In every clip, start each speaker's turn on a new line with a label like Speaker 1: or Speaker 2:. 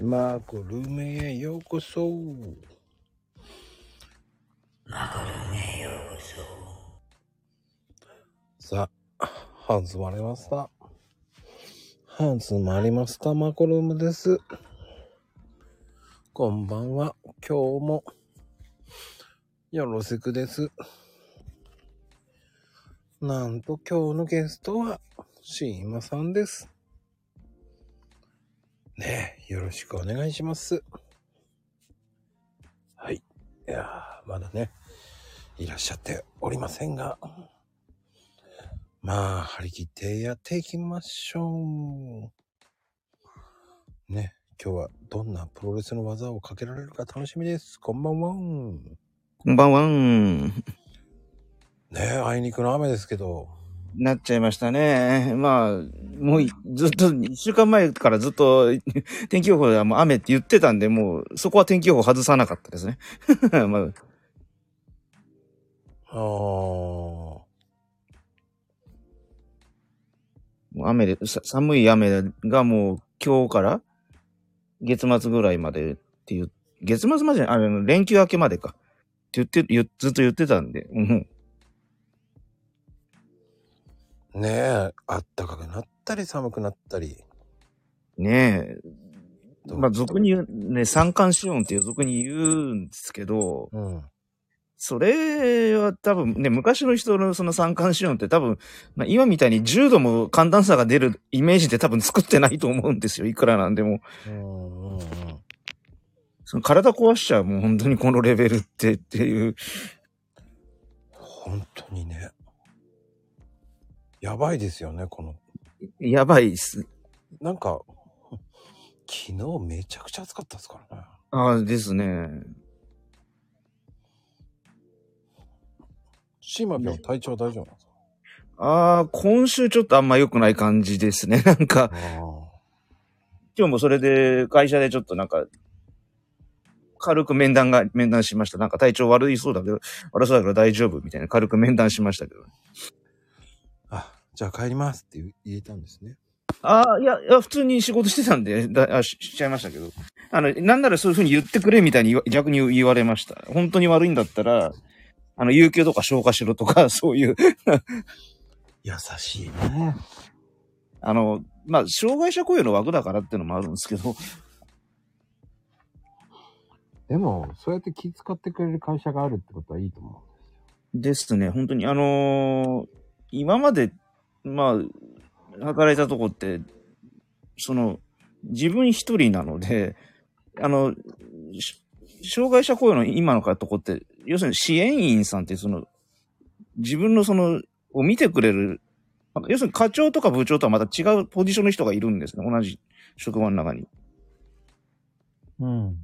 Speaker 1: マコルームへようこそ。
Speaker 2: マコルームへようこ
Speaker 1: そ。さあ、ハンズ割れました。ハンズもありました。マコルームです。こんばんは。今日もよろしくです。なんと今日のゲストはシーマさんです。ねえ、よろしくお願いします。はい。いやー、まだね、いらっしゃっておりませんが、まあ、張り切ってやっていきましょう。ね、今日はどんなプロレスの技をかけられるか楽しみです。こんばんは。
Speaker 2: こんばんは。ね
Speaker 1: え、あいにくの雨ですけど、
Speaker 2: なっちゃいましたね。まあ、もうずっと、一週間前からずっと 天気予報ではもう雨って言ってたんで、もうそこは天気予報外さなかったですね。まあ。
Speaker 1: ああ。
Speaker 2: 雨で、寒い雨がもう今日から月末ぐらいまでっていう、月末まであの、連休明けまでか。って言って、ずっと言ってたんで、うん。
Speaker 1: ねえ、あったかくなったり寒くなったり。
Speaker 2: ねえ。まあ、俗に言う、ね、三寒四温っていう俗に言うんですけど、
Speaker 1: うん。
Speaker 2: それは多分ね、昔の人のその三寒四温って多分、まあ、今みたいに10度も寒暖差が出るイメージで多分作ってないと思うんですよ。いくらなんでも。
Speaker 1: うんうんうん。
Speaker 2: その体壊しちゃうもう本当にこのレベルってっていう。
Speaker 1: 本当にね。やばいですよね、この。
Speaker 2: やばいっす。
Speaker 1: なんか、昨日めちゃくちゃ暑かったですからね。
Speaker 2: ああ、ですね。
Speaker 1: シーマピョン体調大丈夫なんですか？
Speaker 2: ああ、今週ちょっとあんま良くない感じですね。なんか、今日もそれで会社でちょっとなんか、軽く面談が、面談しました。なんか体調悪いそうだけど、悪そうだから大丈夫みたいな軽く面談しましたけど。
Speaker 1: じゃあ帰りますって言えたんですね。
Speaker 2: ああ、いや、いや、普通に仕事してたんで、だあししちゃいましたけど。あの、なんならそういうふうに言ってくれみたいに逆に言われました。本当に悪いんだったら、あの、有給とか消化しろとか、そういう
Speaker 1: 優しいね。
Speaker 2: あの、まあ、障害者雇用の枠だからっていうのもあるんですけど。
Speaker 1: でも、そうやって気遣ってくれる会社があるってことはいいと思
Speaker 2: うんです。ですね。本当に、あのー、今までまあ、働いたとこって、その、自分一人なので、あの、障害者雇用の今のとこって、要するに支援員さんってその、自分のその、を見てくれる、要するに課長とか部長とはまた違うポジションの人がいるんですね、同じ職場の中に。
Speaker 1: うん。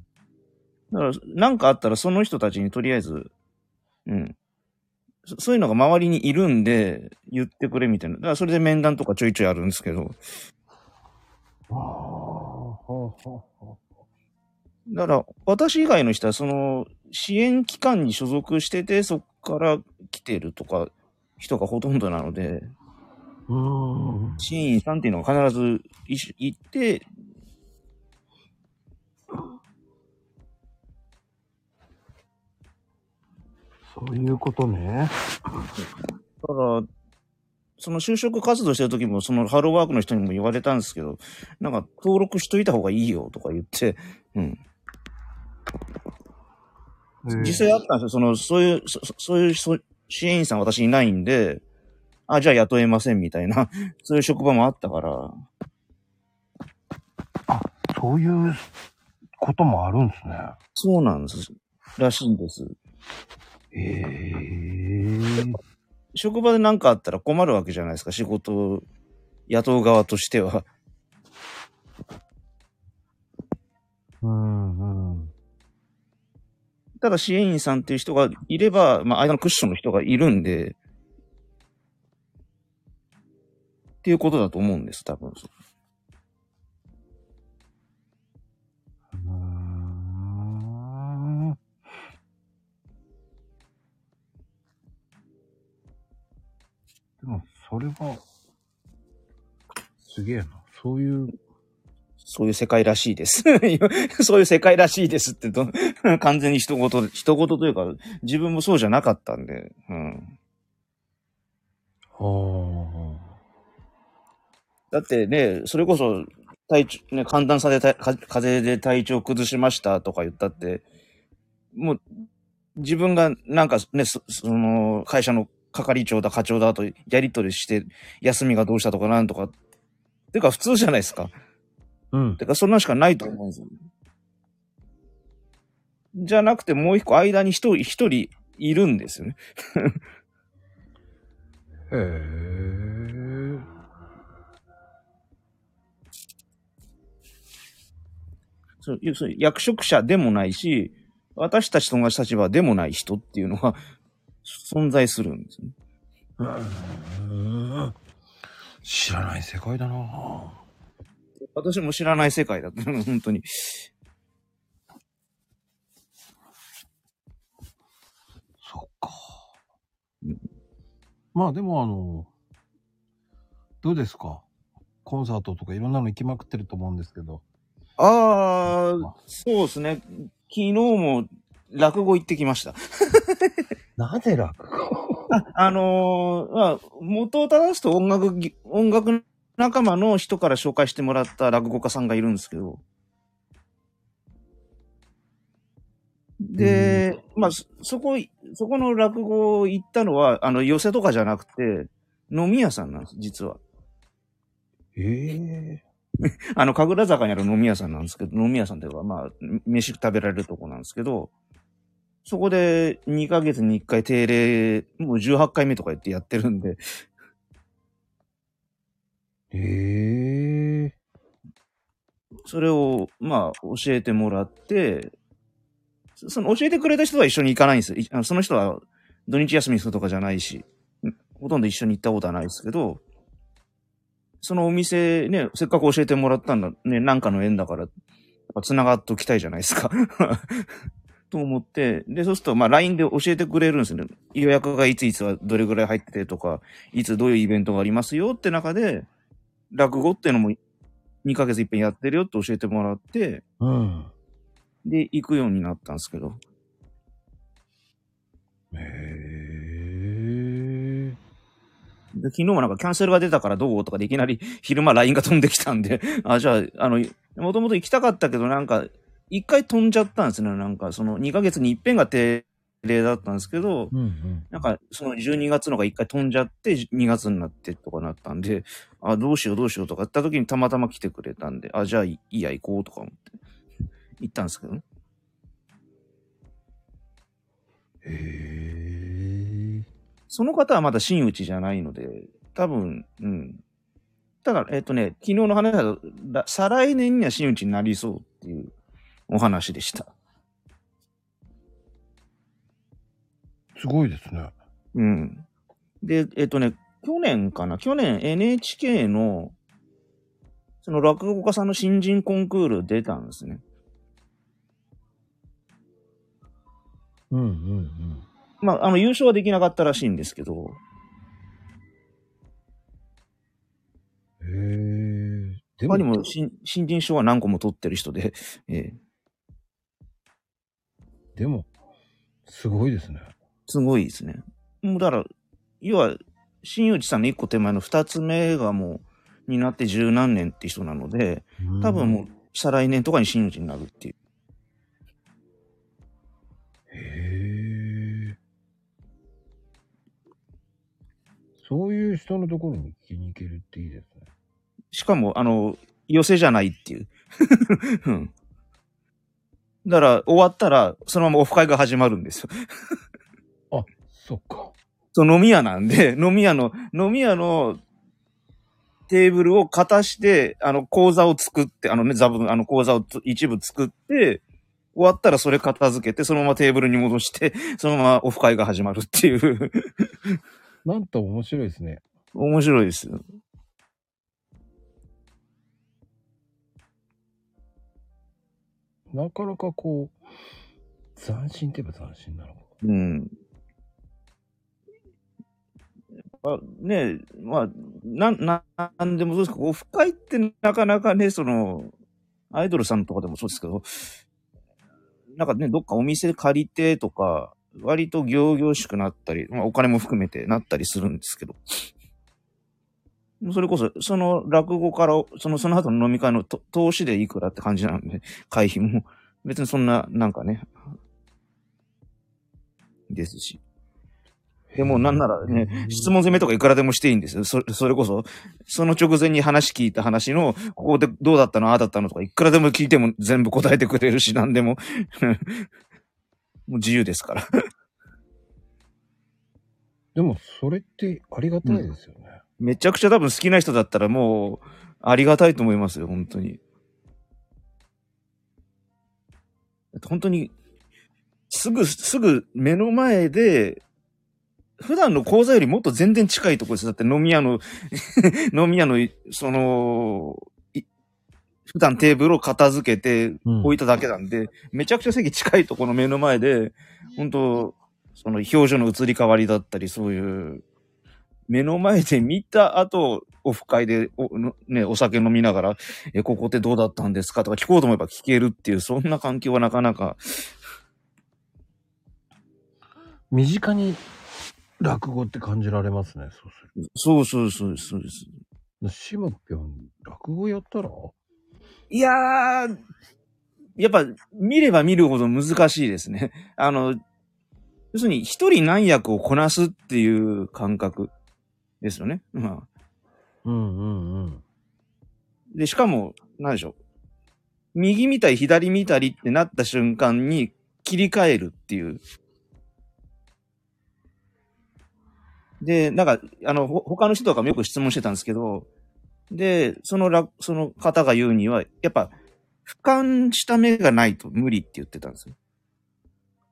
Speaker 2: だから、なんかあったらその人たちにとりあえず、うん、そういうのが周りにいるんで、言ってくれみたいな。だからそれで面談とかちょいちょいあるんですけど。だから、私以外の人は、その、支援機関に所属してて、そこから来てるとか、人がほとんどなので、支援員さんっていうのは必ず行って、
Speaker 1: そういうことね。
Speaker 2: ただ、その就職活動してる時も、そのハローワークの人にも言われたんですけど、なんか登録しといた方がいいよとか言って、うん。実際あったんですよ。その、そういう、そそういう支援員さん私いないんで、あ、じゃあ雇えませんみたいな、そういう職場もあったから。
Speaker 1: あ、そういうこともあるんですね。
Speaker 2: そうなんです。らしいんです。
Speaker 1: へえ。
Speaker 2: 職場で何かあったら困るわけじゃないですか、仕事、雇う側としては。
Speaker 1: うんうん。
Speaker 2: ただ支援員さんっていう人がいれば、まあ、間のクッションの人がいるんで、っていうことだと思うんです、多分。
Speaker 1: でも、それは、すげえな。そういう
Speaker 2: そういう世界らしいです。そういう世界らしいですってと、完全に人事で、人事というか、自分もそうじゃなかったんで、うん。
Speaker 1: は
Speaker 2: だってね、それこそ、体調、ね、寒暖差でたか風邪で体調崩しましたとか言ったって、もう、自分がなんかね、そその、会社の係長だ課長だとやりとりして、休みがどうしたとかなんとか、てか普通じゃないですか。
Speaker 1: あ。うん。
Speaker 2: てかそんなんしかないと思うんですよ。じゃなくてもう一個間に一人、一人いるんですよね。
Speaker 1: へえ。
Speaker 2: そう役職者でもないし、私たちと同じ立場でもない人っていうのが存在するんですよね。
Speaker 1: うん知らない世界だな
Speaker 2: 私も知らない世界だった。本当に。
Speaker 1: そっか
Speaker 2: うん。
Speaker 1: まあでもあの、どうですか？コンサートとかいろんなの行きまくってると思うんですけど。
Speaker 2: ああ、そうですね。昨日も落語行ってきました。
Speaker 1: なぜ落語？
Speaker 2: あのーまあ、元を正すと音楽ぎ、音楽仲間の人から紹介してもらった落語家さんがいるんですけど。で、まあ、そそこ、そこの落語行ったのは、あの、寄せとかじゃなくて、飲み屋さんなんです、実は。
Speaker 1: ええ
Speaker 2: あの、神楽坂にある飲み屋さんなんですけど、飲み屋さんというか、まあ、飯食べられるとこなんですけど、そこで2ヶ月に1回定例、もう18回目とか言ってやってるんで、
Speaker 1: ええ
Speaker 2: それを、まあ、教えてもらって、そその教えてくれた人は一緒に行かないんですよいあの。その人は土日休みするとかじゃないし、うんほとんど一緒に行ったことはないですけど、そのお店ね、せっかく教えてもらったんだ、ね、なんかの縁だから、繋がっときたいじゃないですか。と思って、で、そうすると、まあ、LINE で教えてくれるんですね。予約がいついつはどれぐらい入っててとか、いつどういうイベントがありますよって中で、落語っていうのも2ヶ月いっぺんやってるよって教えてもらって、
Speaker 1: うん。
Speaker 2: で、行くようになったんですけど。
Speaker 1: へえ
Speaker 2: で昨日もなんかキャンセルが出たからどう？とかでいきなり昼間 LINE が飛んできたんで、あ、じゃあ、あの、もともと行きたかったけどなんか、一回飛んじゃったんですね。なんか、その2ヶ月に一遍が定例だったんですけど、
Speaker 1: うんうん。
Speaker 2: なんか、その12月のが一回飛んじゃって、2月になってとかなったんで、あ、どうしようどうしようとか言った時にたまたま来てくれたんで、あ、じゃあいいや行こうとか思って、行ったんですけどね。
Speaker 1: へえ
Speaker 2: その方はまだ真打ちじゃないので、多分、うん。ただ、えっ、とね、昨日の話だと、ら再来年には真打ちになりそうっていうお話でした。
Speaker 1: すごいですね。
Speaker 2: うん。で、えっ、とね、去年かな？去年 NHK の、その落語家さんの新人コンクール出たんですね。
Speaker 1: うんうんうん。
Speaker 2: まあ、あの、優勝はできなかったらしいんですけど、
Speaker 1: へえ。で
Speaker 2: 他にも新新人賞は何個も取ってる人で、えー
Speaker 1: でも、すごいですね。
Speaker 2: すごいですね。もうだから、要は、新内さんの一個手前の二つ目がもう、になって十何年って人なので、多分もう、再来年とかに新内になるっていう。
Speaker 1: へえ。そういう人のところに聞きに行けるっていいですね。
Speaker 2: しかも、あの、寄せじゃないっていう。うん。だから、終わったら、そのままオフ会が始まるんですよ。
Speaker 1: あ、そっか。
Speaker 2: そう、飲み屋なんで、飲み屋の、飲み屋のテーブルを片して、あの、講座を作って、あのね、座分、あの、講座をつ一部作って、終わったらそれ片付けて、そのままテーブルに戻して、そのままオフ会が始まるっていう。
Speaker 1: なんと面白いですね。
Speaker 2: 面白いです
Speaker 1: なかなかこう、斬新って言えば斬新なのか。
Speaker 2: うん。あねえ、まあ、なん、なんでもそうですけど、オフ会ってなかなかね、その、アイドルさんとかでもそうですけど、なんかね、どっかお店借りてとか、割と行々しくなったり、まあ、お金も含めてなったりするんですけど、それこそ、その落語から、その、その後の飲み会の投資でいくらって感じなんで、会費も、別にそんな、なんかね、ですし。でもなんならね、質問攻めとかいくらでもしていいんですよ。そそれこそ、その直前に話聞いた話の、ここでどうだったの？ああだったの？とか、いくらでも聞いても全部答えてくれるし、なんでも。もう自由ですから。
Speaker 1: でも、それってありがたいですよね。
Speaker 2: めちゃくちゃ多分好きな人だったらもう、ありがたいと思いますよ、本当に。本当に、すぐ、すぐ目の前で、普段の講座よりもっと全然近いところです。だって飲み屋の、飲み屋の、その、い普段テーブルを片付けて
Speaker 1: うん
Speaker 2: 置いただけなんで、めちゃくちゃ席近いところの目の前で、本当その表情の移り変わりだったり、そういう、目の前で見た後、オフ会でお、のね、お酒飲みながら、え、ここってどうだったんですかとか聞こうと思えば聞けるっていう、そんな環境はなかなか、
Speaker 1: 身近に落語って感じられますね、そうする
Speaker 2: そうそうそうそうです。
Speaker 1: と。しまぴょん、落語やったら？
Speaker 2: いやー、やっぱ見れば見るほど難しいですね。あの、要するに一人何役をこなすっていう感覚ですよね。まあ、
Speaker 1: うんうんうん。
Speaker 2: で、しかも、何でしょう。右見たり左見たりってなった瞬間に切り替えるっていう。で、なんか、あの、ほ他の人とかもよく質問してたんですけど、で、そのら、その方が言うには、やっぱ、俯瞰した目がないと無理って言ってたんですよ。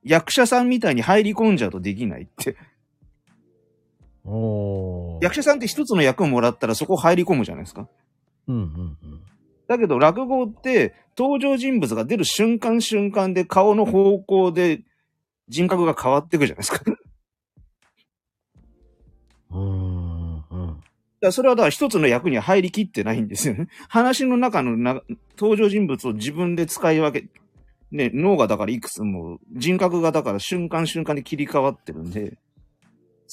Speaker 2: 役者さんみたいに入り込んじゃうとできないって。役者さんって一つの役をもらったらそこ入り込むじゃないですか。
Speaker 1: うんうんうん。
Speaker 2: だけど落語って登場人物が出る瞬間瞬間で顔の方向で人格が変わっていくじゃないですか。
Speaker 1: うーんうん。
Speaker 2: らそれはだから一つの役には入りきってないんですよね。話の中のな登場人物を自分で使い分け、ね、脳がだからいくつも人格がだから瞬間瞬間で切り替わってるんで、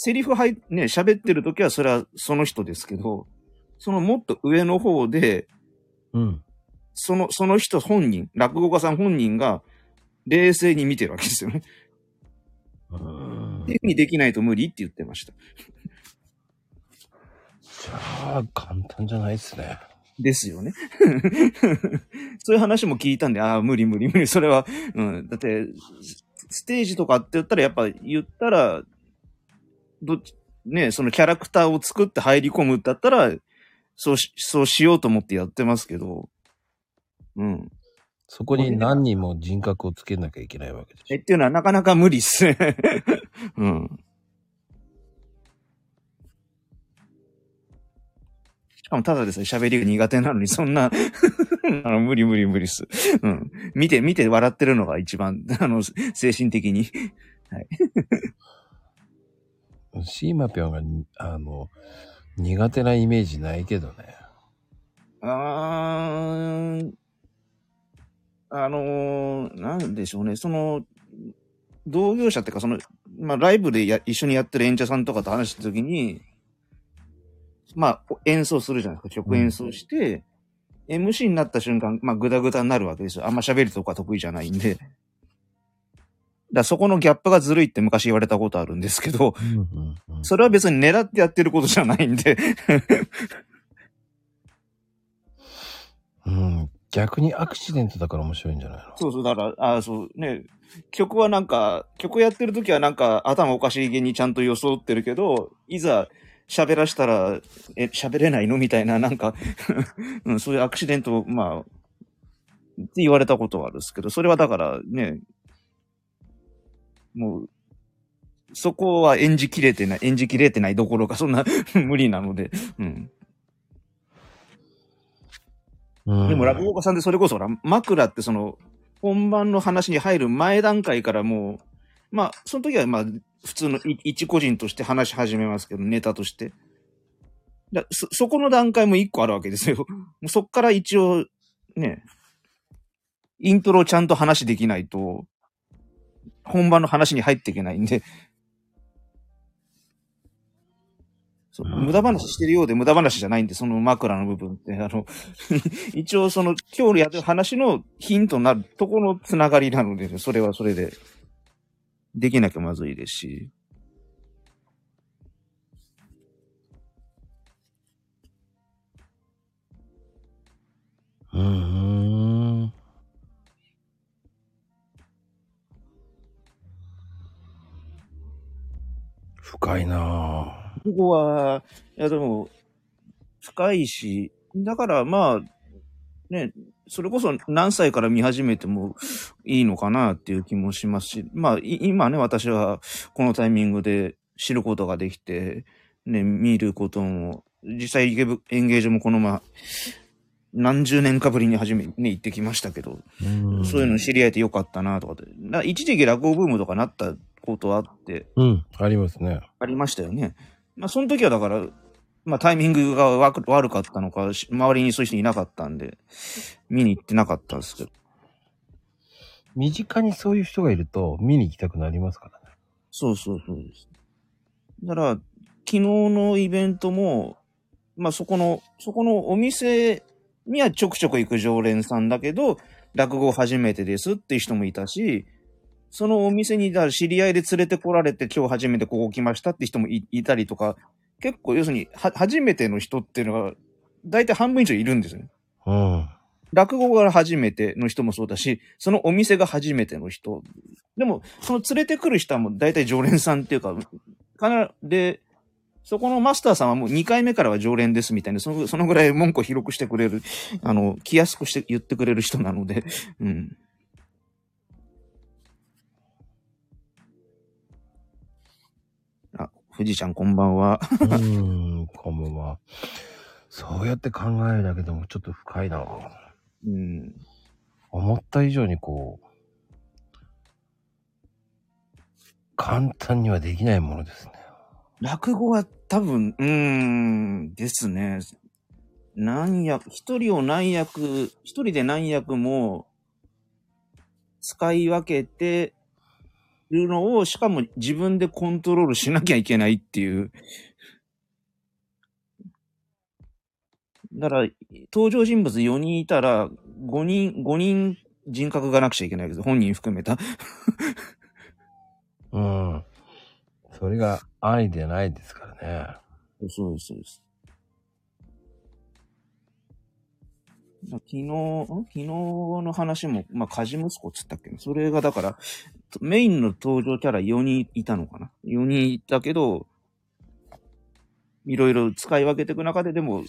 Speaker 2: セリフはい、ね、喋ってる時はそれはその人ですけど、そのもっと上の方で、
Speaker 1: うん。
Speaker 2: その、その人本人、落語家さん本人が冷静に見てるわけですよね。
Speaker 1: うーん
Speaker 2: っていうふうにできないと無理って言ってました。
Speaker 1: じゃあ、簡単じゃないですね。
Speaker 2: ですよね。そういう話も聞いたんで、ああ、無理無理無理。それは、うん。だって、ステージとかって言ったら、やっぱ言ったら、どっち、ね、そのキャラクターを作って入り込むだったら、そうし、そうしようと思ってやってますけど、うん。
Speaker 1: そこに何人も人格をつけなきゃいけないわけでし
Speaker 2: え、っていうのはなかなか無理っすね。うん。しかもただですね、喋りが苦手なのに、そんな、あの、無理無理無理っす。うん。見て、見て笑ってるのが一番、あの、精神的に。
Speaker 1: ょ。シーマピョンがに、あの、苦手なイメージないけどね。
Speaker 2: あー、あのーなんでしょうね、その、同業者っていうか、その、まあ、ライブでや一緒にやってる演者さんとかと話したときに、まあ、お演奏するじゃないですか。曲演奏して、MC になった瞬間、まあ、ぐだぐだになるわけですよ。あんま喋るとか得意じゃないんで。だそこのギャップがずるいって昔言われたことあるんですけど。それは別に狙ってやってることじゃないんで、
Speaker 1: うん。逆にアクシデントだから面白いんじゃないの？
Speaker 2: そうそう、だから、あそうね、曲はなんか、曲やってる時はなんか頭おかしげにちゃんと装ってるけど、いざ喋らしたら、え、喋れないのみたいな、なんか、うん、そういうアクシデントを、まあ、って言われたことはあるんですけど、それはだからね、もう、そこは演じきれてない、演じきれてないどころか、そんな 無理なので、うん。
Speaker 1: うん。
Speaker 2: でも落語家さんでそれこそ枕ってその、本番の話に入る前段階からもう、まあ、その時はまあ、普通のい一個人として話し始めますけど、ネタとして。だそ、そこの段階も一個あるわけですよ。もうそっから一応、ね、イントロをちゃんと話できないと、本番の話に入っていけないんで、そう
Speaker 1: うん。
Speaker 2: 無駄話してるようで無駄話じゃないんで、その枕の部分って、あの、一応その今日やる話のヒントになるところのつながりなので、それはそれで、できなきゃまずいですし。
Speaker 1: うー深いなぁ。
Speaker 2: ここは、いやでも、深いし、だからまあ、ね、それこそ何歳から見始めてもいいのかなっていう気もしますし、まあい今ね、私はこのタイミングで知ることができて、ね、見ることも、実際エンゲージもこのまま何十年かぶりに初めね、行ってきましたけど、
Speaker 1: うん
Speaker 2: そういうの知り合えてよかったなとかって、な一時期落語ブームとかなったことあって、
Speaker 1: うん、ありますね。
Speaker 2: ありましたよね。まあ、その時はだから、まあ、タイミングが悪かったのか、し周りにそういう人いなかったんで、見に行ってなかったんですけど。
Speaker 1: 身近にそういう人がいると見に行きたくなりますからね。
Speaker 2: そうそうそうです。だから、昨日のイベントも、まあ、そこの、そこのお店にはちょくちょく行く常連さんだけど、落語初めてですっていう人もいたし、そのお店にだから知り合いで連れてこられて今日初めてここ来ましたって人もいいたりとか、結構要するには初めての人っていうのが、大体半分以上いるんですよね。
Speaker 1: うん。
Speaker 2: 落語が初めての人もそうだし、そのお店が初めての人。でも、その連れてくる人はもう大体常連さんっていうか、かなで、そこのマスターさんはもう2回目からは常連ですみたいな、そのそのぐらい文句を広くしてくれる、あの、気安くして言ってくれる人なので、うん。富士ちゃんこんばんは。
Speaker 1: うーん、こんばんは。そうやって考えるだけでもちょっと深いな
Speaker 2: うん。
Speaker 1: 思った以上にこう、簡単にはできないものですね。
Speaker 2: 落語は多分、うーん、ですね。何役、一人を何役、一人で何役も使い分けてるのを、しかも自分でコントロールしなきゃいけないっていう。だから、登場人物4人いたら、5人、5人人格がなくちゃいけないわけです。本人含めた。
Speaker 1: うん。それが愛でないですからね。
Speaker 2: そうです、そうです。昨日、ん？昨日の話も、まあ、カジ息子っつったっけ？それがだから、メインの登場キャラ4人いたのかな ?4 人いたけど、いろいろ使い分けていく中で、でも、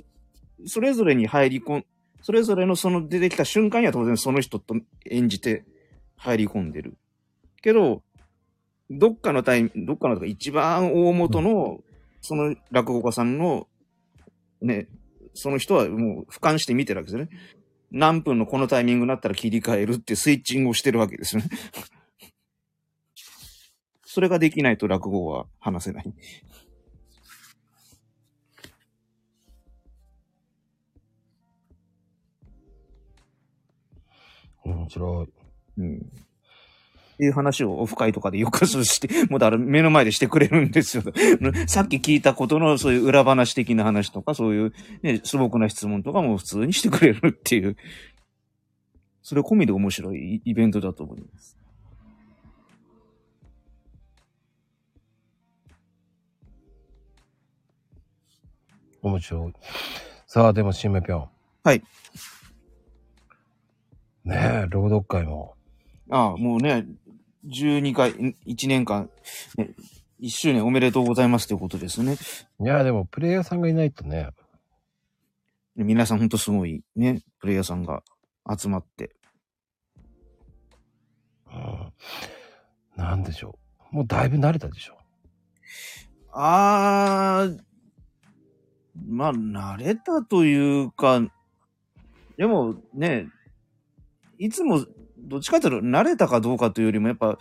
Speaker 2: それぞれに入り込ん、それぞれのその出てきた瞬間には当然その人と演じて入り込んでる。けど、どっかのタイム、どっかのとか一番大元の、その落語家さんの、ね、その人はもう俯瞰して見てるわけですよね。何分のこのタイミングになったら切り替えるってスイッチングをしてるわけですよね。それができないと落語は話せない。
Speaker 1: 面白い。
Speaker 2: うん。っていう話をオフ会とかでよくして、もうだから目の前でしてくれるんですよ。さっき聞いたことのそういう裏話的な話とか、そういうね、素朴な質問とかも普通にしてくれるっていう。それ込みで面白いイベントだと思います。
Speaker 1: 面白い。さあ、でも、しめぴょん。
Speaker 2: はい。
Speaker 1: ねえ、朗読会も。
Speaker 2: ああ、もうね、12回、1年間、ね、1周年おめでとうございますということですね。
Speaker 1: いや、でも、プレイヤーさんがいないとね。
Speaker 2: 皆さんほんとすごいね、プレイヤーさんが集まって。
Speaker 1: うん。なんでしょう。もうだいぶ慣れたでしょ。
Speaker 2: あー、まあ、慣れたというか、でもね、いつも、どっちかというと慣れたかどうかというよりも、やっぱ、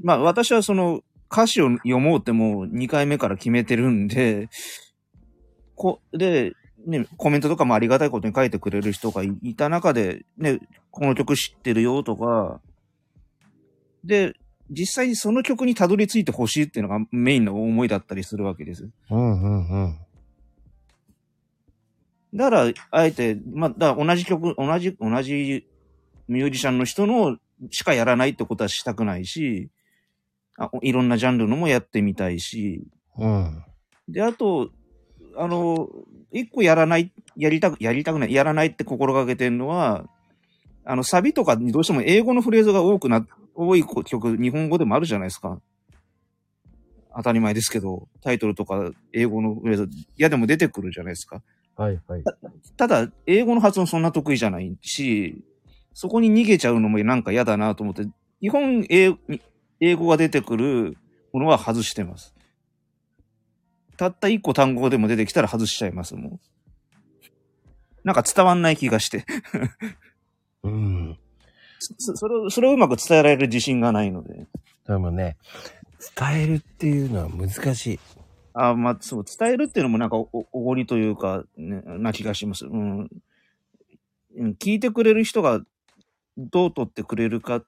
Speaker 2: まあ私はその歌詞を読もうってもう2回目から決めてるんで、こ、で、ね、コメントとかもありがたいことに書いてくれる人がいいた中で、ね、この曲知ってるよとか、で、実際にその曲にたどり着いてほしいっていうのがメインの思いだったりするわけです。
Speaker 1: うんうんうん。
Speaker 2: だから、あえて、まあ、だ同じ曲、同じ、同じミュージシャンの人のしかやらないってことはしたくないし、あいろんなジャンルのもやってみたいし、
Speaker 1: うん。
Speaker 2: で、あと、あの、一個やらない、やりたく、やりたくない、やらないって心がけてるのは、あの、サビとかにどうしても英語のフレーズが多くな、多い曲、日本語でもあるじゃないですか。当たり前ですけど、タイトルとか英語のフレーズ、いやでも出てくるじゃないですか。
Speaker 1: はいはい。
Speaker 2: ただ、英語の発音そんな得意じゃないし、そこに逃げちゃうのもなんか嫌だなと思って、基本英英語が出てくるものは外してます。たった一個単語でも出てきたら外しちゃいます、もう。なんか伝わんない気がして。
Speaker 1: うん。
Speaker 2: そそれを、それをうまく伝えられる自信がないので。
Speaker 1: でもね、伝えるっていうのは難しい。
Speaker 2: あまあ、そう、伝えるっていうのもなんかお、おおごりというか、ね、な気がします。うん。うん聞いてくれる人がどう取ってくれるか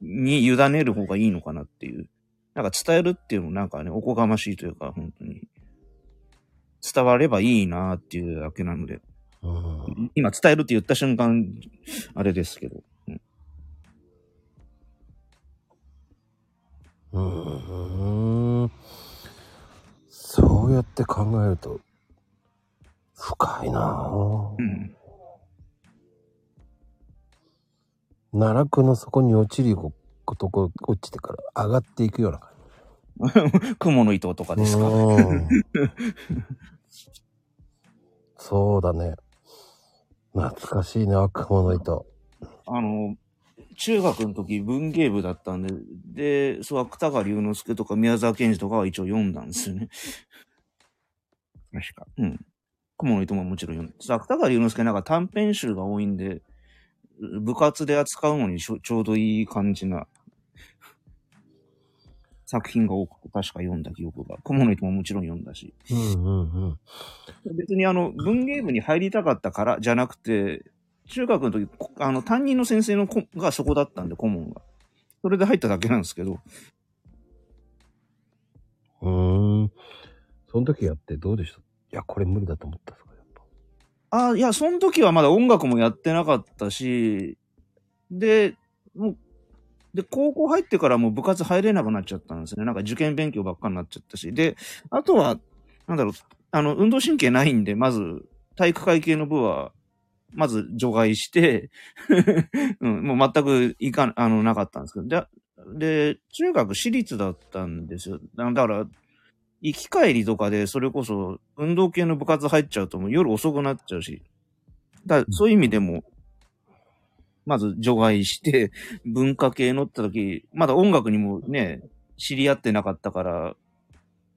Speaker 2: に委ねる方がいいのかなっていう。なんか伝えるっていうのもなんかね、おこがましいというか、本当に。伝わればいいなっていうだけなので。
Speaker 1: うん。
Speaker 2: 今伝えるって言った瞬間、あれですけど。うん
Speaker 1: うん。そうやって考えると、深いなぁ。
Speaker 2: うん。
Speaker 1: 奈落の底に落ちることこ落ちてから上がっていくような感
Speaker 2: 雲の糸とか
Speaker 1: じ。
Speaker 2: ですか。
Speaker 1: うんそうだね。懐かしいな、雲の糸。
Speaker 2: あの、中学の時文芸部だったんで、で、そう、芥川龍之介とか宮沢賢治とかは一応読んだんですよね。確か。うん。雲の糸ももちろん読んだ。芥川龍之介なんか短編集が多いんで、部活で扱うのにちょちょうどいい感じな作品が多くて確か読んだ記憶が。雲の糸ももちろん読んだし。
Speaker 1: うんうんうん。
Speaker 2: 別にあの、文芸部に入りたかったからじゃなくて、中学の時、こあの、担任の先生のこがそこだったんで、顧問が。それで入っただけなんですけど、
Speaker 1: うーん。その時やってどうでした？いや、これ無理だと思ったんですかやっぱ。
Speaker 2: ああ、いや、その時はまだ音楽もやってなかったし、で、もう、で、高校入ってからもう部活入れなくなっちゃったんですね。なんか受験勉強ばっかになっちゃったし。で、あとは、なんだろう、あの、運動神経ないんで、まず、体育会系の部は、まず除外して、うん、もう全くいかん、あの、なかったんですけど。で、で中学私立だったんですよ。だだから、行き帰りとかで、それこそ、運動系の部活入っちゃうともう夜遅くなっちゃうし。だそういう意味でも、まず除外して、文化系のって時、まだ音楽にもね、知り合ってなかったから、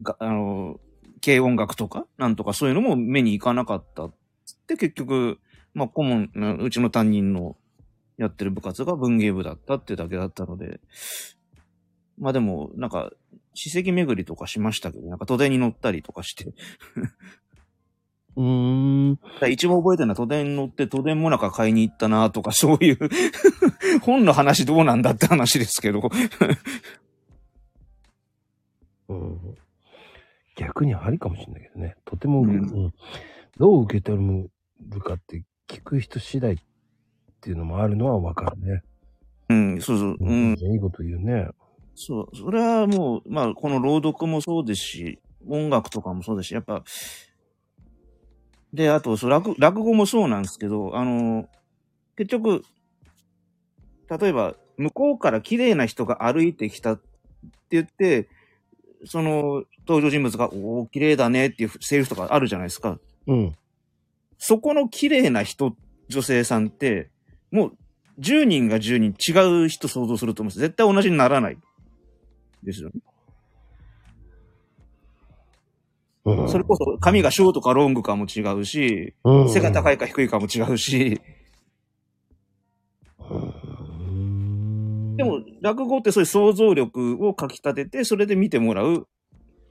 Speaker 2: があの、軽音楽とか、なんとかそういうのも目に行かなかったっつって、結局、まあ、顧問、うちの担任のやってる部活が文芸部だったってだけだったので、まあでも、なんか、史跡巡りとかしましたけど、なんか都電に乗ったりとかして、
Speaker 1: うーん。
Speaker 2: 一番覚えてるのは都電に乗って都電もなか買いに行ったなとかそういう 本の話どうなんだって話ですけど。
Speaker 1: うん逆にありかもしれないけどね。とても、
Speaker 2: うん
Speaker 1: うんどう受け止めるかって聞く人次第っていうのもあるのはわかるね。
Speaker 2: うん、そうそう。うん。
Speaker 1: いいこと言うね。
Speaker 2: そう。それはもう、まあ、この朗読もそうですし、音楽とかもそうですし、やっぱ、で、あと、そう落落語もそうなんですけど、あの、結局、例えば、向こうから綺麗な人が歩いてきたって言って、その登場人物が、おお、綺麗だねっていうセリフとかあるじゃないですか。
Speaker 1: うん。
Speaker 2: そこの綺麗な人、女性さんって、もう10人が10人違う人想像すると思うんです。絶対同じにならない。ですよね。
Speaker 1: うん、
Speaker 2: それこそ髪がショートかロングかも違うし、
Speaker 1: うん、
Speaker 2: 背が高
Speaker 1: い。
Speaker 2: いか低いかも違うし、
Speaker 1: うん
Speaker 2: でも、落語ってそういう想像力をかき立てて、それで見てもらう、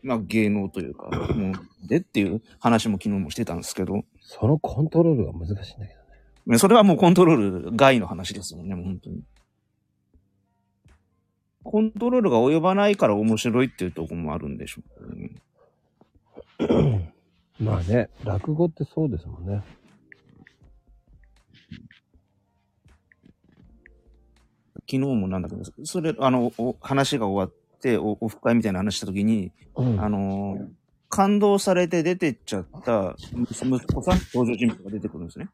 Speaker 2: まあ芸能というか、もうでっていう話も昨日もしてたんですけど、
Speaker 1: そのコントロールが難しいんだけどね。
Speaker 2: ねそれはもうコントロール外の話ですもんね、もう本当に。コントロールが及ばないから面白いっていうところもあるんでしょうね。
Speaker 1: まあね、落語ってそうですもんね。
Speaker 2: 昨日もなんだけど、それ、あの、お話が終わって、おオフ会みたいな話したときに、
Speaker 1: うん
Speaker 2: あのー感動されて出てっちゃった息子さん、登場人物が出てくるんですね。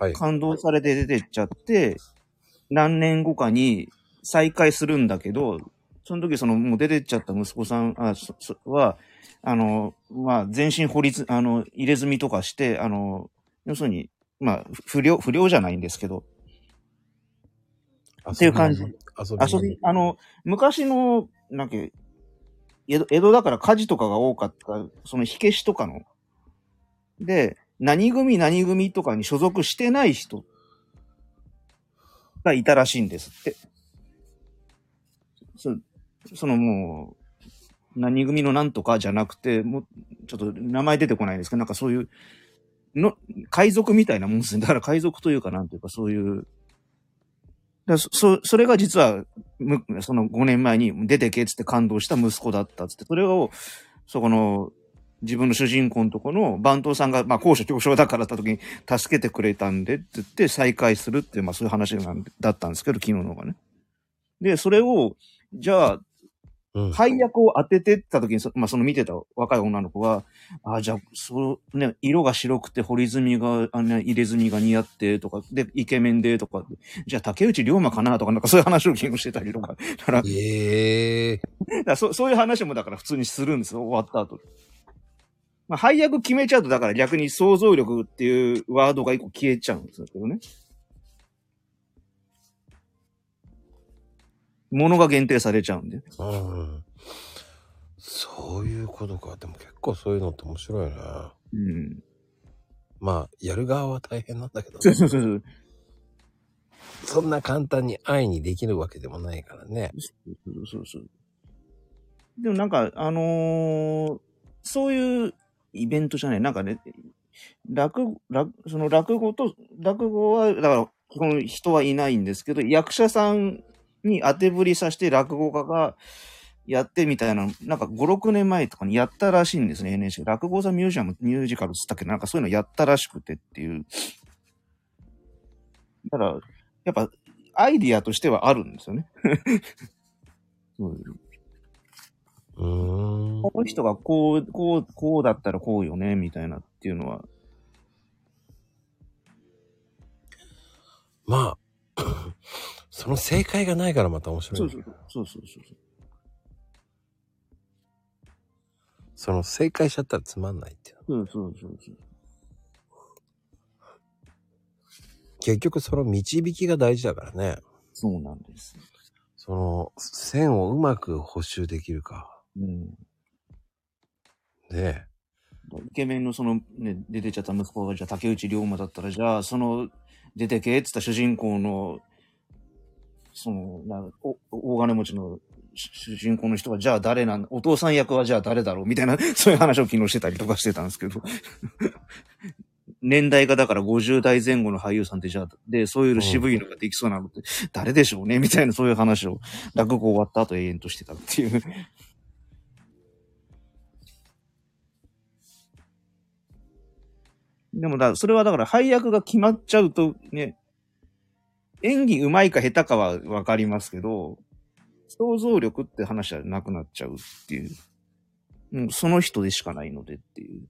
Speaker 1: はい。
Speaker 2: 感動されて出てっちゃって、何年後かに再会するんだけど、その時そのもう出てっちゃった息子さんあそそは、あの、まあ、全身掘りず、あの、入れ墨とかして、あの、要するに、まあ、不良、不良じゃないんですけど、っていう感じ
Speaker 1: 遊び
Speaker 2: 遊び、あの、昔の、なんか、江戸江戸だから火事とかが多かった、その火消しとかの。で、何組何組とかに所属してない人がいたらしいんですって。そそのもう、何組のなんとかじゃなくて、もう、ちょっと名前出てこないですけど、なんかそういう、の、海賊みたいなもんですね。だから海賊というかなんていうかそういう、だそ、それが実は、その5年前に出てけっつって感動した息子だったっつって、それを、そこの、自分の主人公のとこの番頭さんが、まあ、高所恐怖症だからった時に助けてくれたんでって言って再会するっていう、まあそういう話なんだったんですけど、昨日のがね。で、それを、じゃあ、
Speaker 1: うん。
Speaker 2: 配役を当ててった時にそ、まあ、その見てた若い女の子が、あじゃあ、そう、ね、色が白くて、彫り墨が、あの、入れ墨が似合って、とか、で、イケメンで、とか、じゃあ、竹内涼真かなとか、なんかそういう話を昨日してたりとか。だから、だか
Speaker 1: ええ
Speaker 2: らそそういう話もだから普通にするんですよ、終わった後。まあ、配役決めちゃうと、だから逆に想像力っていうワードが一個消えちゃうんですけどね。ものが限定されちゃうんで。
Speaker 1: うん。そういうことか。でも結構そういうのって面白いよね。
Speaker 2: うん。
Speaker 1: まあ、やる側は大変なんだけど、
Speaker 2: そうそうそうそう。
Speaker 1: そんな簡単に愛にできるわけでもないからね。
Speaker 2: そうそうそう。でもなんか、あのーそういうイベントじゃない、なんかね、落語、落その落語と、落語は、だから、基本人はいないんですけど、役者さんに当てぶりさせて落語家がやってみたいな、なんか5、6年前とかにやったらしいんですね、NHK。落語座ミュージアム、ミュージカルっつったっけ？どなんかそういうのやったらしくてっていう。だから、やっぱ、アイディアとしてはあるんですよね。そう
Speaker 1: うーん。
Speaker 2: この人がこう、こう、こうだったらこうよね、みたいなっていうのは。
Speaker 1: まあ、その正解がないからまた面白い。
Speaker 2: そうそうそう。そうそうそう。
Speaker 1: その正解しちゃったらつまんないっていう。
Speaker 2: そうそうそうそう。
Speaker 1: 結局その導きが大事だからね。
Speaker 2: そうなんです。
Speaker 1: その線をうまく補修できるか。
Speaker 2: うん。
Speaker 1: ね
Speaker 2: イケメンのそのね、出てっちゃった息子が、じゃあ竹内涼真だったら、じゃあその、出てけって言った主人公の、その、なお大金持ちの主人公の人が、じゃあ誰なんお父さん役はじゃあ誰だろうみたいな、そういう話を昨日してたりとかしてたんですけど。年代がだから50代前後の俳優さんってじゃあ、で、そういう渋いのができそうなのって、誰でしょうねみたいなそういう話を落語終わった後永遠としてたっていう。でもだ、それはだから配役が決まっちゃうとね、演技上手いか下手かはわかりますけど、想像力って話はなくなっちゃうっていう。もうその人でしかないのでっていう。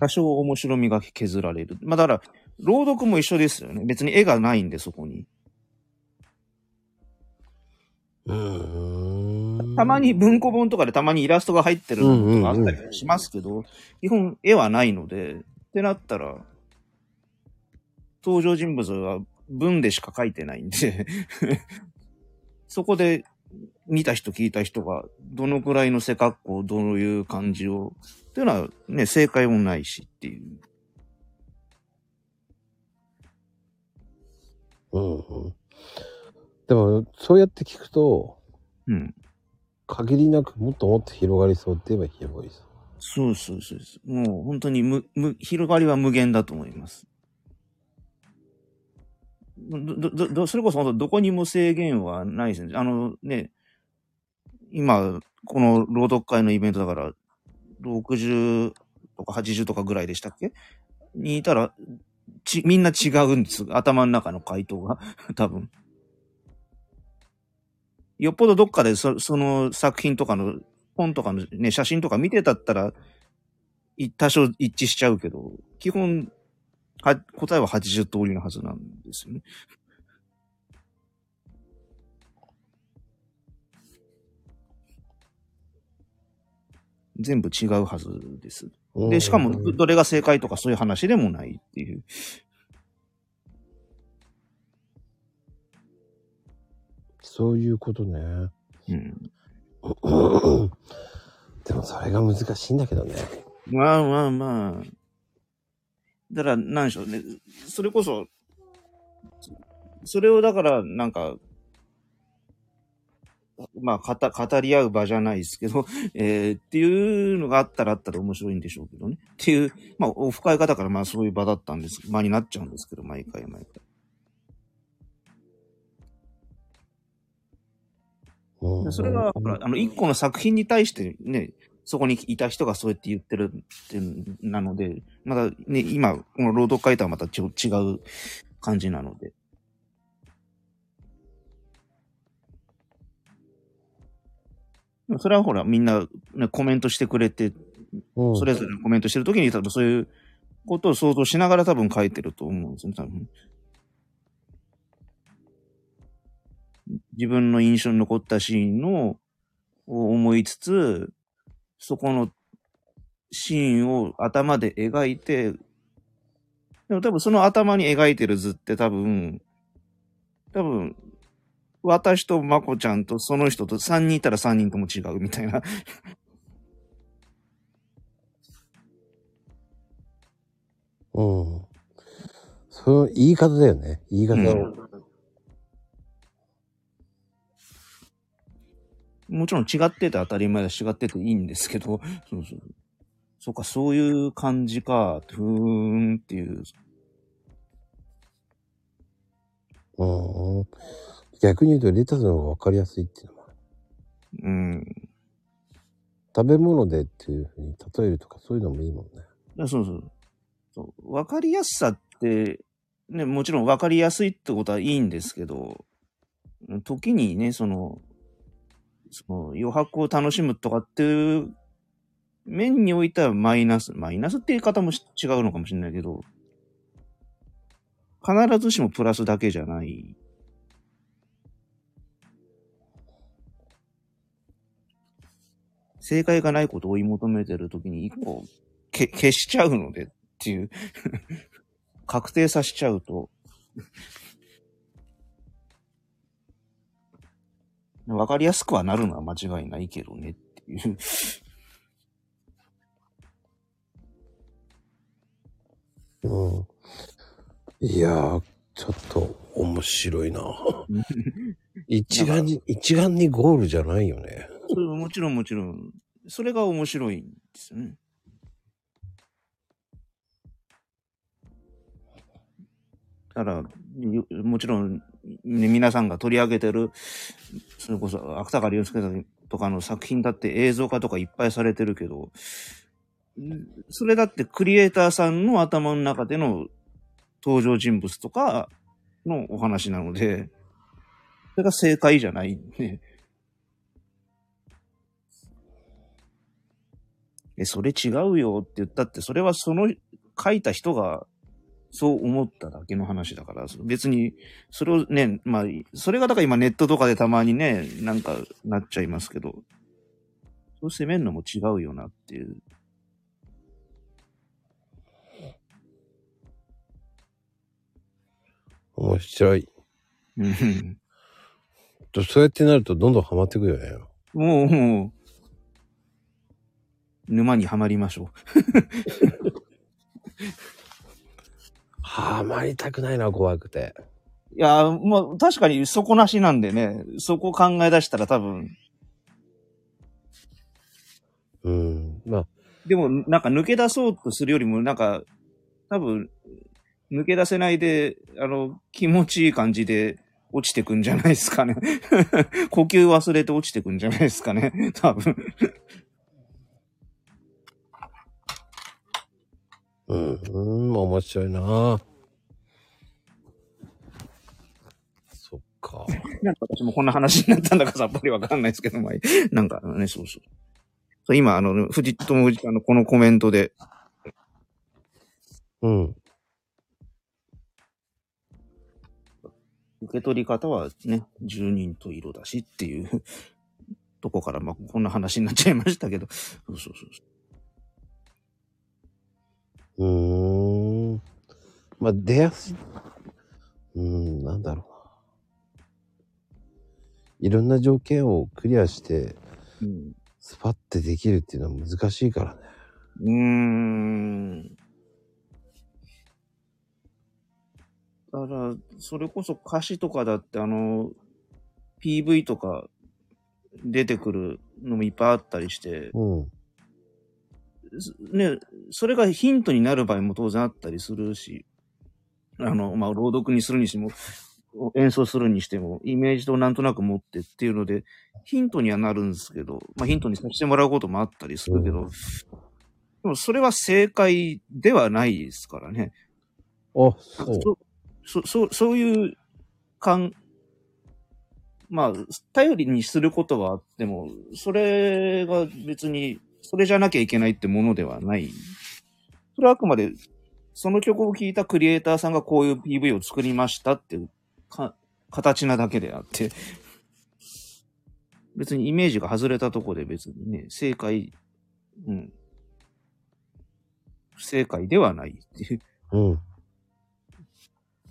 Speaker 2: 多少面白みが削られる。まあだから、朗読も一緒ですよね。別に絵がないんで、そこに。
Speaker 1: うーん。
Speaker 2: たまに文庫本とかでたまにイラストが入ってるのがあったりしますけど、基本絵はないので、ってなったら、登場人物は文でしか書いてないんで、そこで見た人聞いた人がどのくらいの背格好、どういう感じを、っていうのはね、正解もないしっていう。
Speaker 1: うんうん。でも、そうやって聞くと、
Speaker 2: うん。
Speaker 1: 限りなくもっともっと広がりそうって言えば広がりそう。
Speaker 2: そうそうそうそう。もう本当に無、無、広がりは無限だと思います。ど、ど、ど、それこそ本当どこにも制限はないですね。あのね、今、この朗読会のイベントだから、60とか80とかぐらいでしたっけ？にいたら、ち、みんな違うんです。頭の中の回答が。多分。よっぽどどっかでそその作品とかの、本とかのね、写真とか見てたったら、い多少一致しちゃうけど、基本、は、答えは80通りのはずなんですよね。全部違うはずです。で、しかも、どどれが正解とかそういう話でもないっていう。
Speaker 1: そういうことね。
Speaker 2: うん。
Speaker 1: でもそれが難しいんだけどね。
Speaker 2: まあまあまあ。だから、なんでしょうね。それこそ、それをだから、なんか、まあ、語、り合う場じゃないですけど、えーっていうのがあったらあったら面白いんでしょうけどね。っていう、まあ、オフ会方からまあそういう場だったんです。場になっちゃうんですけど、毎回毎回。それが、ほら、あの、一個の作品に対してね、そこにいた人がそうやって言ってるっていうなので、まだね、今、この朗読会とはまたちょ違う感じなので。それはほら、みんな、ね、コメントしてくれて、
Speaker 1: うん
Speaker 2: それぞれコメントしてるときに多分そういうことを想像しながら多分書いてると思うんですよね、多分。自分の印象に残ったシーンの、を思いつつ、そこのシーンを頭で描いて、でも多分その頭に描いてる図って多分、多分、私とまこちゃんとその人と3人いたら3人とも違うみたいな。
Speaker 1: うん。その言い方だよね。言い方を。
Speaker 2: もちろん違ってて当たり前だし違ってていいんですけど、そうそう。そうか、そういう感じか、ふーんっていう。
Speaker 1: うん。逆に言うとレタスの方が分かりやすいっていうのもある。
Speaker 2: うん。
Speaker 1: 食べ物でっていうふうに例えるとかそういうのもいいもんね。
Speaker 2: あそうそう。そうわかりやすさって、ね、もちろんわかりやすいってことはいいんですけど、時にね、その、その余白を楽しむとかっていう面においてはマイナス、マイナスって言い方も違うのかもしれないけど、必ずしもプラスだけじゃない。正解がないことを追い求めてるときに一個け消しちゃうのでっていう確定させちゃうとわかりやすくはなるのは間違いないけどねっていう。
Speaker 1: うん。いやー、ちょっと面白いな。一概に、一概にゴールじゃないよね。
Speaker 2: もちろんもちろん、それが面白いんですよね。だから、よもちろん、ね、皆さんが取り上げてる、それこそ、芥川龍之介さんとかの作品だって映像化とかいっぱいされてるけど、それだってクリエイターさんの頭の中での登場人物とかのお話なので、それが正解じゃないんで、え、それ違うよって言ったって、それはその書いた人がそう思っただけの話だから、別に、それをね、まあ、それがだから今ネットとかでたまにね、なんかなっちゃいますけど、そう責めるのも違うよなっていう。
Speaker 1: 面白い。
Speaker 2: うん
Speaker 1: とそうやってなるとどんどんハマってくよね。
Speaker 2: もう、もう、沼にはまりましょ
Speaker 1: ハマりたくないな、怖くて。
Speaker 2: う。いやー、まあ、確かに底なしなんでね、そこ考え出したら多分、
Speaker 1: うん。まあ、
Speaker 2: でも、なんか抜け出そうとするよりも、なんか、多分、抜け出せないで、あの、気持ちいい感じで落ちてくんじゃないですかね。呼吸忘れて落ちてくんじゃないですかね。多分。
Speaker 1: うん、うん、面白いなそっか。
Speaker 2: なんか私もこんな話になったんだかさっぱりわかんないですけど、まあ、なんかね、そうそう。そう今、あの、藤友藤あの、このコメントで、
Speaker 1: うん。
Speaker 2: 受け取り方はね、十人と色だしっていうとこから、まあ、こんな話になっちゃいましたけど、そうそうそうそう。
Speaker 1: うーん。まあ、出やすい。うーん、なんだろうな。いろんな条件をクリアして、
Speaker 2: うん
Speaker 1: スパッてできるっていうのは難しいからね。
Speaker 2: うーん。だから、それこそ歌詞とかだって、あの、PV とか出てくるのもいっぱいあったりして、
Speaker 1: うん。
Speaker 2: すね、それがヒントになる場合も当然あったりするし、あの、まあ、朗読にするにしても、演奏するにしても、イメージとなんとなく持ってっていうので、ヒントにはなるんですけど、まあ、ヒントにさせてもらうこともあったりするけど、
Speaker 1: うん
Speaker 2: でもそれは正解ではないですからね。
Speaker 1: あ、そう。
Speaker 2: そ、そ、そういう感、まあ、頼りにすることはあっても、それが別に、それじゃなきゃいけないってものではない。それはあくまで、その曲を聴いたクリエイターさんがこういう PV を作りましたっていうか形なだけであって、別にイメージが外れたとこで別にね、正解、うん、不正解ではないっていう。
Speaker 1: うん。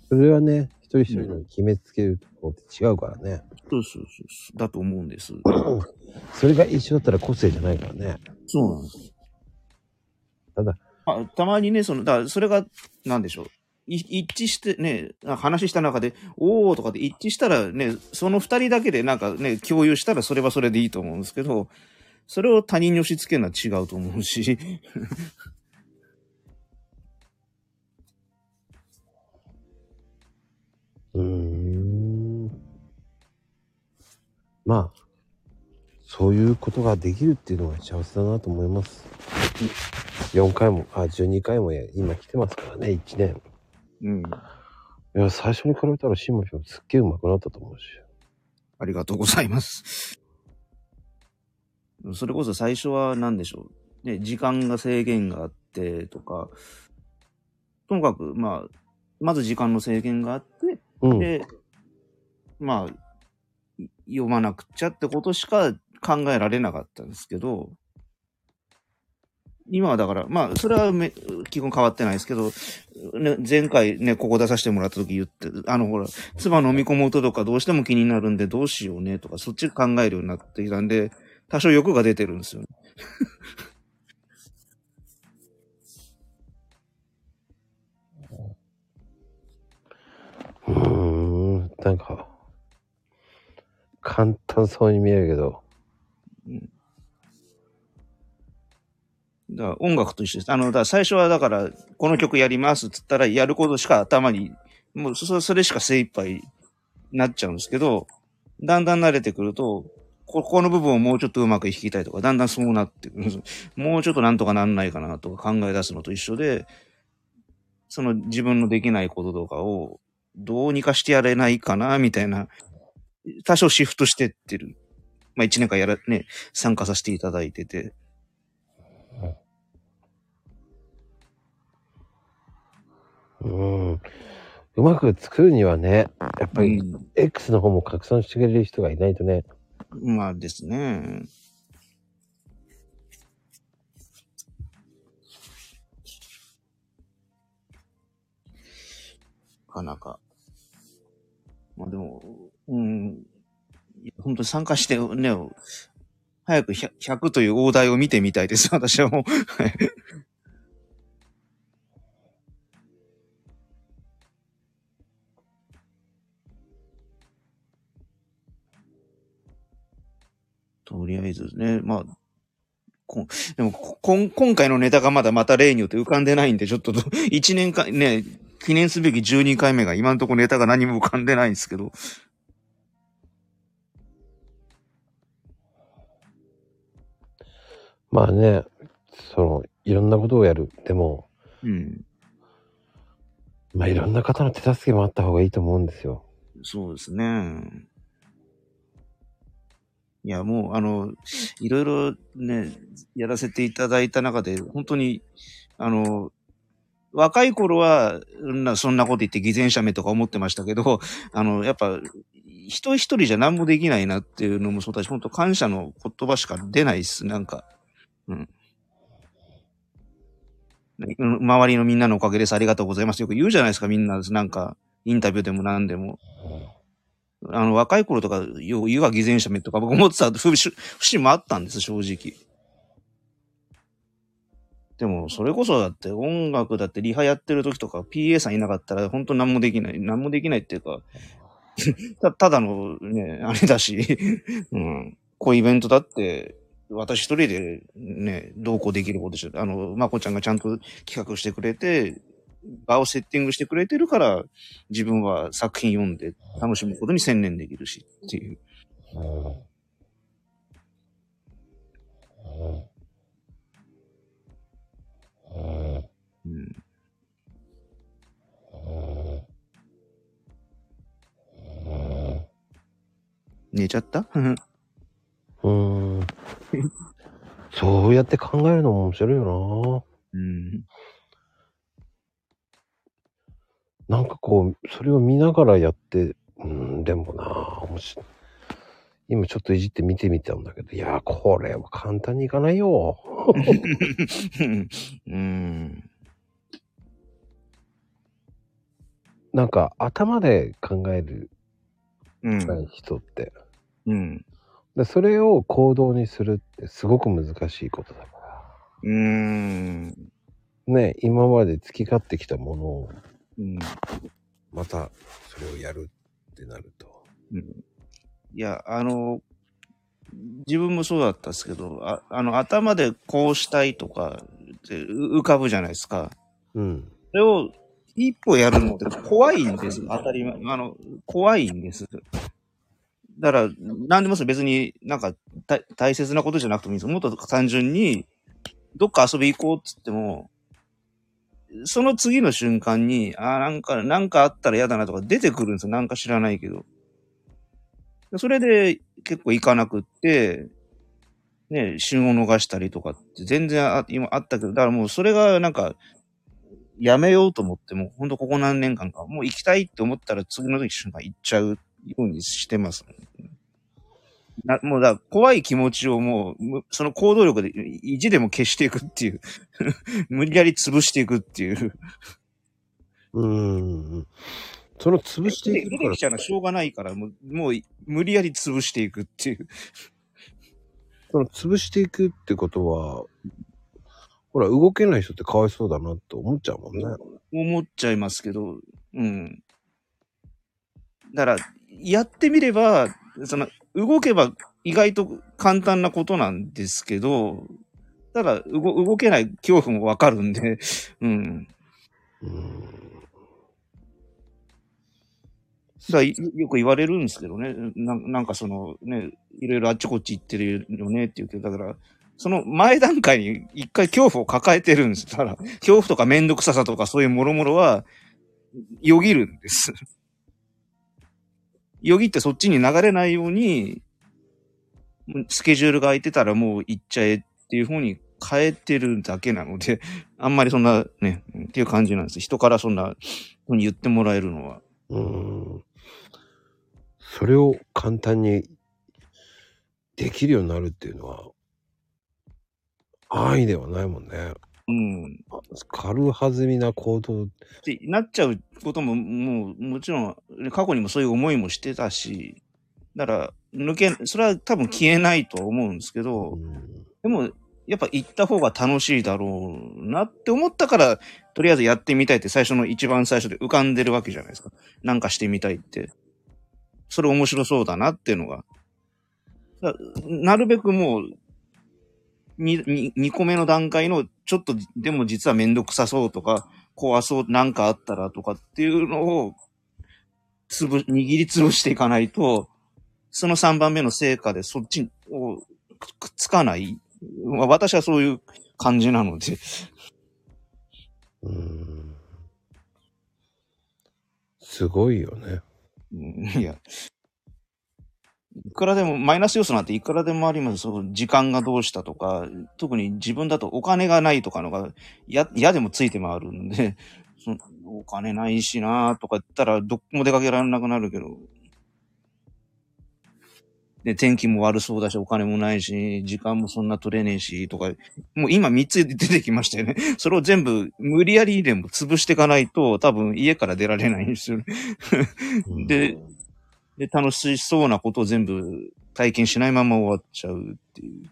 Speaker 1: それはね、人一人の決めつけるところって違うからね。
Speaker 2: そうそうそう。だと思うんです。
Speaker 1: それが一緒だったら個性じゃないからね。
Speaker 2: そうなんです。
Speaker 1: ただ、
Speaker 2: あたまにね、その、だそれが、なんでしょう。い一致してね、あ話した中で、おーとかで一致したらね、その二人だけでなんかね、共有したらそれはそれでいいと思うんですけど、それを他人に押し付けるのは違うと思うし、
Speaker 1: うーん。まあ、そういうことができるっていうのが幸せだなと思います。4回も、あ、12回もや今来てますからね、1年。
Speaker 2: うん。
Speaker 1: いや、最初に比べたらシンもすっげえ上手くなったと思うし。
Speaker 2: ありがとうございます。それこそ最初は何でしょう？ね、時間が制限があってとか、ともかく、まあ、まず時間の制限があって、で、まあ、読まなくちゃってことしか考えられなかったんですけど、今はだから、まあ、それはめ基本変わってないですけど、ね、前回ね、ここ出させてもらった時言って、あの、ほら、唾飲み込む音とかどうしても気になるんでどうしようねとか、そっち考えるようになってきたんで、多少欲が出てるんですよね。
Speaker 1: なんか、簡単そうに見えるけど。
Speaker 2: うんだから音楽と一緒です。あの、だから最初はだから、この曲やりますって言ったら、やることしか頭に、もうそそれしか精一杯なっちゃうんですけど、だんだん慣れてくると、ここの部分をもうちょっとうまく弾きたいとか、だんだんそうなってくる。もうちょっとなんとかなんないかなとか考え出すのと一緒で、その自分のできないこととかをどうにかしてやれないかな、みたいな、多少シフトしてってる。まあ一年間やら、ね、参加させていただいてて。
Speaker 1: うん。うまく作るにはね、やっぱり
Speaker 2: うん
Speaker 1: X の方も拡散してくれる人がいないとね。
Speaker 2: まあですね。かなか。まあでも、うん。いや本当に参加してね、早く 100, 100という大台を見てみたいです、私はもう。とりあえずね、まあ、こでもこん、今回のネタがまだまた例によって浮かんでないんで、ちょっと1年間、ね、記念すべき12回目が今のところネタが何も浮かんでないんですけど。
Speaker 1: まあね、その、いろんなことをやる。でも、
Speaker 2: うん。
Speaker 1: まあいろんな方の手助けもあった方がいいと思うんですよ。
Speaker 2: そうですね。いや、もう、あの、いろいろね、やらせていただいた中で、本当に、あの、若い頃は、そんなこと言って偽善者目とか思ってましたけど、あの、やっぱ、一人一人じゃ何もできないなっていうのもそうだし、本当感謝の言葉しか出ないっす、なんか。うん。周りのみんなのおかげです、ありがとうございます。よく言うじゃないですか、みんな。なんか、インタビューでも何でも。あの、若い頃とか、よう、言うが偽善者めとか、僕思ってた節もあったんです、正直。でも、それこそだって、音楽だってリハやってる時とか、PA さんいなかったら、本当何もできない。何もできないっていうか、たただのね、あれだし、うん。こうイベントだって、私一人でね、どうこうできることでしょ。あの、まこちゃんがちゃんと企画してくれて、場をセッティングしてくれてるから、自分は作品読んで楽しむことに専念できるしっていう。うん。寝ちゃった？
Speaker 1: うーん。そうやって考えるのも面白いよ
Speaker 2: うん。
Speaker 1: な。なんかこう、それを見ながらやって、うん、でもな、面白い。今ちょっといじって見てみたんだけど、いや、これは簡単にいかないよ。
Speaker 2: うん。
Speaker 1: なんか頭で考える
Speaker 2: うん。
Speaker 1: 人って。
Speaker 2: うん。
Speaker 1: でそれを行動にするってすごく難しいことだか
Speaker 2: うん。
Speaker 1: ら。ね、今まで付き交ってきたものを、
Speaker 2: うん。
Speaker 1: またそれをやるってなると。
Speaker 2: うんいや、あの、自分もそうだったんですけど、ああの、頭でこうしたいとかってう浮かぶじゃないですか。
Speaker 1: うん。
Speaker 2: それを一歩やるのって怖いんです。当たり前。あの、怖いんです。だから、何でも別になんか大大切なことじゃなくてもいいんです。もっと単純に、どっか遊び行こうっつっても、その次の瞬間に、ああ、なんか、なんかあったら嫌だなとか出てくるんですよ。なんか知らないけど。それで結構行かなくって、ね、旬を逃したりとかって全然あ今あったけど、だからもうそれがなんか、やめようと思っても、ほんとここ何年間か、もう行きたいって思ったら次の時瞬間行っちゃうようにしてます。なもうだ怖い気持ちをもう、その行動力で意地でも消していくっていう。無理やり潰していくっていう。
Speaker 1: うーん。その潰していくから
Speaker 2: 出てきちゃうのはしょうがないから、もう、もう無理やり潰していくっていう。
Speaker 1: その潰していくってことは、ほら、動けない人ってかわいそうだなって思っちゃうもんね。
Speaker 2: 思っちゃいますけど、うん。だから、やってみれば、その、動けば意外と簡単なことなんですけど、ただ、動動けない恐怖もわかるんで、うん。
Speaker 1: うーん。
Speaker 2: だよく言われるんですけどね。ななんかそのね、いろいろあっちこっち行ってるよねって言うけど、だから、その前段階に一回恐怖を抱えてるんです。だから、恐怖とかめんどくささとかそういうもろもろは、よぎるんです。よぎってそっちに流れないように、スケジュールが空いてたらもう行っちゃえっていう風に変えてるだけなので、あんまりそんなね、っていう感じなんです。人からそんな風に言ってもらえるのは。
Speaker 1: うん。それを簡単にできるようになるっていうのは、安易ではないもんね。
Speaker 2: うん。
Speaker 1: 軽はずみな行動。
Speaker 2: ってなっちゃうことも、もう、もちろん、過去にもそういう思いもしてたし、だから、抜け、それは多分消えないとは思うんですけ
Speaker 1: う
Speaker 2: ど、
Speaker 1: ん
Speaker 2: でも、やっぱ行った方が楽しいだろうなって思ったから、とりあえずやってみたいって最初の一番最初で浮かんでるわけじゃないですか。なんかしてみたいって。それ面白そうだなっていうのが。なるべくもう、2、2, 2個目の段階の、ちょっと、でも実はめんどくさそうとか、怖そう、なんかあったらとかっていうのを、つぶ、握りつぶしていかないと、その3番目の成果でそっちをくっつかない。まあ私はそういう感じなので。
Speaker 1: うん。すごいよね。
Speaker 2: いや。いくらでも、マイナス要素なんていくらでもあります。その時間がどうしたとか、特に自分だとお金がないとかのが、や、嫌でもついて回るんで、そのお金ないしなとか言ったら、どっも出かけられなくなるけど。で、天気も悪そうだし、お金もないし、時間もそんな取れねえし、とか、もう今3つ出てきましたよね。それを全部無理やりでも潰していかないと、多分家から出られないんですよね。
Speaker 1: うん
Speaker 2: で、で、楽しそうなことを全部体験しないまま終わっちゃうっていう。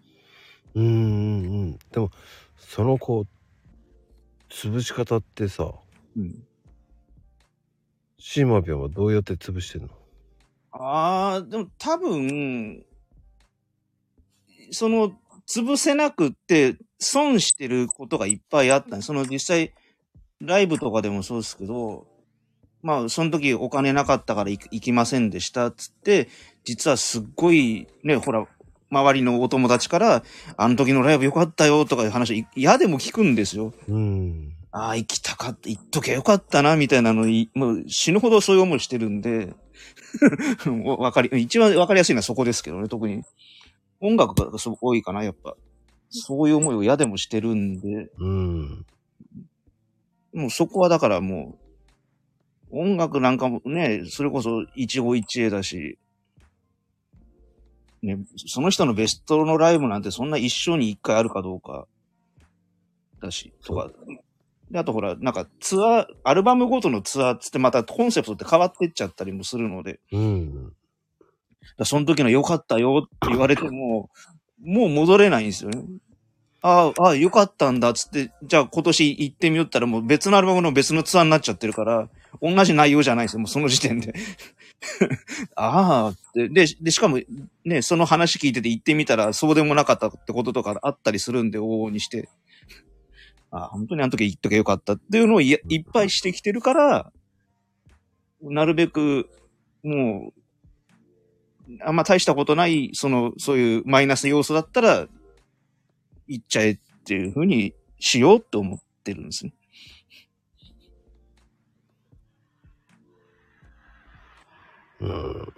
Speaker 1: うんうんうん。でも、そのこう、潰し方ってさ、
Speaker 2: うん。
Speaker 1: シーマピョンはどうやって潰してんの？
Speaker 2: ああ、でも多分、その、潰せなくって損してることがいっぱいあった。その実際、ライブとかでもそうですけど、まあ、その時お金なかったから行きませんでしたっつって、実はすっごい、ね、ほら、周りのお友達から、あの時のライブ良かったよとかいう話、い嫌でも聞くんですよ。
Speaker 1: うん。
Speaker 2: ああ、行きたかった、行っときゃよかったな、みたいなのい、もう死ぬほどそういう思いしてるんで、わかり、一番わかりやすいのはそこですけどね、特に。音楽がすごく多いかな、やっぱ。そういう思いを嫌でもしてるんで、
Speaker 1: うん。
Speaker 2: もうそこはだからもう、音楽なんかもね、それこそ一期一会だし、ね、その人のベストのライブなんてそんな一生に一回あるかどうか、だし、とか。で、あとほら、なんかツアー、アルバムごとのツアーっつってまたコンセプトって変わってっちゃったりもするので、
Speaker 1: うん。
Speaker 2: だその時の良かったよって言われても、もう戻れないんですよね。ああ、ああ、良かったんだっつって、じゃあ今年行ってみよったらもう別のアルバムの別のツアーになっちゃってるから、同じ内容じゃないですよ、もうその時点で。ああって、で、で、しかもね、その話聞いてて行ってみたらそうでもなかったってこととかあったりするんで、往々にして。ああ、本当にあの時行っとけばよかったっていうのをいいっぱいしてきてるから、なるべく、もう、あんま大したことない、その、そういうマイナス要素だったら、行っちゃえっていうふうにしようって思ってるんですね。
Speaker 1: うん。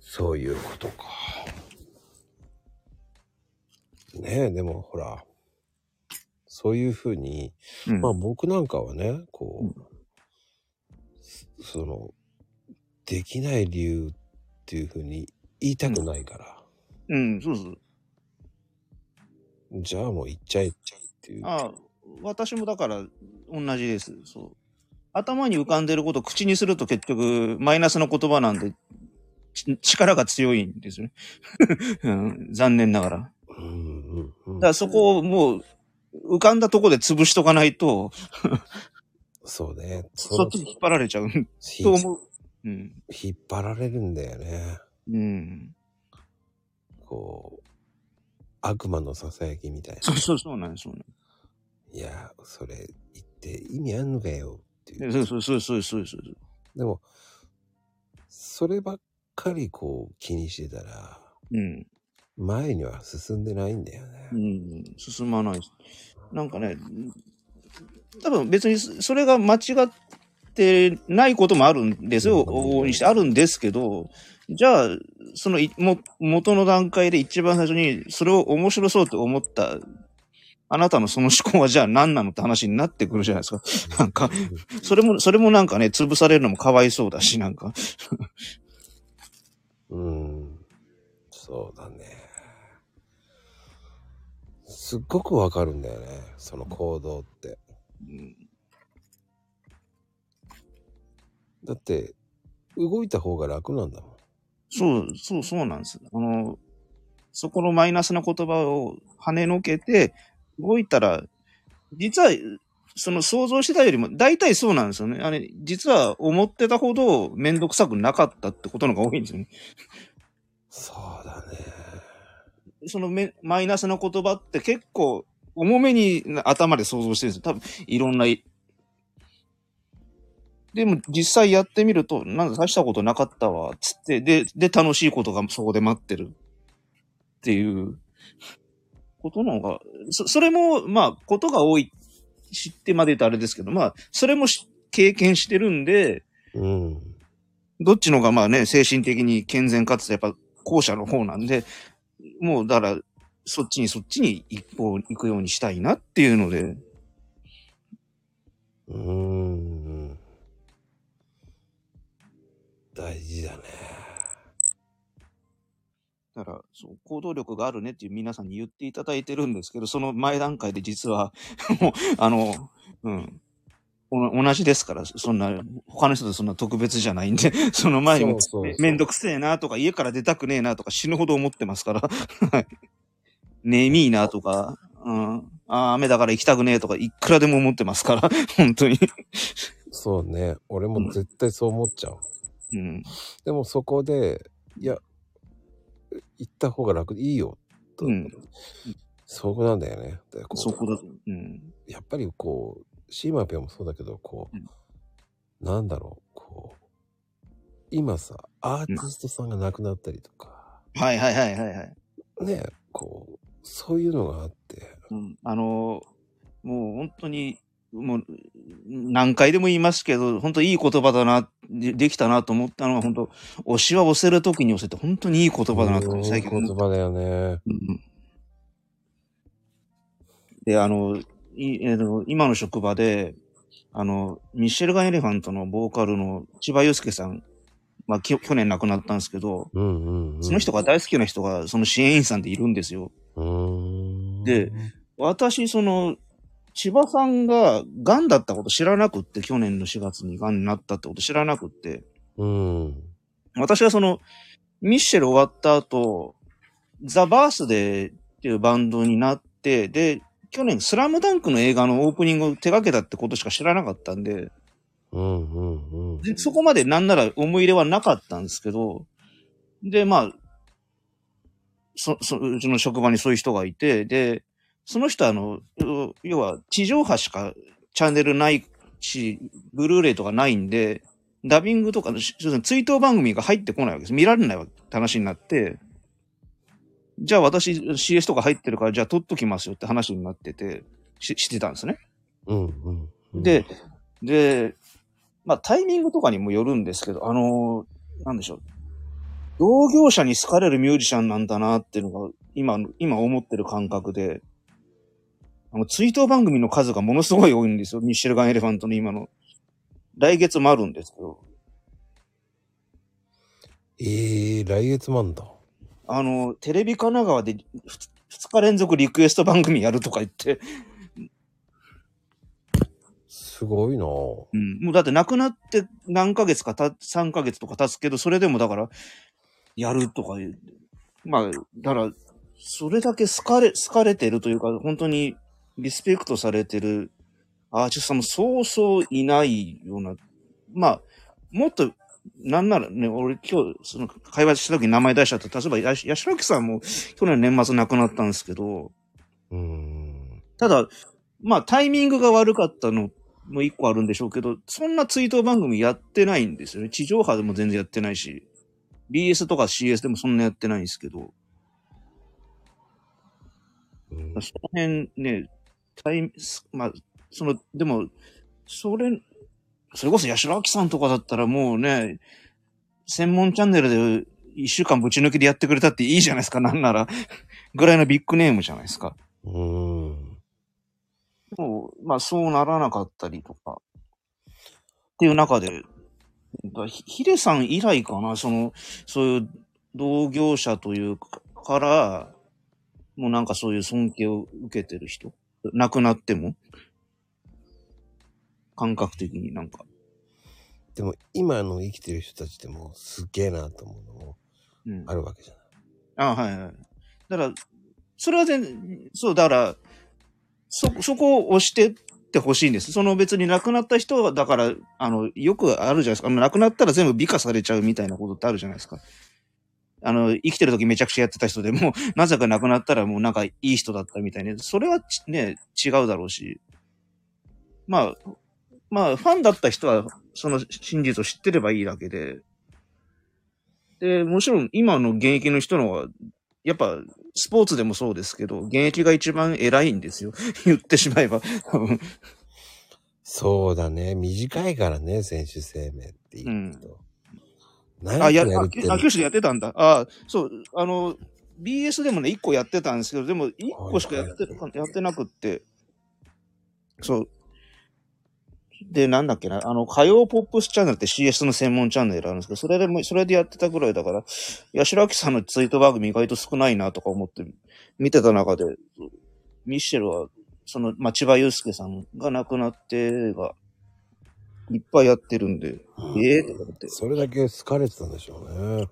Speaker 1: そういうことか。ねえ、でもほら、そういうふうに、
Speaker 2: うん。
Speaker 1: まあ僕なんかはね、こう、その、できない理由っていうふうに言いたくないから、
Speaker 2: うん、そうそう。
Speaker 1: じゃあもう言っちゃえっていう。
Speaker 2: ああ、私もだから同じです。そう。頭に浮かんでることを口にすると結局マイナスの言葉なんで、ち力が強いんですよね。うん、残念ながら。
Speaker 1: うんうんうん
Speaker 2: だからそこをもう浮かんだとこで潰しとかないと、
Speaker 1: そうね。
Speaker 2: そっちに引っ張られちゃう
Speaker 1: ひ
Speaker 2: と思う。うん。
Speaker 1: 引っ張られるんだよね。
Speaker 2: うん。
Speaker 1: こう、悪魔の囁きみたいな。
Speaker 2: そうそうそうなんです、そうなんで
Speaker 1: いや、それ言って意味あんのかよっていう。
Speaker 2: す。そうそうそうそうそうそう。
Speaker 1: でも、そればっかりこう気にしてたら、
Speaker 2: うん。
Speaker 1: 前には進んでないんだよね
Speaker 2: う。ん。進まない。なんかね、多分別にそれが間違ってないこともあるんですよ。
Speaker 1: うん
Speaker 2: 往々にしてあるんですけど、じゃあ、そのいも元の段階で一番最初にそれを面白そうと思った、あなたのその思考はじゃあ何なのって話になってくるじゃないですか。なんか、それも、それもなんかね、潰されるのもかわいそうだし、なんか。
Speaker 1: うん。そうだね。すっごくわかるんだよね。その行動って。
Speaker 2: うん
Speaker 1: だって、動いた方が楽なんだもん。
Speaker 2: そう、そう、そうなんです。あの、そこのマイナスな言葉を跳ねのけて、動いたら、実は、その想像してたよりも、大体そうなんですよね。あれ、実は思ってたほどめんどくさくなかったってことのが多いんですよね。
Speaker 1: そうだね。
Speaker 2: そのめマイナスな言葉って結構重めに頭で想像してるんですよ。多分、いろんな、でも実際やってみると、なんか大したことなかったわ、つって、で、で、楽しいことがそこで待ってるっていうことの方が、そ、それも、まあ、ことが多い、知ってまで言うとあれですけど、まあ、それもし経験してるんで、
Speaker 1: うん。
Speaker 2: どっちの方がまあね、精神的に健全かつやっぱ後者の方なんで、もうだから、そっちにそっちに一方行くようにしたいなっていうので、
Speaker 1: うーん。大事だね。
Speaker 2: だから、そう、行動力があるねっていう皆さんに言っていただいてるんですけど、その前段階で実は、もう、あの、うん。お同じですから、そんな、他の人とそんな特別じゃないんで、その前にもめんどくせえなとか、家から出たくねえなとか死ぬほど思ってますから。はいねえみーなとか、うん。あー雨だから行きたくねえとか、いくらでも思ってますから、本当に。
Speaker 1: そうね。俺も絶対そう思っちゃう。
Speaker 2: うん。
Speaker 1: でもそこで、いや、行った方が楽でいいよ。と
Speaker 2: うん。
Speaker 1: そこなんだよね。
Speaker 2: そこだと。うん。
Speaker 1: やっぱりこう、シーマピョンもそうだけど、こう、
Speaker 2: うん
Speaker 1: なんだろう、こう、今さ、アーティストさんが亡くなったりとか、
Speaker 2: はいはいはいはいはい。
Speaker 1: ね、こう、そういうのがあって、
Speaker 2: うん。あのーもう本当に、もう、何回でも言いますけど、本当いい言葉だな、でできたなと思ったのは、本当推しは押せるときに押せて、本当にいい言葉だなと、最近
Speaker 1: いい言葉だよね。
Speaker 2: うんで、あの、いえーと今の職場で、あの、ミッシェルガン・エレファントのボーカルの千葉祐介さん、まあ、き去年亡くなったんですけど、
Speaker 1: うんうん、うん。
Speaker 2: その人が大好きな人が、その支援員さんでいるんですよ。で、私、その、千葉さんが癌だったこと知らなくって、去年の4月に癌になったってこと知らなくって、
Speaker 1: うん。
Speaker 2: 私はその、ミッシェル終わった後、ザ・バースデーっていうバンドになって、で、去年スラムダンクの映画のオープニングを手掛けたってことしか知らなかったんで、
Speaker 1: うんうんうん。
Speaker 2: でそこまでなんなら思い入れはなかったんですけど、で、まあ、そ、そ、うちの職場にそういう人がいて、で、その人はあの、う要は地上波しかチャンネルないし、ブルーレイとかないんで、ダビングとかの追悼番組が入ってこないわけです。見られない話になって、じゃあ私 CS とか入ってるから、じゃあ撮っときますよって話になってて、し、してたんですね。
Speaker 1: うんうんうん。
Speaker 2: で、で、まあタイミングとかにもよるんですけど、あのーなんでしょう。同業者に好かれるミュージシャンなんだなっていうのが、今の、今思ってる感覚で、あの、追悼番組の数がものすごい多いんですよ。ミッシェルガン・エレファントの今の。来月もあるんですけど、
Speaker 1: ええー、来月もあんだ。
Speaker 2: あの、テレビ神奈川で2日連続リクエスト番組やるとか言って、
Speaker 1: すごいなぁ。
Speaker 2: うん。もうだって亡くなって何ヶ月かた、3ヶ月とか経つけど、それでもだから、やるとか言う。まあ、だから、それだけ好かれ、好かれてるというか、本当にリスペクトされてるアーティストさんもそうそういないような、まあ、もっと、なんならね、俺今日、その会話した時に名前出しちゃった。例えば、やし、やしらきさんも去年年末亡くなったんですけど、
Speaker 1: うーん。
Speaker 2: ただ、まあタイミングが悪かったのも一個あるんでしょうけど、そんな追悼番組やってないんですよね。地上波でも全然やってないし、BS とか CS でもそんなやってないんですけど、
Speaker 1: うん
Speaker 2: その辺ね、タイまあ、その、でも、それ、それこそ八代亜紀さんとかだったらもうね、専門チャンネルで一週間ぶち抜きでやってくれたっていいじゃないですか、なんなら。ぐらいのビッグネームじゃないですか。
Speaker 1: うーん。
Speaker 2: もう、まあそうならなかったりとか。っていう中で、ヒデさん以来かな、その、そういう同業者というかから、もうなんかそういう尊敬を受けてる人亡くなっても感覚的になんか。
Speaker 1: でも今の生きてる人たちでもすげえなと思うのも
Speaker 2: うん。
Speaker 1: あるわけじゃない。
Speaker 2: あはいはい。だから、それは全然、そう、だから、そ、そこを押してってほしいんです。その別に亡くなった人は、だから、あの、よくあるじゃないですか。あの亡くなったら全部美化されちゃうみたいなことってあるじゃないですか。あの、生きてる時めちゃくちゃやってた人でも、なぜか亡くなったらもうなんかいい人だったみたいに、それはちね、違うだろうし。まあ、まあ、ファンだった人は、その真実を知ってればいいだけで。で、もちろん今の現役の人のは、やっぱ、スポーツでもそうですけど、現役が一番偉いんですよ。言ってしまえば。多分
Speaker 1: そうだね。短いからね、選手生命って言うと。
Speaker 2: あ、
Speaker 1: 何
Speaker 2: や、あ、
Speaker 1: やるって
Speaker 2: あ九州でやってたんだ。あ、そう、あの、BS でもね、1個やってたんですけど、でも1個しかやって、やってなくって。そう。で、なんだっけな、あの、歌謡ポップスチャンネルって CS の専門チャンネルあるんですけど、それでも、それでやってたぐらいだから、八代亜紀さんのツイート番組意外と少ないなとか思って見てた中で、ミッシェルは、その、まあ、千葉祐介さんが亡くなってが、いっぱいやってるんで、
Speaker 1: うん
Speaker 2: ええー、とか思って。
Speaker 1: それだけ好かれてたんでしょうね。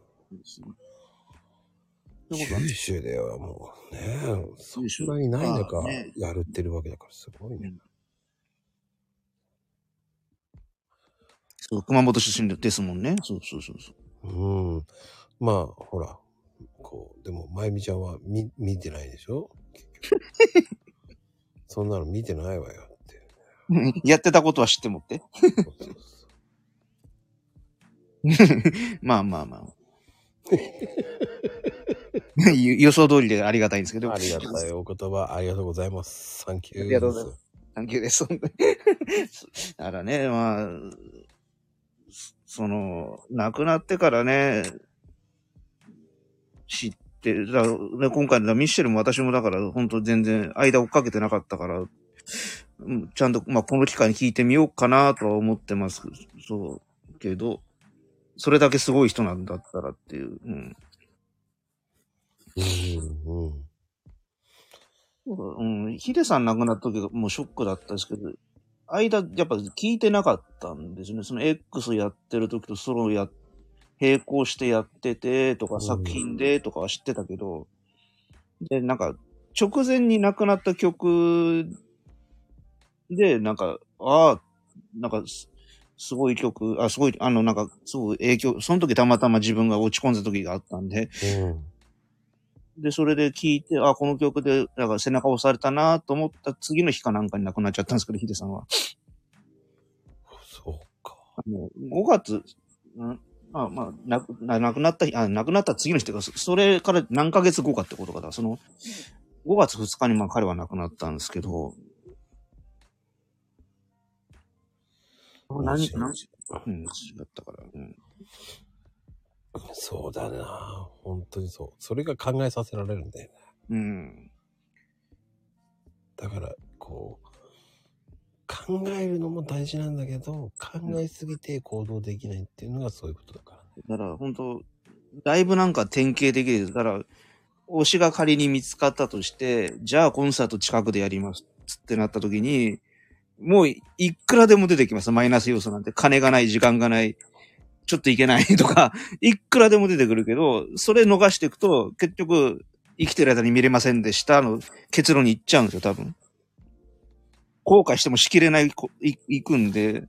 Speaker 1: 九州ではもうね、そんなにない中やるってるわけだからすごいね。
Speaker 2: そう、熊本出身ですもんね。そうそうそうそう。
Speaker 1: うん。まあ、ほら、こう、でも、まゆみちゃんは見、見てないでしょ？そんなの見てないわよって。
Speaker 2: やってたことは知ってもって。まあまあまあ。予予想通りでありがたいんですけど。
Speaker 1: ありがたいお言葉、ありがとうございます。サンキュー。
Speaker 2: ありがとうございます。サンキューです。だからね、まあ、その、亡くなってからね、知って、だからね今回のミッシェルも私もだから、本当全然間追っかけてなかったから、うんちゃんと、まあ、この機会に聞いてみようかなとは思ってます。そう、けど、それだけすごい人なんだったらっていう。うん。
Speaker 1: うん
Speaker 2: ヒデさん亡くなった時がもうショックだったんですけど、間、やっぱ聞いてなかったんですね。その X やってる時とソロや、並行してやっててとか
Speaker 1: うん
Speaker 2: 作品でとかは知ってたけど、で、なんか、直前に亡くなった曲で、なんか、ああ、なんかす、すごい曲、あ、すごい、あの、なんか、すごい影響、その時たまたま自分が落ち込んだ時があったんで、
Speaker 1: うん。
Speaker 2: で、それで聞いて、あ、この曲で、なんか背中押されたなと思った次の日かなんかに亡くなっちゃったんですけど、ヒデさんは。
Speaker 1: そうか。
Speaker 2: あの、5月、ん？まあまあ、なく、な亡くなった日、あ、亡くなった次の日っていうか、そそれから何ヶ月後かってことかだ。その、5月2日にまあ彼は亡くなったんですけど、何、何、うん、違ったから、うん。
Speaker 1: そうだな。本当にそう。それが考えさせられるんだよね。
Speaker 2: うん。
Speaker 1: だから、こう、考えるのも大事なんだけど、考えすぎて行動できないっていうのがそういうことだからね。
Speaker 2: だから本当だいぶなんか典型的です。だから、推しが仮に見つかったとして、じゃあコンサート近くでやりますってなった時に、もういくらでも出てきます。マイナス要素なんて。金がない、時間がない、ちょっといけないとか、いくらでも出てくるけど、それ逃していくと、結局、生きてる間に見れませんでしたの結論に行っちゃうんですよ、多分。後悔してもしきれない、い、行くんで、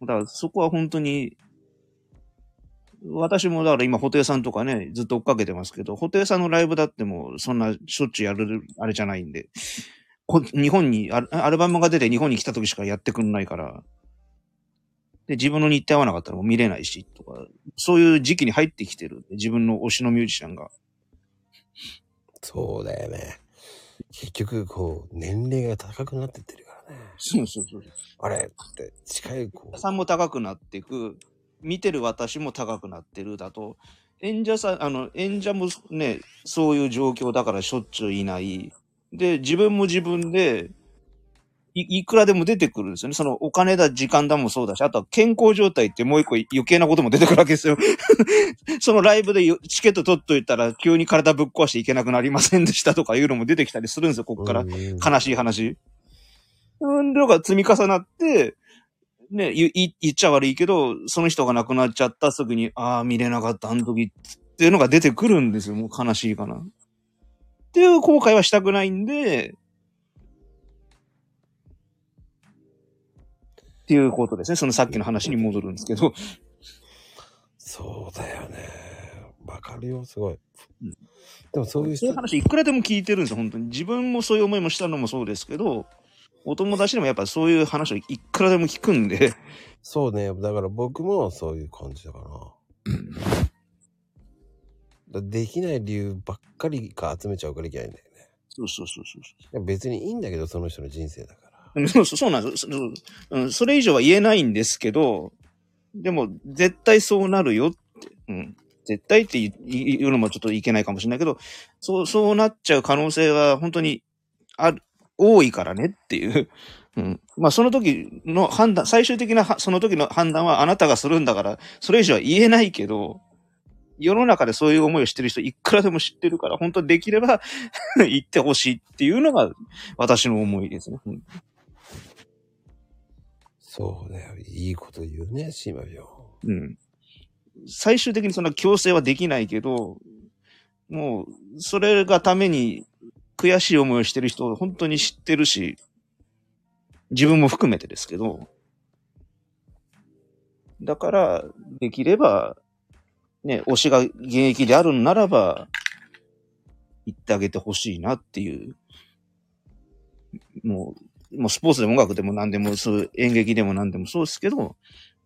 Speaker 2: だからそこは本当に、私もだから今、ホテイさんとかね、ずっと追っかけてますけど、ホテイさんのライブだっても、そんなしょっちゅうやる、あれじゃないんで、こ日本にア、アルバムが出て日本に来た時しかやってくんないから、で、自分の日程合わなかったらもう見れないし、とか、そういう時期に入ってきてる自分の推しのミュージシャンが。
Speaker 1: そうだよね。結局、こう、年齢が高くなってってるからね。
Speaker 2: そうそうそう。
Speaker 1: あれって、近い、こう、
Speaker 2: さんも高くなっていく、見てる私も高くなってるだと、演者さん、あの、演者もね、そういう状況だからしょっちゅういない。で、自分も自分で、いいくらでも出てくるんですよね。そのお金だ、時間だもそうだし、あとは健康状態ってもう一個余計なことも出てくるわけですよ。そのライブでよチケット取っといたら急に体ぶっ壊していけなくなりませんでしたとかいうのも出てきたりするんですよ、ここから。
Speaker 1: うん
Speaker 2: 悲しい話。うん、のが積み重なって、ね、言っちゃ悪いけど、その人が亡くなっちゃったすぐに、ああ、見れなかった、あの時っていうのが出てくるんですよ。もう悲しいかな。っていう後悔はしたくないんで、っていうことですね。そのさっきの話に戻るんですけど。
Speaker 1: そうだよね。わかるよ、すごい。
Speaker 2: うん
Speaker 1: でもそういう人
Speaker 2: そういう、話いくらでも聞いてるんですよ、本当に。自分もそういう思いもしたのもそうですけど、お友達でもやっぱそういう話をいくらでも聞くんで、
Speaker 1: そうね。だから僕もそういう感じだから。だできない理由ばっかりか集めちゃうからいけないんだよね。
Speaker 2: そうそうそうそう。
Speaker 1: 別にいいんだけど、その人の人生だから。
Speaker 2: そうそうなんですそうん。それ以上は言えないんですけど、でも、絶対そうなるよって。うん。絶対って言うのもちょっといけないかもしれないけど、そう、そうなっちゃう可能性は本当にある、多いからねっていう。うん。まあ、その時の判断、最終的なその時の判断はあなたがするんだから、それ以上は言えないけど、世の中でそういう思いをしてる人いくらでも知ってるから、本当にできれば 言ってほしいっていうのが私の思いですね。うん
Speaker 1: そうだよ。いいこと言うね、シーマビョ
Speaker 2: うん。最終的にそんな強制はできないけど、もう、それがために悔しい思いをしてる人を本当に知ってるし、自分も含めてですけど、だから、できれば、ね、推しが現役であるんならば、言ってあげてほしいなっていう、もう、もうスポーツでも音楽でも何でも、そう演劇でも何でもそうですけど、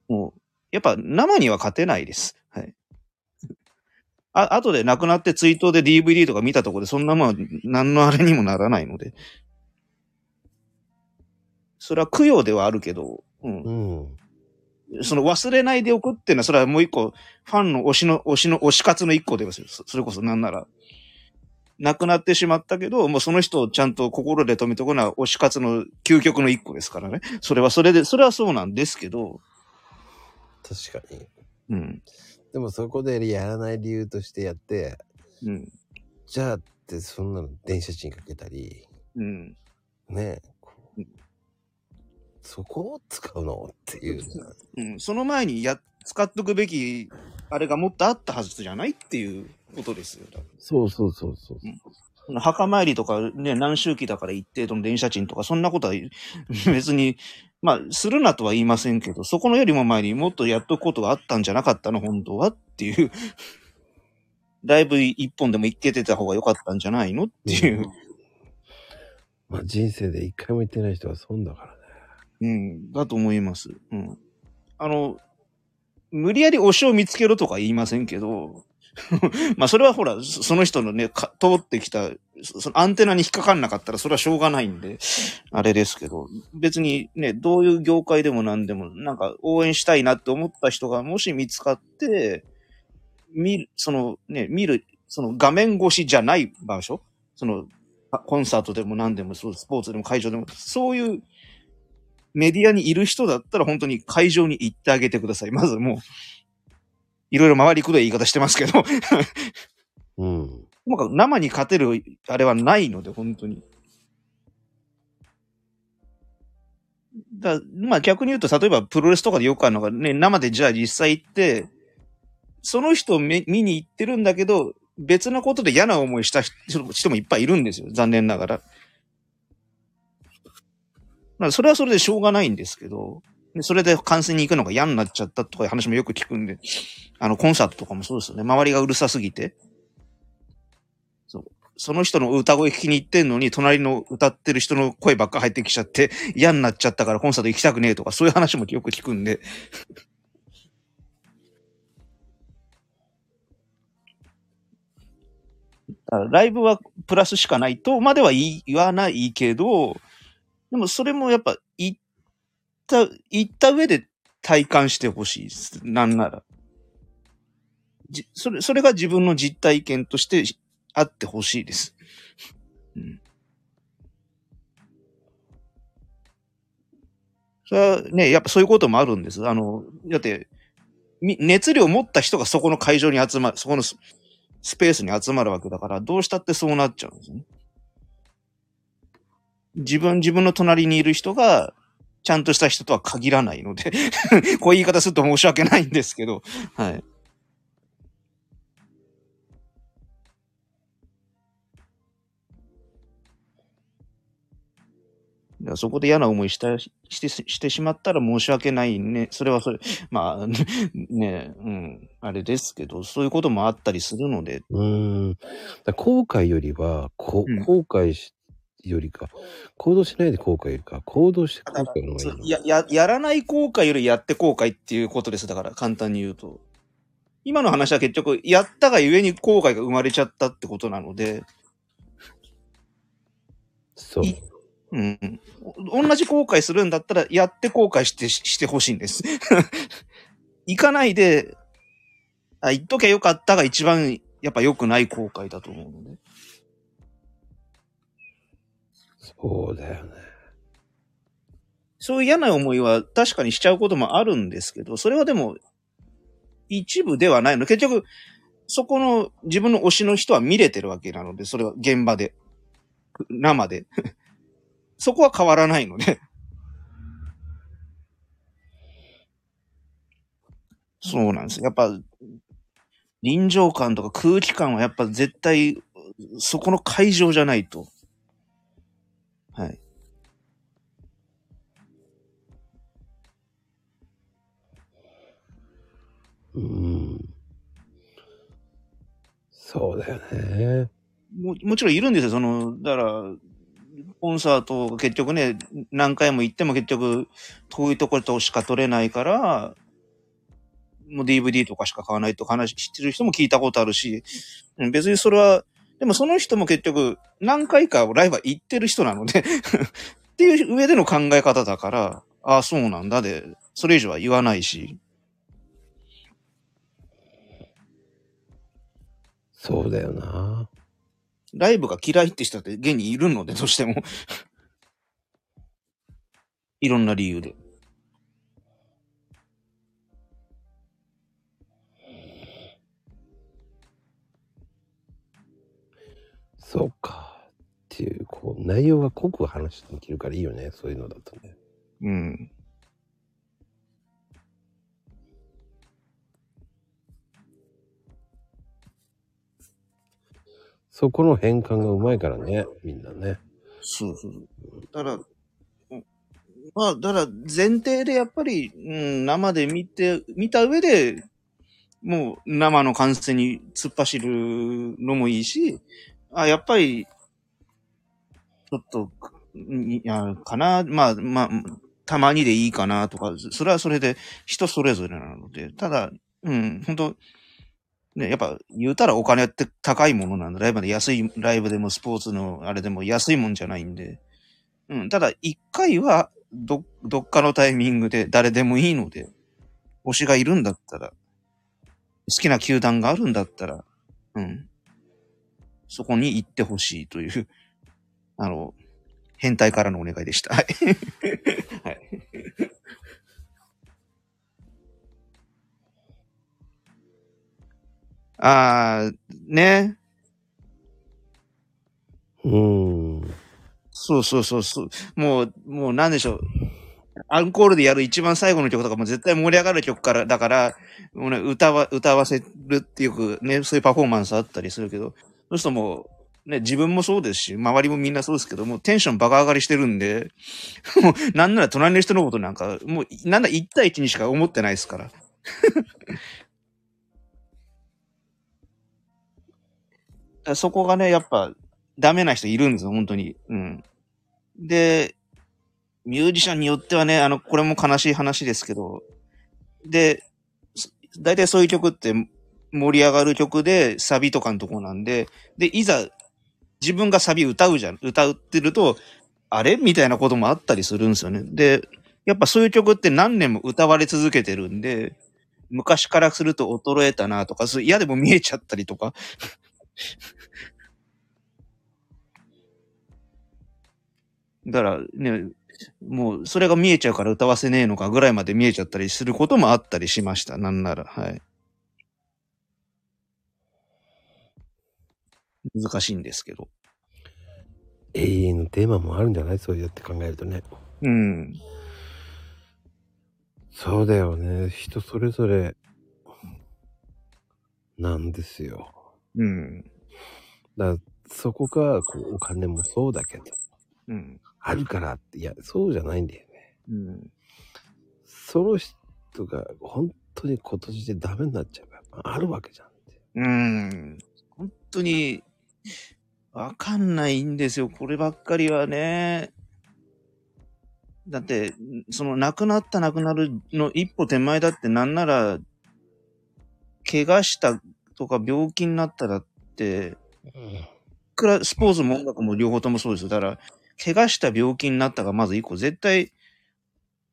Speaker 2: もう、やっぱ生には勝てないです。はい。あ、後で亡くなってツイートで DVD とか見たところでそんなもん何のあれにもならないので。それは供養ではあるけど、うん。
Speaker 1: うん。
Speaker 2: その忘れないでおくっていうのは、それはもう一個、ファンの推しの、推しの、推し活の一個でますよ。そそれこそなんなら。亡くなってしまったけど、もうその人をちゃんと心で止めとくのは推し活の究極の一個ですからね。それはそれで、それはそうなんですけど、
Speaker 1: 確かに。
Speaker 2: うん。
Speaker 1: でもそこでやらない理由としてやって、
Speaker 2: うん。
Speaker 1: じゃあってそんなの電車賃かけたり、
Speaker 2: うん。
Speaker 1: ねこう
Speaker 2: うん
Speaker 1: そこを使うのっていう。
Speaker 2: うん。その前にや、使っとくべき、あれがもっとあったはずじゃないっていうことですよ。
Speaker 1: そうそうそうそう。
Speaker 2: その墓参りとかね、何周期だから一定度の電車賃とか、そんなことは 別に、まあ、するなとは言いませんけど、そこのよりも前にもっとやっとくことがあったんじゃなかったの、本当はっていう。ライブ一本でも行けてた方が良かったんじゃないのっていう。
Speaker 1: まあ人生で一回も行ってない人は損だからね。
Speaker 2: うん、だと思います。うん。あの、無理やり推しを見つけろとか言いませんけど、まあそれはほら、その人のね、か通ってきた、そのアンテナに引っかかんなかったらそれはしょうがないんで、あれですけど、別にね、どういう業界でも何でも、なんか応援したいなって思った人がもし見つかって、見る、そのね、見る、その画面越しじゃない場所その、コンサートでも何でもそう、スポーツでも会場でも、そういうメディアにいる人だったら本当に会場に行ってあげてください。まずもう、いろいろ回りくどい言い方してますけど、
Speaker 1: うん。
Speaker 2: ともかく生に勝てるあれはないので、本当に。だまあ逆に言うと、例えばプロレスとかでよくあるのがね、生でじゃあ実際行って、その人を見見に行ってるんだけど、別なことで嫌な思いした人人もいっぱいいるんですよ。残念ながら。まあそれはそれでしょうがないんですけど、でそれで観戦に行くのが嫌になっちゃったとかいう話もよく聞くんで、あの、コンサートとかもそうですよね。周りがうるさすぎて。そう。その人の歌声聞きに行ってんのに、隣の歌ってる人の声ばっか入ってきちゃって、嫌になっちゃったからコンサート行きたくねえとか、そういう話もよく聞くんで。ライブはプラスしかないとまでは言わないけど、でもそれもやっぱ行っ、行った上で体感してほしいです。なんなら。じそれ、それが自分の実体験としてあってほしいです。うん。それはね、やっぱそういうこともあるんです。あの、だって、み熱量を持った人がそこの会場に集まる、そこのススペースに集まるわけだから、どうしたってそうなっちゃうんですね。自分、自分の隣にいる人が、ちゃんとした人とは限らないので、こういう言い方すると申し訳ないんですけど、はい。そこで嫌な思いしたしてしてしまったら申し訳ないね。それはそれ。まあ、ね、うん。あれですけど、そういうこともあったりするので、
Speaker 1: うーん。だ後悔よりは、こ
Speaker 2: うん
Speaker 1: 後悔し、よりか、行動しないで後悔よりか、行動して後悔の方がいいの。
Speaker 2: や、や、やらない後悔よりやって後悔っていうことです。だから、簡単に言うと。今の話は結局、やったがゆえに後悔が生まれちゃったってことなので、
Speaker 1: そう。
Speaker 2: いうん。お同じ後悔するんだったら、やって後悔して、してほしいんです。行かないで、あ、言っときゃよかったが一番、やっぱ良くない後悔だと思うので。
Speaker 1: そうだよね。
Speaker 2: そういう嫌な思いは確かにしちゃうこともあるんですけど、それはでも、一部ではないの。結局、そこの自分の推しの人は見れてるわけなので、それは現場で。生で。そこは変わらないので。そうなんです。やっぱ、臨場感とか空気感はやっぱ絶対、そこの会場じゃないと。はい。
Speaker 1: うーん。そうだよね。
Speaker 2: ももちろんいるんですよ。その、だから、コンサート結局ね、何回も行っても結局遠いところとしか撮れないから、もう DVD とかしか買わないとか話してる人も聞いたことあるし、うん別にそれは、でもその人も結局何回かライブは行ってる人なので っていう上での考え方だから、ああ、そうなんだで、それ以上は言わないし、
Speaker 1: そうだよな。
Speaker 2: ライブが嫌いって人って現にいるので、どうしても。いろんな理由で。
Speaker 1: そうか。っていう、こう、内容が濃く話できるからいいよね。そういうのだとね。
Speaker 2: うん。
Speaker 1: そこの変換がうまいからね。みんなね。
Speaker 2: そうそう。だから、まあ、だから前提でやっぱり、うん、生で見て、見た上で、もう生の観戦に突っ走るのもいいし、あ、やっぱり、ちょっと、いや、かな、まあ、まあ、たまにでいいかなとか、それはそれで人それぞれなので、ただ、うん、本当ね、やっぱ言うたらお金って高いものなんで、ライブで安い、ライブでもスポーツのあれでも安いもんじゃないんで、うん、ただ一回はど、どっかのタイミングで誰でもいいので、推しがいるんだったら、好きな球団があるんだったら、うん、そこに行ってほしいという、あの、変態からのお願いでした。はい。はい。あー、ね。
Speaker 1: うーん。
Speaker 2: そうそうそうそう。もう、もうなんでしょう。アンコールでやる一番最後の曲とかも絶対盛り上がる曲から、だから、もうね、歌わ、歌わせるっていうくね、そういうパフォーマンスあったりするけど、そうするともう、ね、自分もそうですし、周りもみんなそうですけど、もテンションバカ上がりしてるんで、もう、なんなら隣の人のことなんか、もう、なんだ1対1にしか思ってないですから。そこがね、やっぱ、ダメな人いるんですよ、本当に。うん。で、ミュージシャンによってはね、あの、これも悲しい話ですけど、で、大体そういう曲って盛り上がる曲でサビとかのとこなんで、で、いざ自分がサビ歌うじゃん、歌ってると、あれ？みたいなこともあったりするんですよね。で、やっぱそういう曲って何年も歌われ続けてるんで、昔からすると衰えたなとか、そう嫌でも見えちゃったりとか。だからね、もうそれが見えちゃうから歌わせねえのかぐらいまで見えちゃったりすることもあったりしました。なんなら、はい。難しいんですけど。
Speaker 1: 永遠のテーマもあるんじゃない？そうやって考えるとね。
Speaker 2: うん。
Speaker 1: そうだよね。人それぞれ、なんですよ。
Speaker 2: うん。
Speaker 1: だからそこが、こう、お金もそうだけど、
Speaker 2: うん。
Speaker 1: あるからって、いや、そうじゃないんだよね。
Speaker 2: うん。
Speaker 1: そのしとか、本当に今年でダメになっちゃえばあるわけじゃんって。
Speaker 2: うーん。本当に、わかんないんですよ。こればっかりはね。だって、その亡くなった亡くなるの一歩手前だってなんなら、怪我したとか病気になったらって、いくらスポーツも音楽も両方ともそうですよ。だから、怪我した病気になったがまず一個絶対、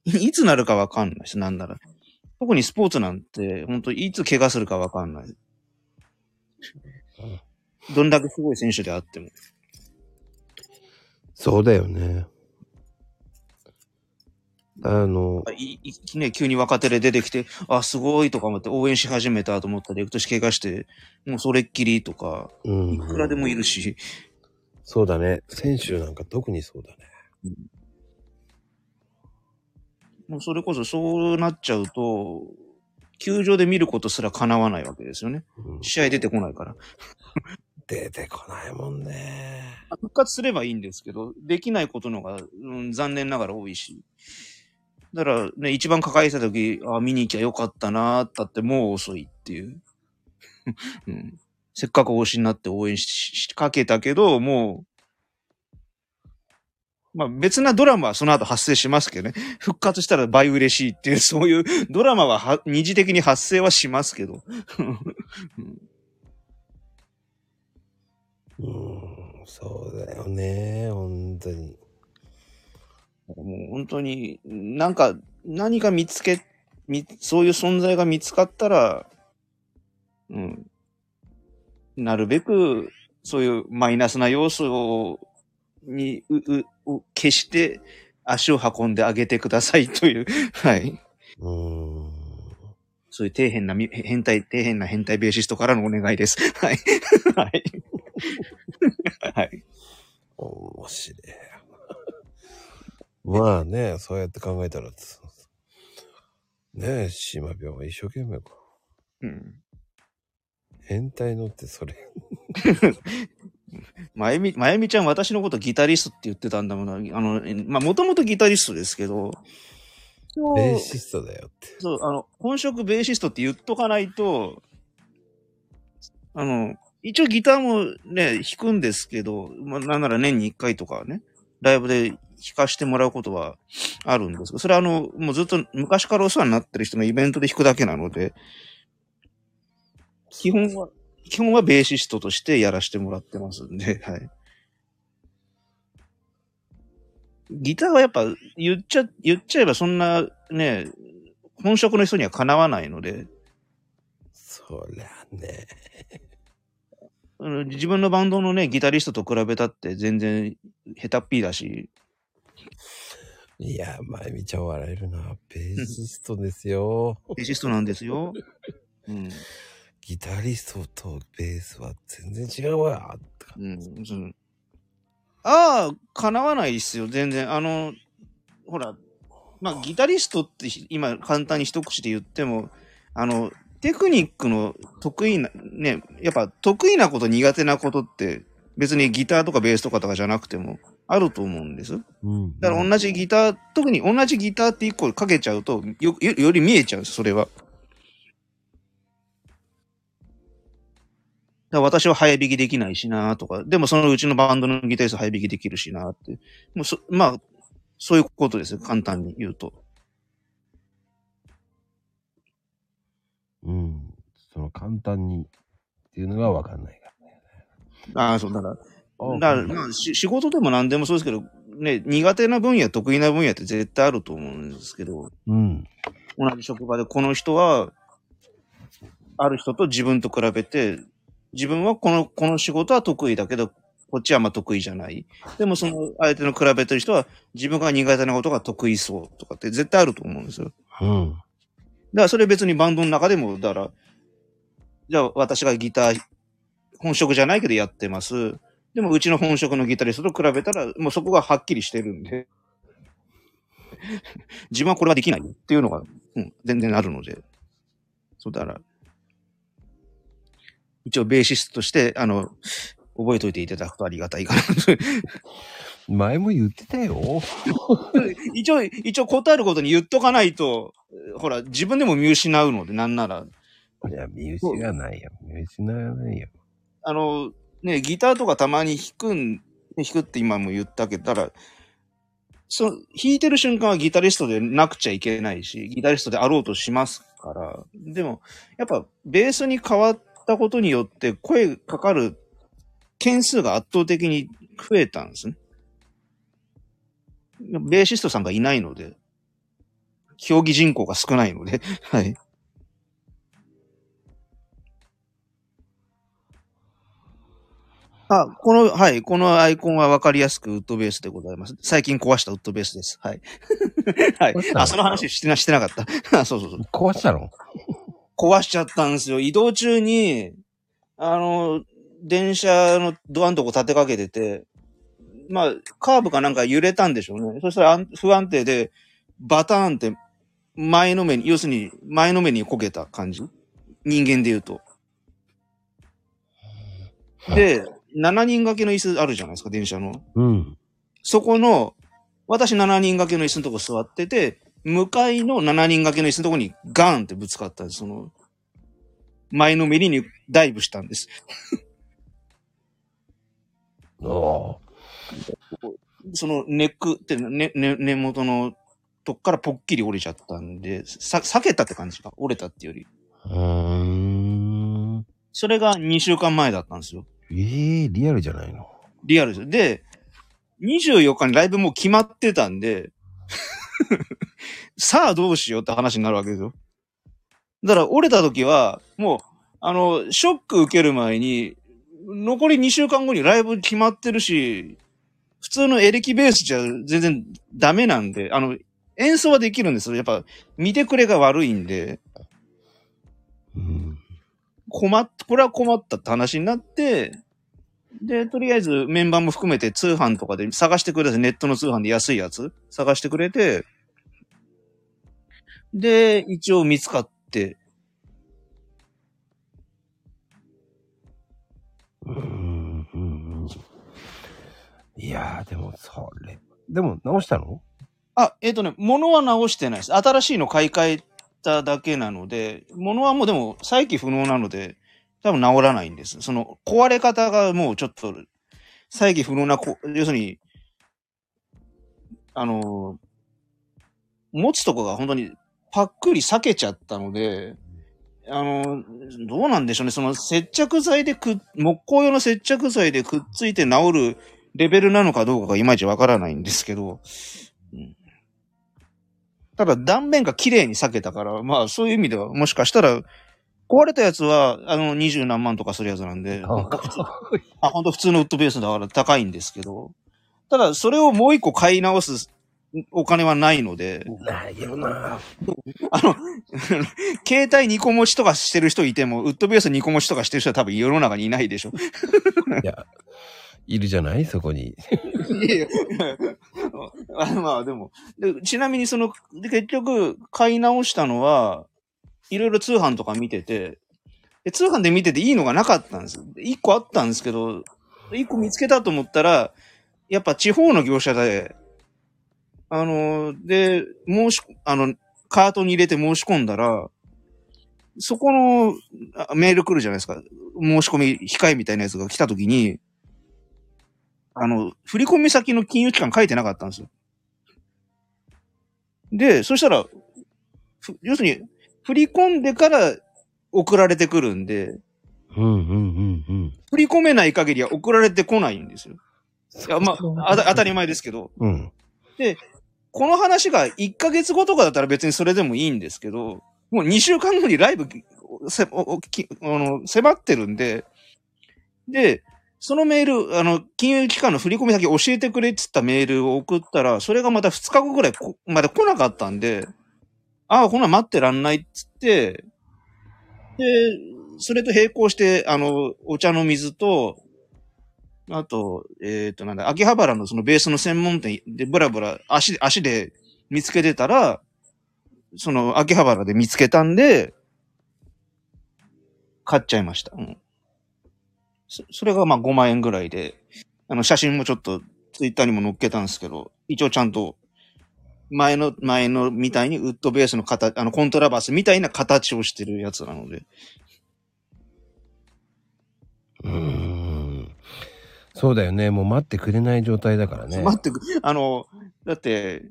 Speaker 2: いつなるかわかんないし、なんなら。特にスポーツなんて、本当いつ怪我するかわかんない。どんだけすごい選手であっても。
Speaker 1: そうだよね。あの、
Speaker 2: いいね、急に若手で出てきて、あ、すごいとか思って応援し始めたと思ったら、翌年怪我して、もうそれっきりとか、
Speaker 1: うん。
Speaker 2: いくらでもいるし、
Speaker 1: そうだね。選手なんか特にそうだね。
Speaker 2: もうそれこそそうなっちゃうと、球場で見ることすら叶わないわけですよね。
Speaker 1: うん、
Speaker 2: 試合出てこないから。
Speaker 1: 出てこないもんね。
Speaker 2: 復活すればいいんですけど、できないことのが、うん、残念ながら多いし。だからね、一番抱えてた時、あ見に行きゃよかったなーったってもう遅いっていう。うん、せっかく推しになって応援ししかけたけど、もう、まあ別なドラマはその後発生しますけどね。復活したら倍嬉しいっていう、そういうドラマはは二次的に発生はしますけど。
Speaker 1: そうだよね。本当に。
Speaker 2: もう本当に、なんか、何か見つけ、み、そういう存在が見つかったら、うん。なるべく、そういうマイナスな要素を、に、う、う、を消して、足を運んであげてくださいという、はい。
Speaker 1: うん。
Speaker 2: そういう底辺なみ、変態、底辺な変態ベーシストからのお願いです。はい。はい。はい。
Speaker 1: 面白い。まあね、そうやって考えたら、ねえ、島病は一生懸命こう。
Speaker 2: うん。
Speaker 1: 変態のってそれ。
Speaker 2: まゆみ、まゆみちゃん私のことギタリストって言ってたんだもんな。あの、まあ、もともとギタリストですけど、
Speaker 1: ベーシストだよって。
Speaker 2: そう、あの、本職ベーシストって言っとかないと、あの、一応ギターもね、弾くんですけど、まあ、なんなら年に一回とかね、ライブで弾かしてもらうことはあるんですけど、それはあの、もうずっと昔からお世話になってる人のイベントで弾くだけなので、基本は、基本はベーシストとしてやらせてもらってますんで、はい。ギターはやっぱ言っちゃ、言っちゃえばそんなね、本職の人にはかなわないので、
Speaker 1: そりゃね。
Speaker 2: うん自分のバンドのね、ギタリストと比べたって全然下手っぴーだし、
Speaker 1: いや、まゆみちゃん笑えるな。ベーシストですよ。
Speaker 2: ベーシストなんですよ。うん。
Speaker 1: ギタリストとベースは全然違うわ。
Speaker 2: うん。うんああ、叶わないですよ、全然。あの、ほら、まあ、ギタリストって今簡単に一口で言っても、あの、テクニックの得意な、ね、やっぱ得意なこと苦手なことって別にギターとかベースとかとかじゃなくてもあると思うんです。
Speaker 1: うん。
Speaker 2: だから同じギター、特に同じギターって一個かけちゃうと、よ、よより見えちゃうんです、それは。だから私は早弾きできないしなとか、でもそのうちのバンドのギタリスト早弾きできるしなって。もうそ、まあ、そういうことですよ、簡単に言うと。
Speaker 1: うん。その簡単にっていうのがわかんないから。
Speaker 2: ああ、そう、だから、だから、まあ、し仕事でも何でもそうですけど、ね、苦手な分野、得意な分野って絶対あると思うんですけど、
Speaker 1: うん。
Speaker 2: 同じ職場でこの人は、ある人と自分と比べて、自分はこの、この仕事は得意だけど、こっちはあんま得意じゃない。でもその相手の比べてる人は自分が苦手なことが得意そうとかって絶対あると思うんですよ。
Speaker 1: うん。
Speaker 2: だからそれ別にバンドの中でも、だから、じゃあ私がギター、本職じゃないけどやってます。でもうちの本職のギタリストと比べたら、もうそこがはっきりしてるんで、自分はこれはできないっていうのが、うん、全然あるので。そうだから、一応ベーシストとして、あの、覚えといていただくとありがたいかな。
Speaker 1: 前も言ってたよ。
Speaker 2: 一応、一応答えることに言っとかないと、ほら、自分でも見失うので、なんなら。
Speaker 1: いや、見失わないよ。見失わないよ。
Speaker 2: あの、ね、ギターとかたまに弾くん、弾くって今も言ったけど、ただ、その、弾いてる瞬間はギタリストでなくちゃいけないし、ギタリストであろうとしますから、でも、やっぱ、ベースに変わったことによって、声かかる件数が圧倒的に増えたんですね。ベーシストさんがいないので、競技人口が少ないので、はい。あ、この、はい、このアイコンはわかりやすくウッドベースでございます。最近壊したウッドベースです。はい。はいあ、その話してな、してなかった。あそうそうそう。
Speaker 1: 壊したの？
Speaker 2: 壊しちゃったんですよ。移動中に、あの、電車のドアのとこ立てかけてて、まあ、カーブかなんか揺れたんでしょうね。そしたら不安定で、バターンって前の目に、要するに前の目にこけた感じ？人間で言うと。で、7人掛けの椅子あるじゃないですか、電車の。
Speaker 1: うん。
Speaker 2: そこの、私7人掛けの椅子のとこ座ってて、向かいの7人掛けの椅子のとこにガーンってぶつかったんです。その、前のめりにダイブしたんです。
Speaker 1: ああ。
Speaker 2: そのネックって、ね、ね、根元のとこからぽっきり折れちゃったんで、さ、避けたって感じか。折れたってより。
Speaker 1: うーん。
Speaker 2: それが2週間前だったんですよ。
Speaker 1: ええリアルじゃないの？
Speaker 2: リアルです。で、24日にライブもう決まってたんで、さあどうしようって話になるわけですよ。だから折れた時は、もう、あの、ショック受ける前に、残り2週間後にライブ決まってるし、普通のエレキベースじゃ全然ダメなんで、あの、演奏はできるんですよ。やっぱ、見てくれが悪いんで、
Speaker 1: うん。
Speaker 2: 困っ、これは困ったって話になって、で、とりあえずメンバーも含めて通販とかで探してくれて、ネットの通販で安いやつ。探してくれて、で、一応見つかって、
Speaker 1: いやー、でも、それ。でも、直したの？
Speaker 2: あ、えっ、とね、物は直してないです。新しいの買い替えただけなので、物はもうでも再起不能なので、多分直らないんです。その、壊れ方がもうちょっと、再起不能な、要するに、あの、持つとこが本当にパックリ裂けちゃったので、あの、どうなんでしょうね。その接着剤でく、木工用の接着剤でくっついて治るレベルなのかどうかがいまいちわからないんですけど、うん。ただ断面が綺麗に裂けたから、まあそういう意味ではもしかしたら、壊れたやつは、あの、二十何万とかするやつなんで、
Speaker 1: あ
Speaker 2: あ、本当普通のウッドベースだから高いんですけど、ただそれをもう一個買い直すお金はないので、
Speaker 1: ないよな。
Speaker 2: あの、携帯2個持ちとかしてる人いても、ウッドベース2個持ちとかしてる人は多分世の中にいないでしょ。
Speaker 1: いや、いるじゃない？そこに。
Speaker 2: いやいや あまあでもで、ちなみにその、で結局買い直したのは、いろいろ通販とか見てて、で通販で見てていいのがなかったんです。一個あったんですけど、一個見つけたと思ったら、やっぱ地方の業者で、あの、で、申し、あの、カートに入れて申し込んだら、そこのメール来るじゃないですか。申し込み控えみたいなやつが来た時に、あの、振込先の金融機関書いてなかったんですよ。で、そしたら、ふ要するに、振り込んでから送られてくるんで、
Speaker 1: うんうんうんうん。
Speaker 2: 振り込めない限りは送られてこないんですよ。いや、まあ、当たり前ですけど、
Speaker 1: うん。
Speaker 2: この話が1ヶ月後とかだったら別にそれでもいいんですけど、もう2週間後にライブせおおきあの迫ってるんで、で、そのメール、あの、金融機関の振込先教えてくれって言ったメールを送ったら、それがまた2日後ぐらいまで来なかったんで、ああ、こんなん待ってらんないっつって、で、それと並行して、あの、お茶の水と、あと、えっ、と、なんだ、秋葉原のそのベースの専門店でブラブラ足、足で見つけてたら、その秋葉原で見つけたんで、買っちゃいました。うん。そそれがまあ5万円ぐらいで、あの写真もちょっとツイッターにも載っけたんですけど、一応ちゃんと、前の、前のみたいにウッドベースの形、あの、コントラバスみたいな形をしてるやつなので。
Speaker 1: うーん。そうだよね。もう待ってくれない状態だからね。
Speaker 2: 待ってく、あの、だって、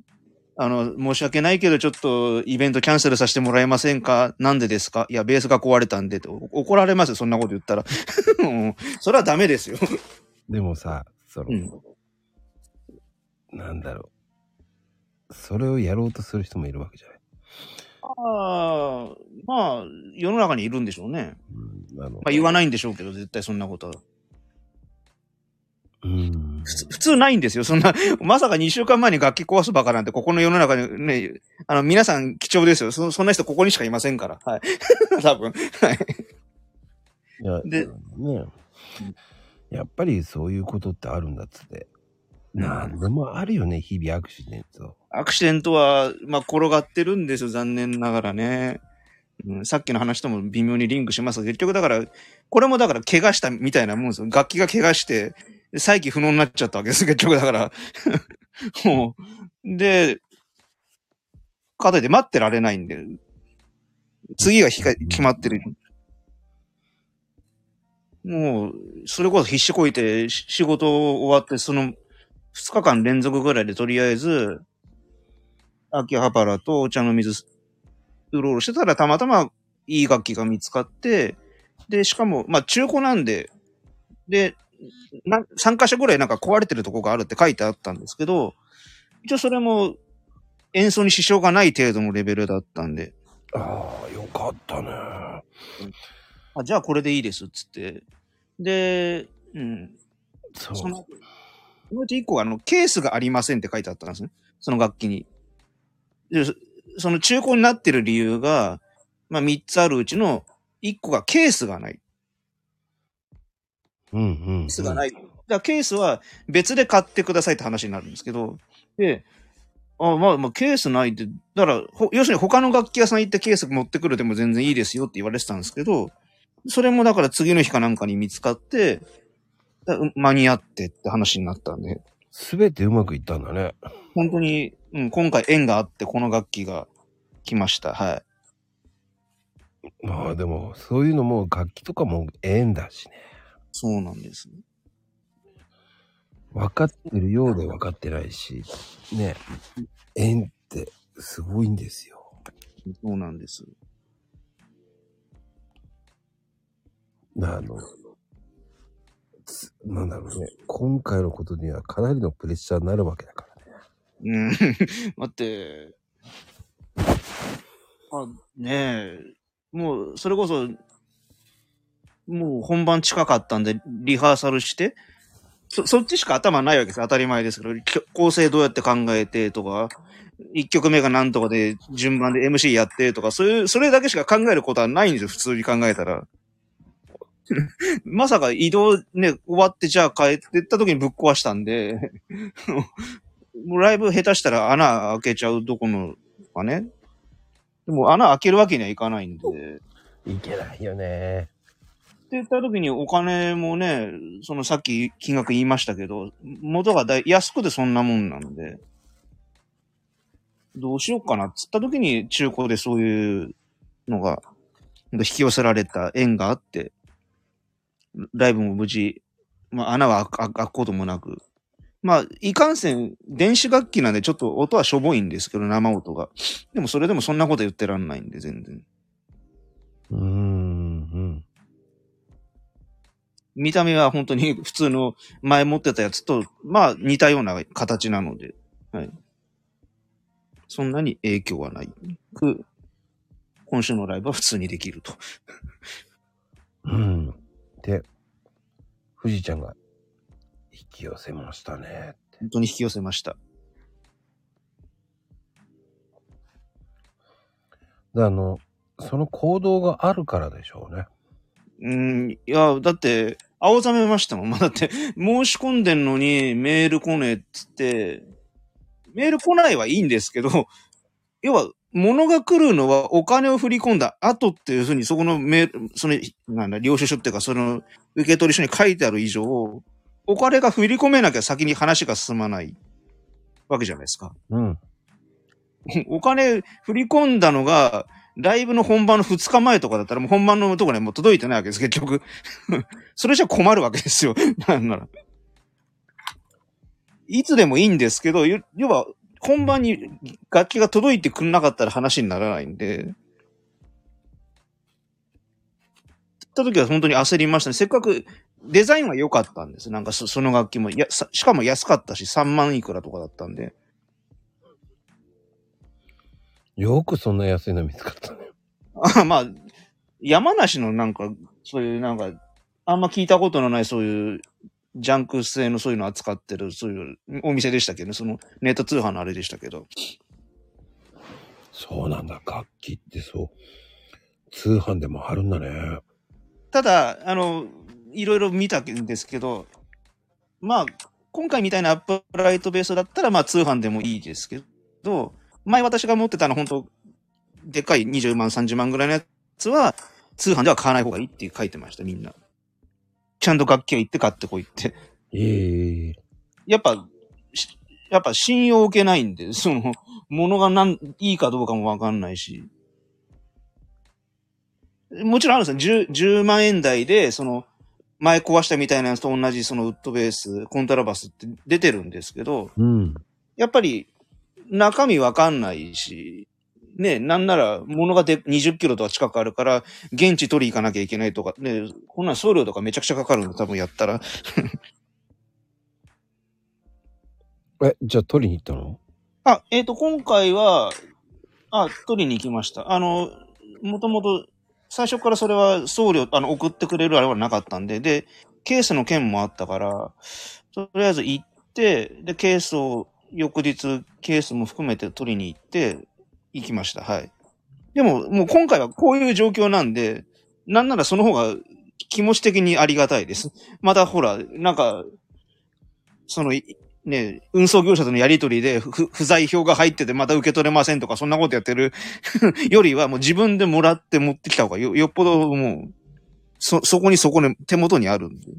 Speaker 2: あの、申し訳ないけど、ちょっとイベントキャンセルさせてもらえませんか？なんでですか？いや、ベースが壊れたんでと。お怒られますよ、そんなこと言ったら。う んそれはダメですよ。
Speaker 1: でもさ、その、
Speaker 2: うん。
Speaker 1: なんだろう。それをやろうとする人もいるわけじゃない。
Speaker 2: ああ、まあ、世の中にいるんでしょうね。
Speaker 1: うん、あの、
Speaker 2: まあ言わないんでしょうけど、絶対そんなことは。
Speaker 1: うん。
Speaker 2: 普通ないんですよ。そんな、まさか2週間前に楽器壊すバカなんて、ここの世の中にね、あの、皆さん貴重ですよ。そそんな人ここにしかいませんから。はい。多分。はい。
Speaker 1: いや
Speaker 2: で
Speaker 1: ねやっぱりそういうことってあるんだっつって。なんでもあるよね、日々アクシデント。
Speaker 2: アクシデントは、まあ、転がってるんですよ。残念ながらね。うん、さっきの話とも微妙にリンクしますが、結局だから、これもだから怪我したみたいなもんですよ。楽器が怪我して、再起不能になっちゃったわけです。結局だから。もう。で、かといって待ってられないんで、次が決まってる。もう、それこそ必死こいて、仕事終わって、その、二日間連続ぐらいでとりあえず、秋葉原とお茶の水、うろうろしてたらたまたまいい楽器が見つかって、で、しかも、まあ中古なんで、で、な3箇所ぐらいなんか壊れてるとこがあるって書いてあったんですけど、一応それも演奏に支障がない程度のレベルだったんで、
Speaker 1: ああ、よかったね。
Speaker 2: あじゃあこれでいいですっつって。で、うん。
Speaker 1: そう。
Speaker 2: その、そのうち一個があの、ケースがありませんって書いてあったんですね。その楽器に。で、そその中古になってる理由が、まあ3つあるうちの1個がケースがない。
Speaker 1: うんうん、うん。
Speaker 2: ケースがない。だからケースは別で買ってくださいって話になるんですけど、で、あまあまあケースないって、だから、ほ要するに他の楽器屋さん行ってケース持ってくるでも全然いいですよって言われてたんですけど、それもだから次の日かなんかに見つかって、間に合ってって話になったんで、
Speaker 1: すべてうまくいったんだね。
Speaker 2: 本当に、うん、今回縁があってこの楽器が来ました。はい。
Speaker 1: まあでも、そういうのも楽器とかも縁だしね。
Speaker 2: そうなんです。
Speaker 1: 分かってるようで分かってないし、ね。縁ってすごいんですよ。
Speaker 2: そうなんです。
Speaker 1: あの、つなんだろうね。今回のことにはかなりのプレッシャーになるわけだからね。
Speaker 2: うん。待って。あ、ねえ。もう、それこそ、もう本番近かったんで、リハーサルして、そ、そっちしか頭ないわけです。当たり前ですけど、構成どうやって考えてとか、一曲目が何とかで順番で MC やってとか、そういう、それだけしか考えることはないんですよ、普通に考えたら。まさか移動ね、終わってじゃあ帰ってった時にぶっ壊したんで、もうライブ下手したら穴開けちゃうどこのかね。でも穴開けるわけにはいかないんで。
Speaker 1: いけないよね。
Speaker 2: って言った時にお金もね、そのさっき金額言いましたけど、元がだい安くてそんなもんなので、どうしようかなっつった時に中古でそういうのが引き寄せられた縁があって、ライブも無事、まあ穴は開くこともなく、まあ、いかんせん、電子楽器なんでちょっと音はしょぼいんですけど、生音が。でもそれでもそんなこと言ってらんないんで、全然。
Speaker 1: うー、ん。
Speaker 2: 見た目は本当に普通の前持ってたやつと、まあ似たような形なので、はい。そんなに影響はない。く、今週のライブは普通にできると。
Speaker 1: うん。で、富士ちゃんが引き寄せましたね。
Speaker 2: 本当に引き寄せました。
Speaker 1: で、あの、その行動があるからでしょうね。
Speaker 2: うん、いや、だって、青ざめましたもん。まあ、だって、申し込んでんのにメール来ねえっつって、メール来ないはいいんですけど、要は、物が来るのはお金を振り込んだ後っていうふうに、そこのメール、その、なんだ、領収書っていうか、その、受取書に書いてある以上、お金が振り込めなきゃ先に話が進まないわけじゃないですか。
Speaker 1: うん。
Speaker 2: お金振り込んだのが、ライブの本番の2日前とかだったらもう本番のところにもう届いてないわけです、結局。それじゃ困るわけですよ。なんなら。いつでもいいんですけど、要は、本番に楽器が届いてくれなかったら話にならないんで。った時は本当に焦りましたね。せっかくデザインは良かったんです。なんかその楽器も。や、しかも安かったし、3万いくらとかだったんで。
Speaker 1: よくそんな安いの見つかったね。
Speaker 2: あまあ、山梨のなんか、そういうなんか、あんま聞いたことのないそういう、ジャンク製のそういうの扱ってる、そういうお店でしたけどね、そのネット通販のあれでしたけど。
Speaker 1: そうなんだ。楽器ってそう。通販でもあるんだね。
Speaker 2: ただ、あの、いろいろ見たんですけど、まあ、今回みたいなアップライトベースだったら、まあ通販でもいいですけど、前私が持ってたの本当でっかい20万、30万ぐらいのやつは、通販では買わない方がいいって書いてました、みんな。ちゃんと楽器屋行って買ってこいって。
Speaker 1: ええ
Speaker 2: やっぱ、しやっぱ信用を受けないんで、その、ものがなん、いいかどうかもわかんないし。もちろんあるんですよ。10, 10万円台で、その、前壊したみたいなやつと同じそのウッドベース、コントラバスって出てるんですけど、
Speaker 1: うん。
Speaker 2: やっぱり中身わかんないし、ね、なんなら物がで20キロとか近くあるから、現地取り行かなきゃいけないとか、ね、こんなん送料とかめちゃくちゃかかるの、多分やったら。
Speaker 1: え、じゃあ取りに行ったの？
Speaker 2: あ、えっ、と、今回は、あ、取りに行きました。あの、もともと、最初からそれは送料、あの、送ってくれるあれはなかったんで、で、ケースの件もあったから、とりあえず行って、で、ケースを、翌日、ケースも含めて取りに行って、行きました。はい。でも、もう今回はこういう状況なんで、なんならその方が気持ち的にありがたいです。またほら、なんか、その、ね、運送業者とのやりとりで不不在票が入っててまた受け取れませんとかそんなことやってる よりはもう自分でもらって持ってきた方がよよっぽどもう、そ、そこにそこに手元にあるんで。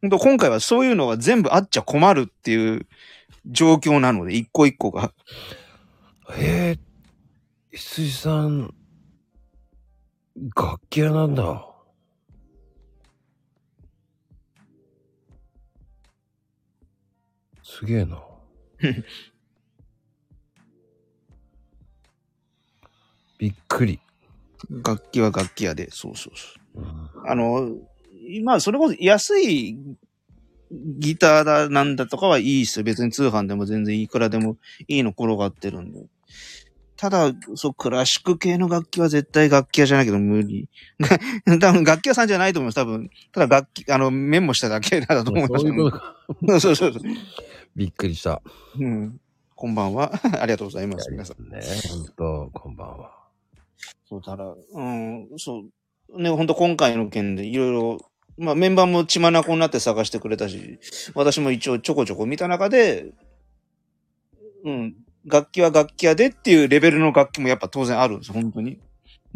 Speaker 2: 本当今回はそういうのは全部あっちゃ困るっていう状況なので、一個一個が。
Speaker 1: ええ羊さん、楽器屋なんだ。すげえな。びっくり。
Speaker 2: 楽器は楽器屋で、そうそうそう。
Speaker 1: うん
Speaker 2: あの、今、それこそ安いギターだなんだとかはいいですよ。別に通販でも全然いくらでもいいの転がってるんで。ただ、そう、クラシック系の楽器は絶対楽器屋じゃないけど無理。多分楽器屋さんじゃないと思います。多分、ただ楽器、あの、メモしただけだと思います。
Speaker 1: そういうことか。
Speaker 2: そうそうそう。
Speaker 1: びっくりした。
Speaker 2: うん。こんばんは。ありがとうございます。皆さん。
Speaker 1: ね、ほんと、こんばんは。
Speaker 2: そう、ただ、うん、そう。ね、ほんと今回の件でいろいろ、まあメンバーも血眼になって探してくれたし、私も一応ちょこちょこ見た中で、うん、楽器は楽器屋でっていうレベルの楽器もやっぱ当然あるんです、本当に。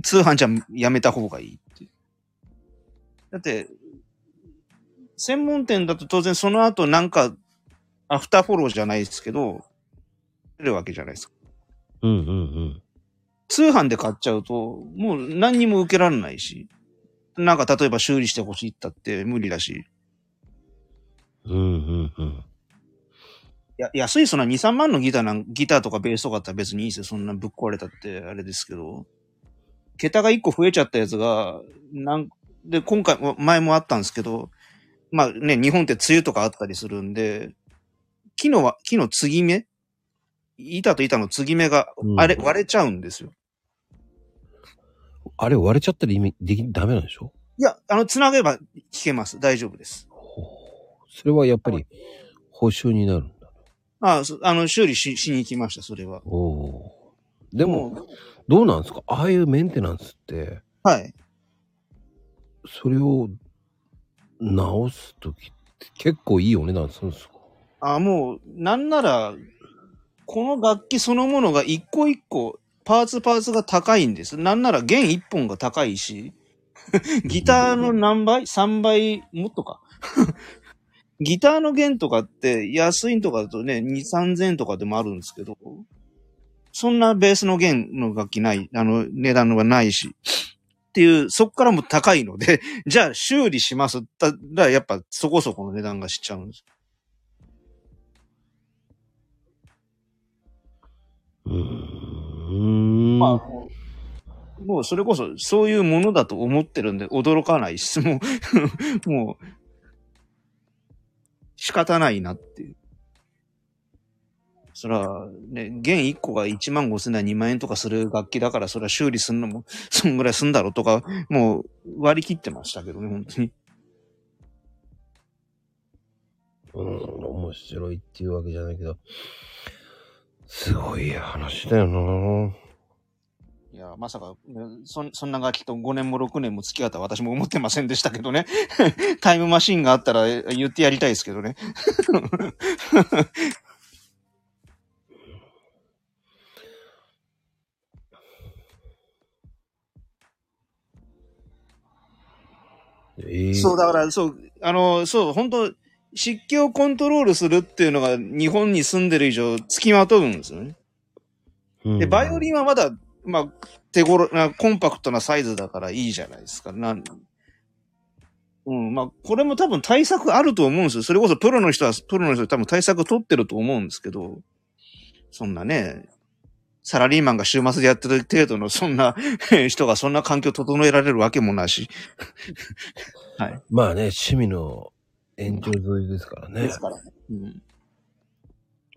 Speaker 2: 通販じゃやめた方がいいって。だって、専門店だと当然その後なんか、アフターフォローじゃないですけど、出るわけじゃないですか。
Speaker 1: うんうんうん。
Speaker 2: 通販で買っちゃうと、もう何にも受けられないし、なんか例えば修理してほしいったって無理だし、
Speaker 1: うんうんうん。
Speaker 2: や安いそんな2、3万のギターなん、ギターとかベースとかだったら別にいいですよ。そんなぶっ壊れたってあれですけど、桁が1個増えちゃったやつが、なんで、今回も、前もあったんですけど、まあね、日本って梅雨とかあったりするんで、木のは、木の継ぎ目？板と板の継ぎ目が、
Speaker 1: うん
Speaker 2: あれ、割れちゃうんですよ。
Speaker 1: あれ割れちゃったら意味、でき、ダメなんでしょ？
Speaker 2: いや、あの、繋げば弾けます。大丈夫です。
Speaker 1: それはやっぱり、報酬になるんだ。
Speaker 2: ああ、そあの、修理ししに行きました、それは。
Speaker 1: おおー。でも、、どうなんですか？ああいうメンテナンスって、
Speaker 2: はい。
Speaker 1: それを直すときって結構いいお値段するんですか？
Speaker 2: あもう、なんなら、この楽器そのものが一個一個、パーツパーツが高いんです。なんなら弦一本が高いし、ギターの何倍 ?3 倍？もっとか。ギターの弦とかって安いんとかだとね、2、3000円とかでもあるんですけど、そんなベースの弦の楽器ない、あの値段のがないし、っていう、そっからも高いので、じゃあ修理しますったらやっぱそこそこの値段がしちゃうんです。
Speaker 1: うーん。
Speaker 2: まあ、もうそれこそそういうものだと思ってるんで驚かないし、もう、もう、仕方ないなっていう。そら、ね、弦1個が1万5千円2万円とかする楽器だから、それは修理すんのも、そんぐらいすんだろうとか、もう割り切ってましたけどね、本当に。
Speaker 1: うん、面白いっていうわけじゃないけど、すごい話だよない
Speaker 2: や、まさか、ねそんそんな楽器と5年も6年も付き合った私も思ってませんでしたけどね。タイムマシンがあったらえ言ってやりたいですけどね。
Speaker 1: ええ
Speaker 2: そう、だから、そう、あの、そう、本当湿気をコントロールするっていうのが日本に住んでる以上付きまとうんですよね。
Speaker 1: うん
Speaker 2: で、バイオリンはまだ、まあ、手頃な、コンパクトなサイズだからいいじゃないですか。なんうん、まあ、これも多分対策あると思うんですよ。それこそプロの人は、プロの人は多分対策取ってると思うんですけど、そんなね、サラリーマンが週末でやってる程度のそんな 人がそんな環境整えられるわけもな いし。
Speaker 1: まあね、趣味の延長沿いですからね。
Speaker 2: から。うん。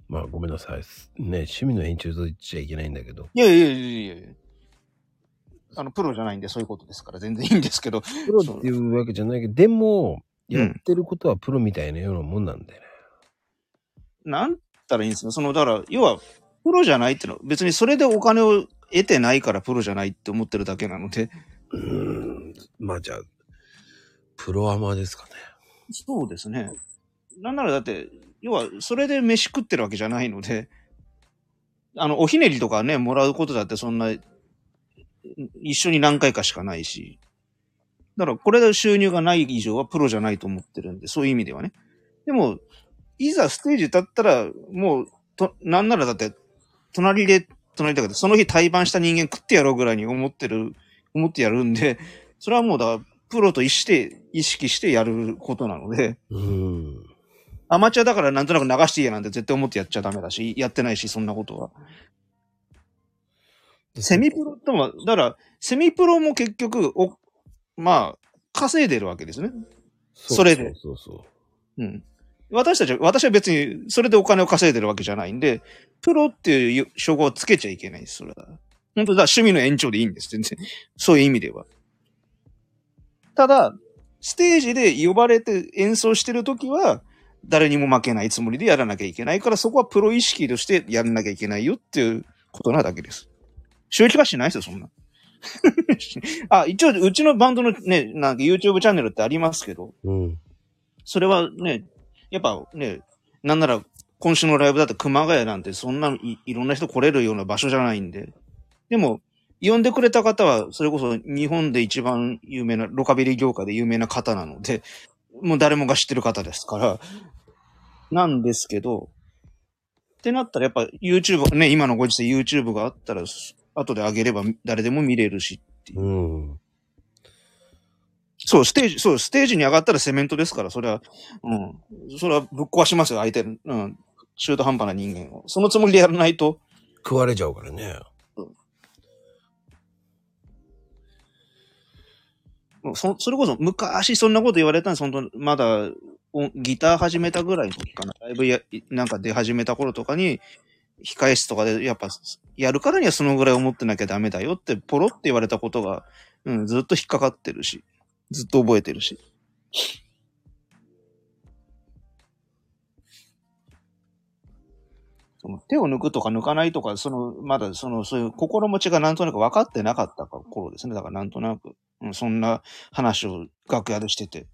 Speaker 1: まあごめんなさい。ね、趣味の延長沿いっちゃいけないんだけど。
Speaker 2: いやいやいやいやいやあの、プロじゃないんでそういうことですから全然いいんですけど。
Speaker 1: プロっていうわけじゃないけど、でも、
Speaker 2: うん
Speaker 1: やってることはプロみたいなようなもんなんだよね。
Speaker 2: なんたらいいんですかその、だから、要は、プロじゃないってのは、別にそれでお金を得てないからプロじゃないって思ってるだけなので。
Speaker 1: うーん。まあじゃあ、プロアマですかね。
Speaker 2: そうですね。なんならだって、要は、それで飯食ってるわけじゃないので、あの、おひねりとかね、もらうことだってそんな、一緒に何回かしかないし。だから、これで収入がない以上はプロじゃないと思ってるんで、そういう意味ではね。でも、いざステージ立ったら、もう、と、なんならだって、隣で、隣だけど、その日対バンした人間食ってやろうぐらいに思ってる、思ってやるんで、それはもうだプロと意して、意識してやることなので、
Speaker 1: うーん。
Speaker 2: アマチュアだからなんとなく流していいやなんて絶対思ってやっちゃダメだし、やってないし、そんなことは。セミプロとも、だから、セミプロも結局、お、まあ、稼いでるわけですね。それで
Speaker 1: そうそうそう。
Speaker 2: うん。私たちは、私は別に、それでお金を稼いでるわけじゃないんで、プロっていう称号をつけちゃいけないです、それは。本当だ、趣味の延長でいいんです、全然。そういう意味では。ただ、ステージで呼ばれて演奏してるときは、誰にも負けないつもりでやらなきゃいけないから、そこはプロ意識としてやらなきゃいけないよっていうことなだけです。収益化しないですよ、そんな。あ、一応、うちのバンドのね、なんか YouTube チャンネルってありますけど、
Speaker 1: うん。
Speaker 2: それはね、やっぱね、なんなら今週のライブだって熊谷なんてそんないいろんな人来れるような場所じゃないんで。でも、呼んでくれた方は、それこそ日本で一番有名な、ロカビリー業界で有名な方なので、もう誰もが知ってる方ですから、なんですけど、ってなったらやっぱ YouTube、ね、今のご時世 YouTube があったら、後で上げれば誰でも見れるしっていう。
Speaker 1: うん。
Speaker 2: そう、ステージ、そう、ステージに上がったらセメントですから、それは、うん。それはぶっ壊しますよ、相手の、うん。中途半端な人間を。そのつもりでやらないと、
Speaker 1: 食われちゃうからね。
Speaker 2: そ、それこそ昔そんなこと言われたんです、本当まだ、ギター始めたぐらいの時かな。ライブや、なんか出始めた頃とかに、控え室とかで、やっぱ、やるからにはそのぐらい思ってなきゃダメだよって、ポロって言われたことが、うん、ずっと引っかかってるし、ずっと覚えてるし。その手を抜くとか抜かないとか、その、まだその、そういう心持ちがなんとなく分かってなかった頃ですね。だからなんとなく、そんな話を楽屋でしてて、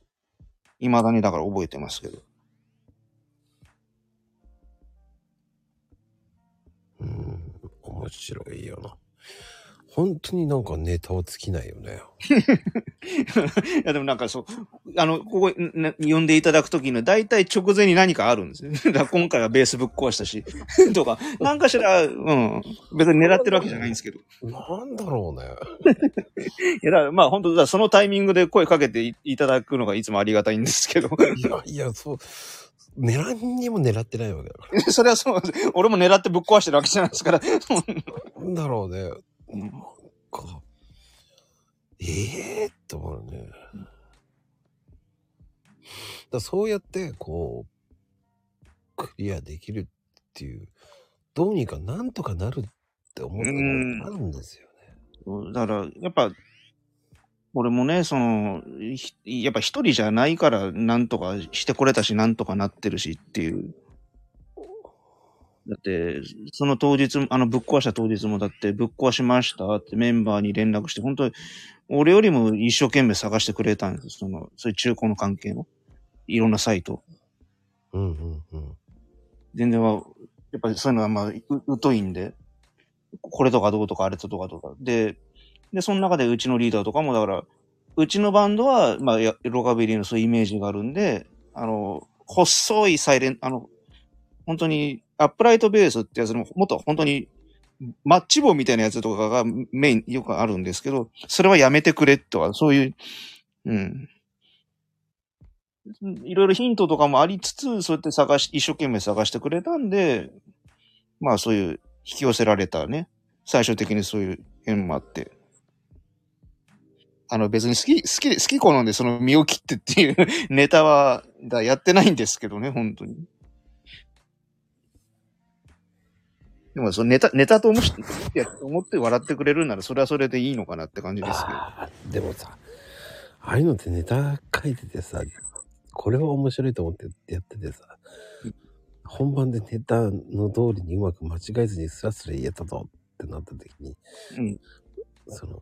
Speaker 2: 未だにだから覚えてますけど。
Speaker 1: うん。面白いよな。本当になんかネタは尽きないよね。
Speaker 2: いや、でもなんかそう、あの、ここ、ね、呼んでいただくときの大体直前に何かあるんですよ。だから今回はベースぶっ壊したし、とか、なんかしら、うん、別に狙ってるわけじゃないんですけど。
Speaker 1: なんだろうね。
Speaker 2: いや、だからまあ本当だそのタイミングで声かけていいただくのがいつもありがたいんですけど。
Speaker 1: いや、いや、そう、狙いにも狙ってないわけだから。
Speaker 2: それはそう、俺も狙ってぶっ壊してるわけじゃないですから。
Speaker 1: なんだろうね。なんか、ええー、って思うね。だそうやって、こう、クリアできるっていう、どうにかなんとかなるって思ったのがあるんですよね。
Speaker 2: だから、やっぱ、俺もね、その、ひやっぱ一人じゃないから、なんとかしてこれたし、なんとかなってるしっていう。だって、その当日、あの、ぶっ壊した当日もだって、ぶっ壊しましたってメンバーに連絡して、本当に、俺よりも一生懸命探してくれたんですその、そういう中古の関係の。いろんなサイト。
Speaker 1: うんうんうん。
Speaker 2: 全然は、やっぱりそういうのはまあ、う、疎いんで、これとかどうとかあれとかとか。で、で、その中でうちのリーダーとかも、だから、うちのバンドは、まあ、やロカビリーのそういうイメージがあるんで、あの、細いサイレン、あの、本当に、アップライトベースってやつも、もっと本当に、マッチ棒みたいなやつとかがメイン、よくあるんですけど、それはやめてくれとか、そういう、うん。いろいろヒントとかもありつつ、そうやって探し、一生懸命探してくれたんで、まあそういう引き寄せられたね、最終的にそういう縁もあって。あの別に好き、好き、好き好んでその身を切ってっていうネタは、やってないんですけどね、本当に。でもそのネタ、ネタと思しいや思って笑ってくれるならそれはそれでいいのかなって感じですけど。
Speaker 1: あーでもさ、ああいうのってネタ書いててさ、これは面白いと思ってやっててさ、本番でネタの通りにうまく間違えずにスラスラ言えたぞってなった時に、
Speaker 2: うん。
Speaker 1: その、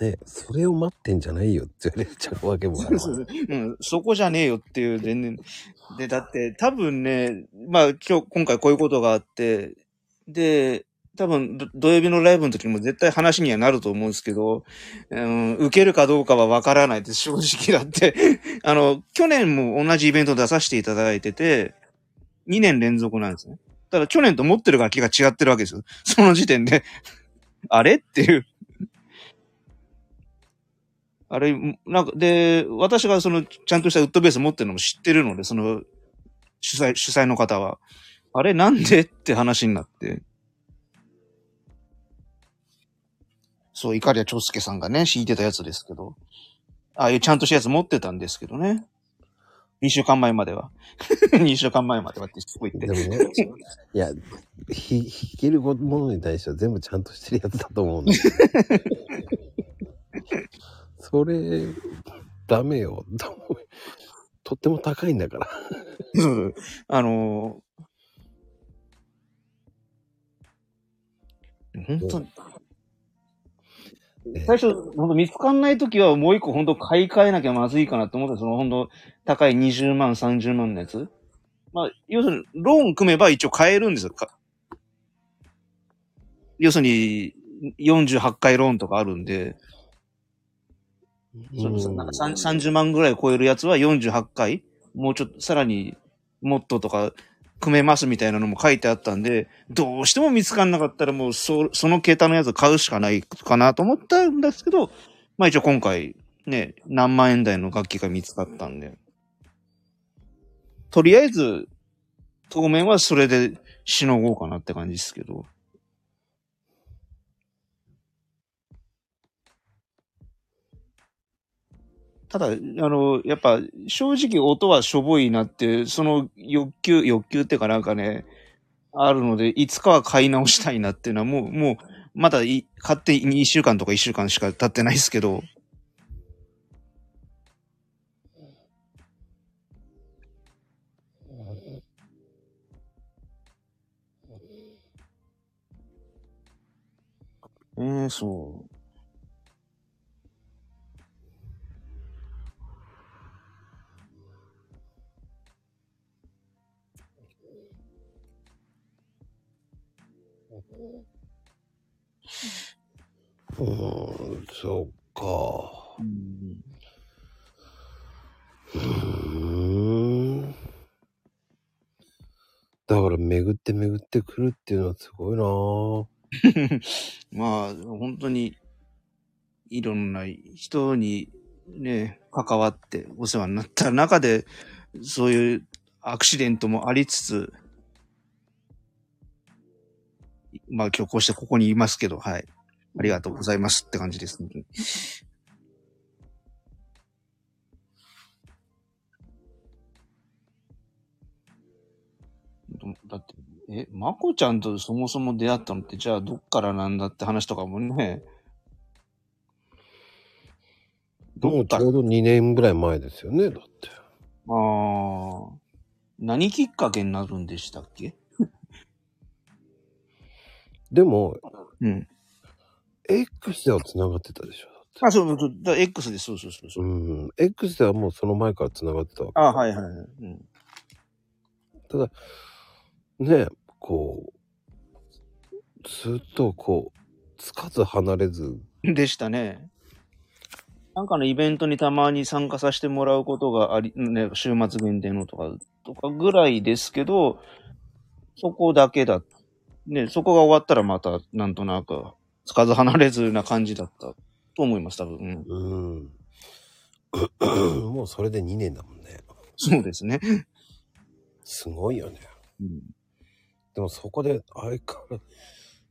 Speaker 1: ね、それを待ってんじゃないよって言われちゃうわけもあるわ。
Speaker 2: うん、そこじゃねえよっていう、全然。で、だって、多分ね、まあ、今日、今回こういうことがあって、で、多分、土曜日のライブの時も絶対話にはなると思うんですけど、うん、受けるかどうかはわからないって正直だって。あの、去年も同じイベント出させていただいてて、2年連続なんですね。ただ去年と持ってる楽器が違ってるわけですよ。その時点で。あれ？っていう。あれ、なんか、で、私がその、ちゃんとしたウッドベース持ってるのも知ってるので、その、主催、主催の方は。あれ、なんでって話になって。そう、イカリア長介さんがね、弾いてたやつですけど。ああいうちゃんとしたやつ持ってたんですけどね。2週間前までは。2週間前まではってすごい言って。
Speaker 1: でもね、いや、ひ弾けるものに対しては全部ちゃんとしてるやつだと思うんだよ。それ、ダメよ。とっても高いんだから。
Speaker 2: そ うあのー、本当に、最初、本当見つかんないときはもう一個本当買い替えなきゃまずいかなって思って、その本当高い20万、30万のやつ。まあ、要するに、ローン組めば一応買えるんですよ。か要するに、48回ローンとかあるんで、そうそう。なんか30万ぐらい超えるやつは48回、もうちょっと、さらにもっととか、組めますみたいなのも書いてあったんで、どうしても見つかんなかったらもうそ、その桁のやつ買うしかないかなと思ったんですけど、まあ一応今回、ね、何万円台の楽器が見つかったんで、とりあえず、当面はそれでしのごうかなって感じですけど。ただ、あの、やっぱ、正直音はしょぼいなって、その欲求、欲求っていうかなんかね、あるので、いつかは買い直したいなっていうのはもう、もう、まだい買って2週間とか1週間しか経ってないですけど、ええそう。
Speaker 1: うーん、そっか。
Speaker 2: うん
Speaker 1: ん。だから巡って巡ってくるっていうのはすごいなぁ。
Speaker 2: まあ、本当に、いろんな人にね、関わってお世話になった中で、そういうアクシデントもありつつ、まあ今日こうしてここにいますけど、はい。ありがとうございますって感じですね。だって、え、まこちゃんとそもそも出会ったのって、じゃあどっからなんだって話とかもね、
Speaker 1: もうちょうど2年ぐらい前ですよね、だって。
Speaker 2: ああ、何きっかけになるんでしたっけ？
Speaker 1: でも、
Speaker 2: うん。
Speaker 1: X では繋がってたでしょ？
Speaker 2: あ、そう、そうだ X です。そうそうそうそうう。
Speaker 1: ん。X ではもうその前から繋がってたわけ。
Speaker 2: あはいはいはい。うん。
Speaker 1: ねこう、ずっとこう、つかず離れず、
Speaker 2: でしたね。なんかのイベントにたまに参加させてもらうことがあり、ね、週末限定のとか、とかぐらいですけど、そこだけだ。ね、そこが終わったらまた、なんとなく、つかず離れずな感じだったと思います、多分。うん。
Speaker 1: うん。もうそれで2年だもんね。
Speaker 2: そうですね。
Speaker 1: すごいよね。
Speaker 2: うん。
Speaker 1: でもそこで、あれから、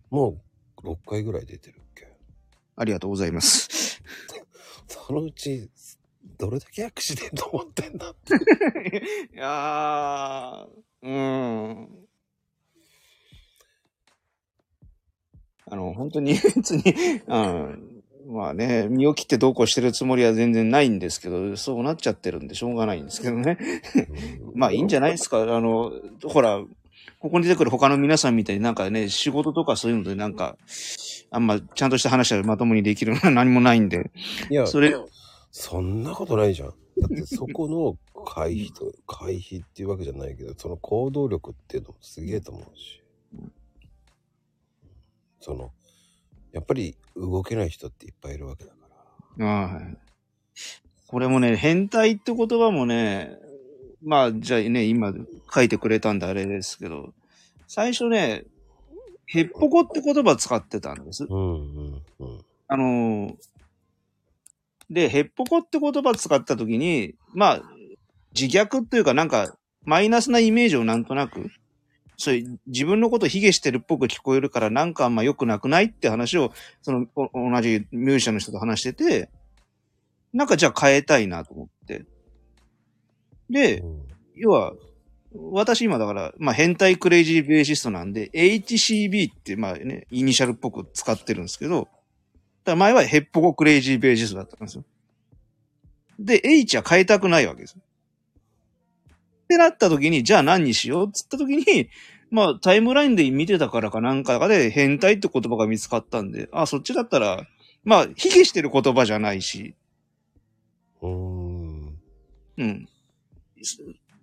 Speaker 1: もう6回ぐらい出てるっけ？
Speaker 2: ありがとうございます。
Speaker 1: そのうち、どれだけアクシデント持ってんだって。
Speaker 2: いやー、うーん。あの、本当に別に、うん、まあね、身を切ってどうこうしてるつもりは全然ないんですけど、そうなっちゃってるんでしょうがないんですけどね。まあいいんじゃないですか。あの、ほら、ここに出てくる他の皆さんみたいになんかね、仕事とかそういうのでなんか、あんまちゃんとした話はまともにできるのは何もないんで、
Speaker 1: いや、
Speaker 2: それ、
Speaker 1: そんなことないじゃん。だってそこの回避と、回避っていうわけじゃないけど、その行動力っていうのもすげえと思うし。その、やっぱり動けない人っていっぱいいるわけだから。
Speaker 2: はい。これもね、変態って言葉もね、まあ、じゃあね、今書いてくれたんであれですけど、最初ね、へっぽこって言葉使ってたんです。
Speaker 1: うんうんうん。
Speaker 2: あのーで、へっぽこって言葉使った時に、まあ、自虐っていうかなんか、マイナスなイメージをなんとなく、そういう自分のことを卑下してるっぽく聞こえるからなんかあんま良くなくないって話を、その、お同じミュージシャンの人と話してて、なんかじゃあ変えたいなと思って。で、要は、私今だから、まあ変態クレイジーベーシストなんで、HCB ってまあね、イニシャルっぽく使ってるんですけど、だ前はヘッポコクレイジーベーシストだったんですよ。で、H は変えたくないわけです。ってなった時に、じゃあ何にしようっつった時に、まあタイムラインで見てたからかなんかで変態って言葉が見つかったんで、あ、そっちだったら、まあ、卑下してる言葉じゃないし、
Speaker 1: うーん。
Speaker 2: うん。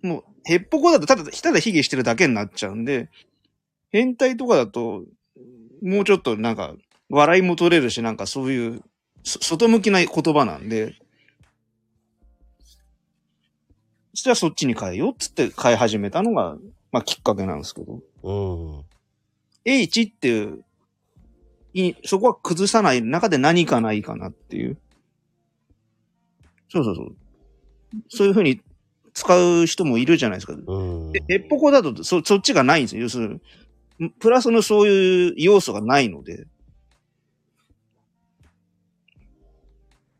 Speaker 2: もう、へっぽこだとただ、ただ卑下してるだけになっちゃうんで、変態とかだと、もうちょっとなんか、笑いも取れるし、なんかそういう、そ外向きな言葉なんで、じゃあそっちに変えようっつって変え始めたのが、まあきっかけなんですけど、
Speaker 1: うん。
Speaker 2: H っていう、いそこは崩さない中で何かないかなっていう。そうそうそう。そういうふうに使う人もいるじゃないですか。
Speaker 1: うん。
Speaker 2: で、へっぽこだとそ、そっちがないんですよ。要するに、プラスのそういう要素がないので。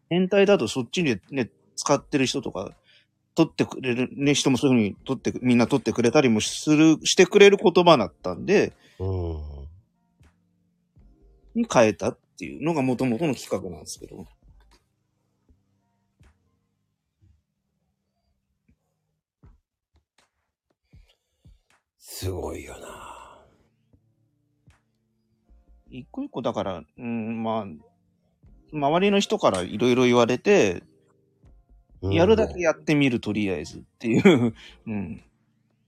Speaker 2: 変態だとそっちにね、使ってる人とか、取ってくれる、ね、人もそういうふうに取ってく、みんな取ってくれたりもする、してくれる言葉だったんで、
Speaker 1: うん。
Speaker 2: に変えたっていうのが元々の企画なんですけど。
Speaker 1: すごいよな。
Speaker 2: 一個一個だから、うん、まあ、周りの人からいろいろ言われて、
Speaker 1: うん
Speaker 2: やるだけやってみる、とりあえずっていう。うん。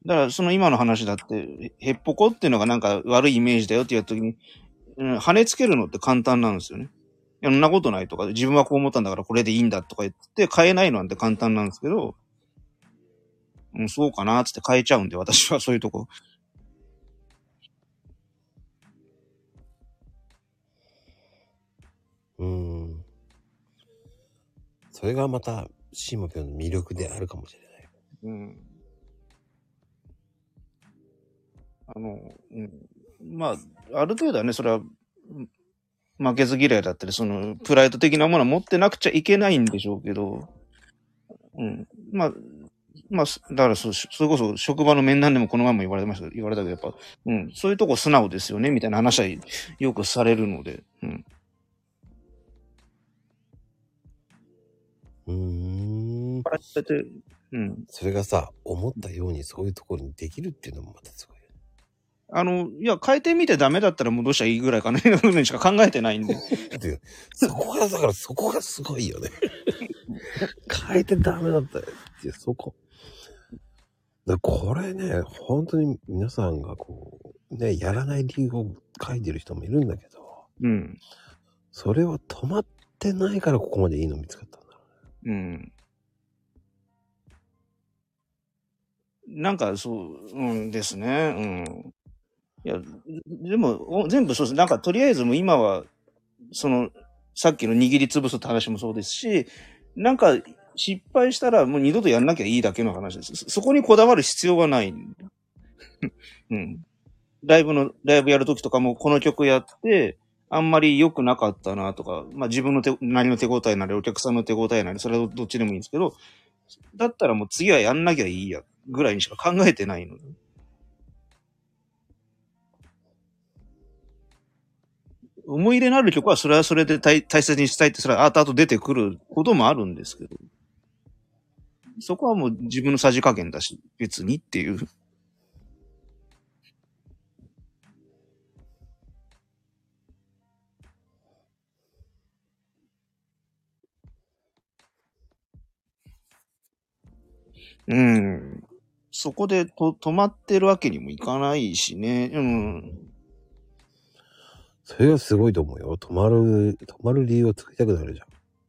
Speaker 2: だから、その今の話だって、へへっぽこっていうのがなんか悪いイメージだよって言った時に、うん、跳ねつけるのって簡単なんですよね。や、そんなことないとか、自分はこう思ったんだからこれでいいんだとか言って変えないのなんて簡単なんですけど、うん、そうかなーっつって変えちゃうんで、私はそういうとこ。
Speaker 1: うーん。それがまた、シーマピョンの魅力であるかもしれない。
Speaker 2: うん。あの、うん。まあ、ある程度はね、それは、うん負けず嫌いだったり、その、プライド的なものは持ってなくちゃいけないんでしょうけど、うん。まあ、まあ、だからそう、それこそ職場の面談でもこの前も言われてました、言われたけど、やっぱ、うん、そういうとこ素直ですよね、みたいな話はよくされるので、うん。
Speaker 1: う
Speaker 2: って、うん。
Speaker 1: それがさ、思ったようにそういうところにできるっていうのもまたすごい。
Speaker 2: あの、いや、変えてみてダメだったら戻したらいいぐらいかな、しか考えてないんで。
Speaker 1: でそこが、だからそこがすごいよね。変えてダメだったよっていう、そこ。だこれね、本当に皆さんがこう、ね、やらない理由を書いてる人もいるんだけど、
Speaker 2: うん。
Speaker 1: それは止まってないからここまでいいの見つかったんだろ
Speaker 2: うん。なんかそう、うんですね。うん。いや、でも、全部そうです。なんかとりあえずもう今は、その、さっきの握りつぶすって話もそうですし、なんか失敗したらもう二度とやんなきゃいいだけの話です。そそこにこだわる必要はない。うん。ライブの、ライブやるときとかもこの曲やって、あんまり良くなかったなとか、まあ自分の手、何の手応えなり、お客さんの手応えなり、それはどっちでもいいんですけど、だったらもう次はやんなきゃいいや、ぐらいにしか考えてないので。思い入れのある曲はそれはそれで大大切にしたいって、それは後々出てくることもあるんですけど、そこはもう自分のさじ加減だし、別にっていう。うん。そこでと止まってるわけにもいかないしね。うん。
Speaker 1: それがすごいと思うよ。止まる、止まる理由を作りたくなるじゃん。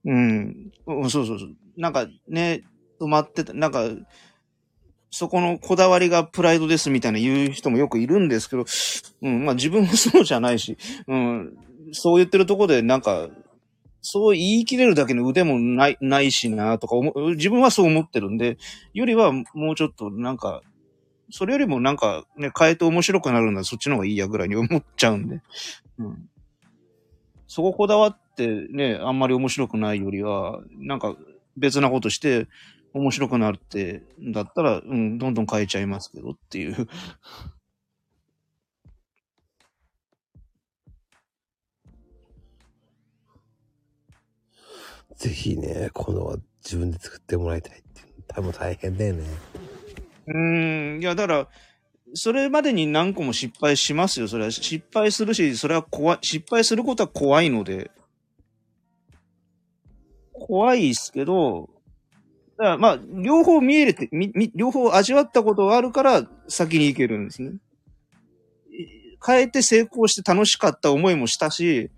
Speaker 2: うん。うんそうそうそう。なんかね、止まってた、なんか、そこのこだわりがプライドですみたいな言う人もよくいるんですけど、うん、まあ自分もそうじゃないし、うん、そう言ってるところでなんか、そう言い切れるだけの腕もない、ないしなとか思う、自分はそう思ってるんで、よりはもうちょっとなんか、それよりもなんかね、変えて面白くなるんだそっちの方がいいやぐらいに思っちゃうんで。うん。そここだわってね、あんまり面白くないよりは、なんか別なことして面白くなるって、だったら、うん、どんどん変えちゃいますけどっていう。
Speaker 1: ぜひね、この自分で作ってもらいたいって。多分大変だよね。
Speaker 2: うん、いや、だから、それまでに何個も失敗しますよ。それは失敗するし、それは怖い、失敗することは怖いので。怖いですけど、だからまあ、両方見えれて、み、み、両方味わったことがあるから先に行けるんですね。変えて成功して楽しかった思いもしたし、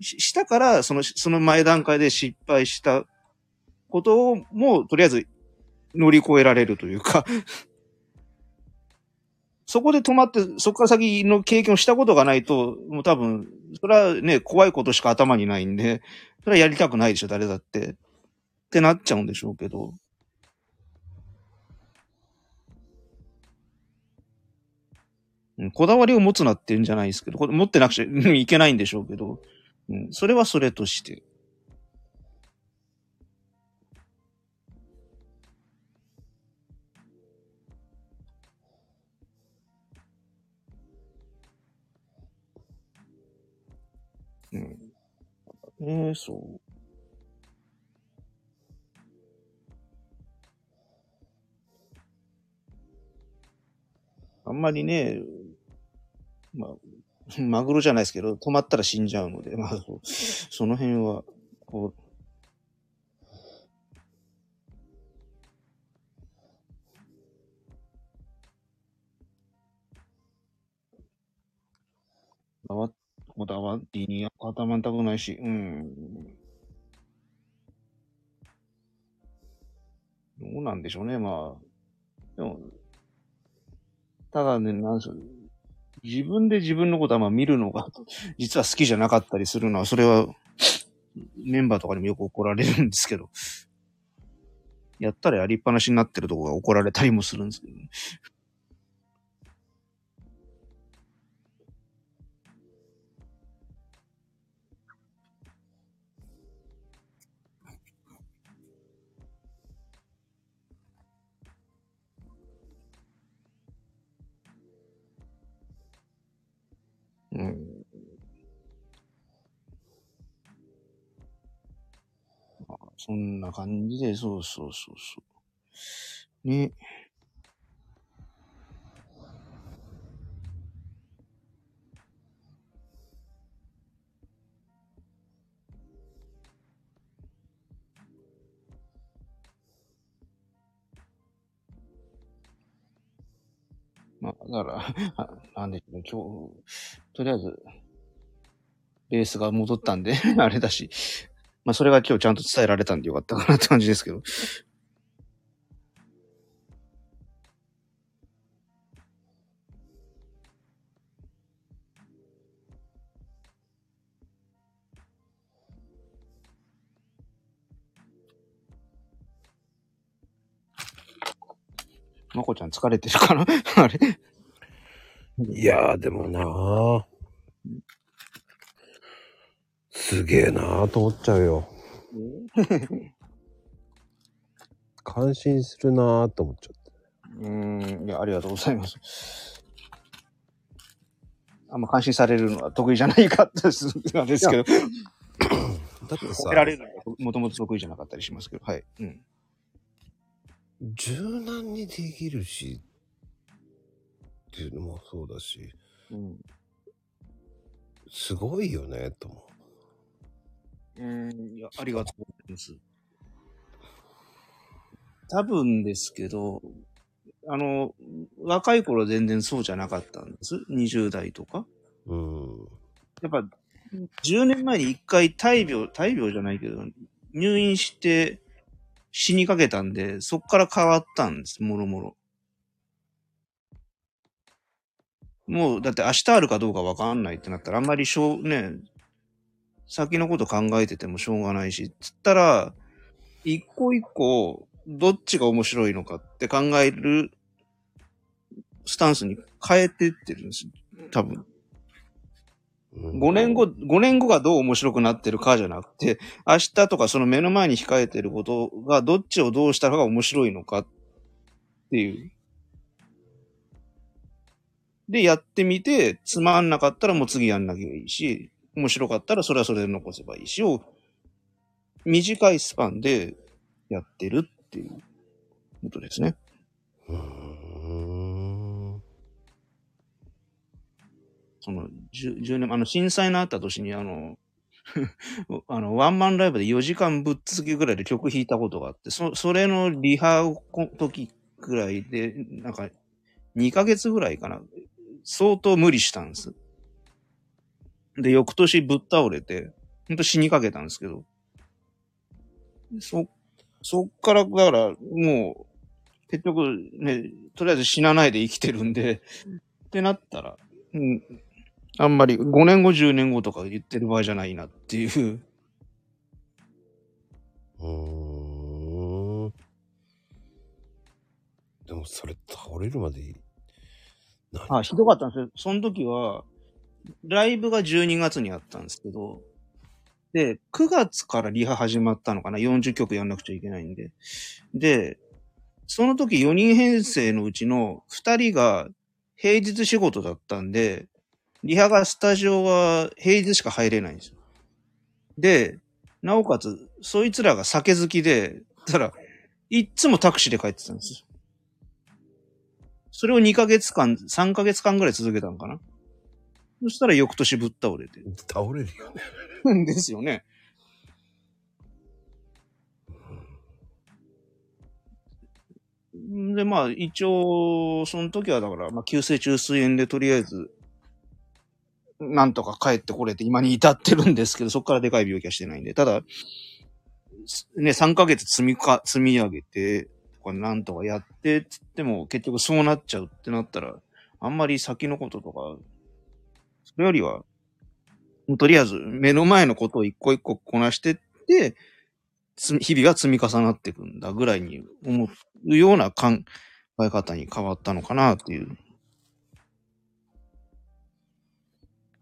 Speaker 2: ししたから、その、その前段階で失敗したことを、もう、とりあえず乗り越えられるというか、そこで止まって、そこから先の経験をしたことがないと、もう多分、それはね、怖いことしか頭にないんで、それはやりたくないでしょ、誰だって。ってなっちゃうんでしょうけど。こだわりを持つなって言うんじゃないですけど、これ持ってなくちゃいけないんでしょうけど、うん、それはそれとして。うん。ええそう。あんまりね、まあ、マグロじゃないですけど、止まったら死んじゃうので、まあ、そその辺は、こう、こだわりに固まんたくないし、うん。どうなんでしょうね、まあ。でも、ただね、なんでしょう。自分で自分のことはまあ見るのが、実は好きじゃなかったりするのは、それは、メンバーとかにもよく怒られるんですけど、やったらやりっぱなしになってるとこが怒られたりもするんですけどね。そんな感じで、そうそうそうそう。ね。まあ、だから、なんでしょうね、今日、とりあえず、ベースが戻ったんで、あれだし、まあそれが今日ちゃんと伝えられたんでよかったかなって感じですけど。まこちゃん疲れてるかな？あれ？
Speaker 1: いやー、でもなー。すげえなーと思っちゃうよ。感心するなーと思っちゃって。
Speaker 2: うーん、いや、ありがとうございます。あんま感心されるのは得意じゃないかったですなんですけど、
Speaker 1: だってさ
Speaker 2: られるのはもともと得意じゃなかったりしますけど、はい。うん。
Speaker 1: 柔軟にできるし、っていうのもそうだし、
Speaker 2: うん。
Speaker 1: すごいよね、と思
Speaker 2: うん、いや、ありがとうございます。多分ですけど、あの、若い頃全然そうじゃなかったんです。20代とか。
Speaker 1: う。うん。
Speaker 2: やっぱ、10年前に一回大病、大病じゃないけど、入院して死にかけたんで、そっから変わったんです、もろもろ。もう、だって明日あるかどうかわかんないってなったら、あんまりしょう、ね、先のこと考えててもしょうがないし、つったら、一個一個、どっちが面白いのかって考えるスタンスに変えてってるんです。多分。
Speaker 1: うん
Speaker 2: 5年後、5年後がどう面白くなってるかじゃなくて、明日とかその目の前に控えてることがどっちをどうしたらが面白いのかっていう。で、やってみて、つまんなかったらもう次やんなきゃいいし、面白かったらそれはそれで残せばいいしを、短いスパンでやってるっていうことですね。
Speaker 1: うーん。
Speaker 2: その、10, 10年、あの、震災のあった年に、あの、あの、ワンマンライブで4時間ぶっ続けぐらいで曲弾いたことがあって、そ、それのリハをこ時ぐらいで、なんか、2ヶ月ぐらいかな。相当無理したんです。で、翌年ぶっ倒れて、ほんと死にかけたんですけど、そ、そっから、だから、もう、結局ね、とりあえず死なないで生きてるんで、ってなったら、うん、あんまり5年後、10年後とか言ってる場合じゃないなっていう。
Speaker 1: うーん。でもそれ倒れるまでいい。何？
Speaker 2: あ、ひどかったんですよ。その時は、ライブが12月にあったんですけど、で、9月からリハ始まったのかな ?40 曲やんなくちゃいけないんで。で、その時4人編成のうちの2人が平日仕事だったんで、リハがスタジオは平日しか入れないんですよ。で、なおかつ、そいつらが酒好きで、たら、いっつもタクシーで帰ってたんですよ。それを2ヶ月間、3ヶ月間ぐらい続けたのかな？そしたら翌年ぶっ倒れて。
Speaker 1: 倒れるよね。
Speaker 2: ですよね。で、まあ、一応、その時はだから、まあ、急性虫垂炎でとりあえず、なんとか帰ってこれて今に至ってるんですけど、そこからでかい病気はしてないんで。ただ、ね、3ヶ月積みか、積み上げて、とかなんとかやって、つっても結局そうなっちゃうってなったら、あんまり先のこととか、それよりは、もうとりあえず目の前のことを一個一個こなしてって、つ日々が積み重なっていくんだぐらいに思うような考え方に変わったのかなっていう。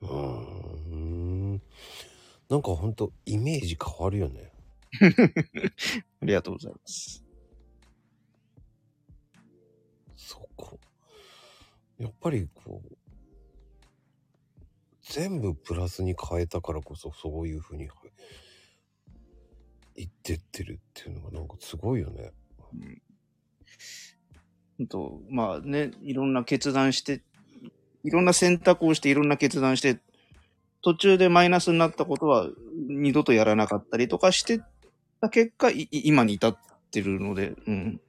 Speaker 1: うーん。なんかほんとイメージ変わるよね。
Speaker 2: ありがとうございます。
Speaker 1: そこ。やっぱりこう、全部プラスに変えたからこそそういうふうに言ってってるっていうのがなんかすごいよね。
Speaker 2: うんと、まあね、いろんな決断して、いろんな選択をして、いろんな決断して、途中でマイナスになったことは二度とやらなかったりとかしてた結果、今に至ってるので、うん。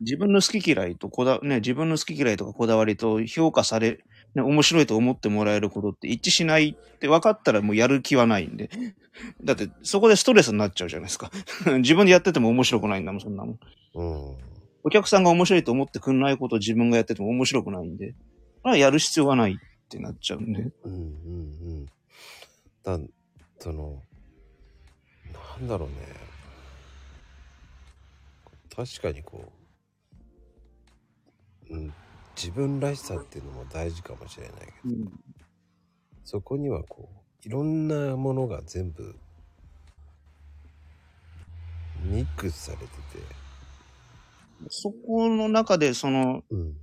Speaker 2: 自分の好き嫌いとこだ、ね、自分の好き嫌いとかこだわりと評価され、ね、面白いと思ってもらえることって一致しないって分かったらもうやる気はないんで。だってそこでストレスになっちゃうじゃないですか。自分でやってても面白くないんだもん、そんなもん。
Speaker 1: うん。
Speaker 2: お客さんが面白いと思ってくんないことを自分がやってても面白くないんで。まあやる必要がないってなっちゃうんで。
Speaker 1: うんうんうん。だ、その、なんだろうね。確かにこう、うん、自分らしさっていうのも大事かもしれないけど、
Speaker 2: うん。
Speaker 1: そこにはこう、いろんなものが全部、ミックスされてて、
Speaker 2: そこの中でその、
Speaker 1: うん。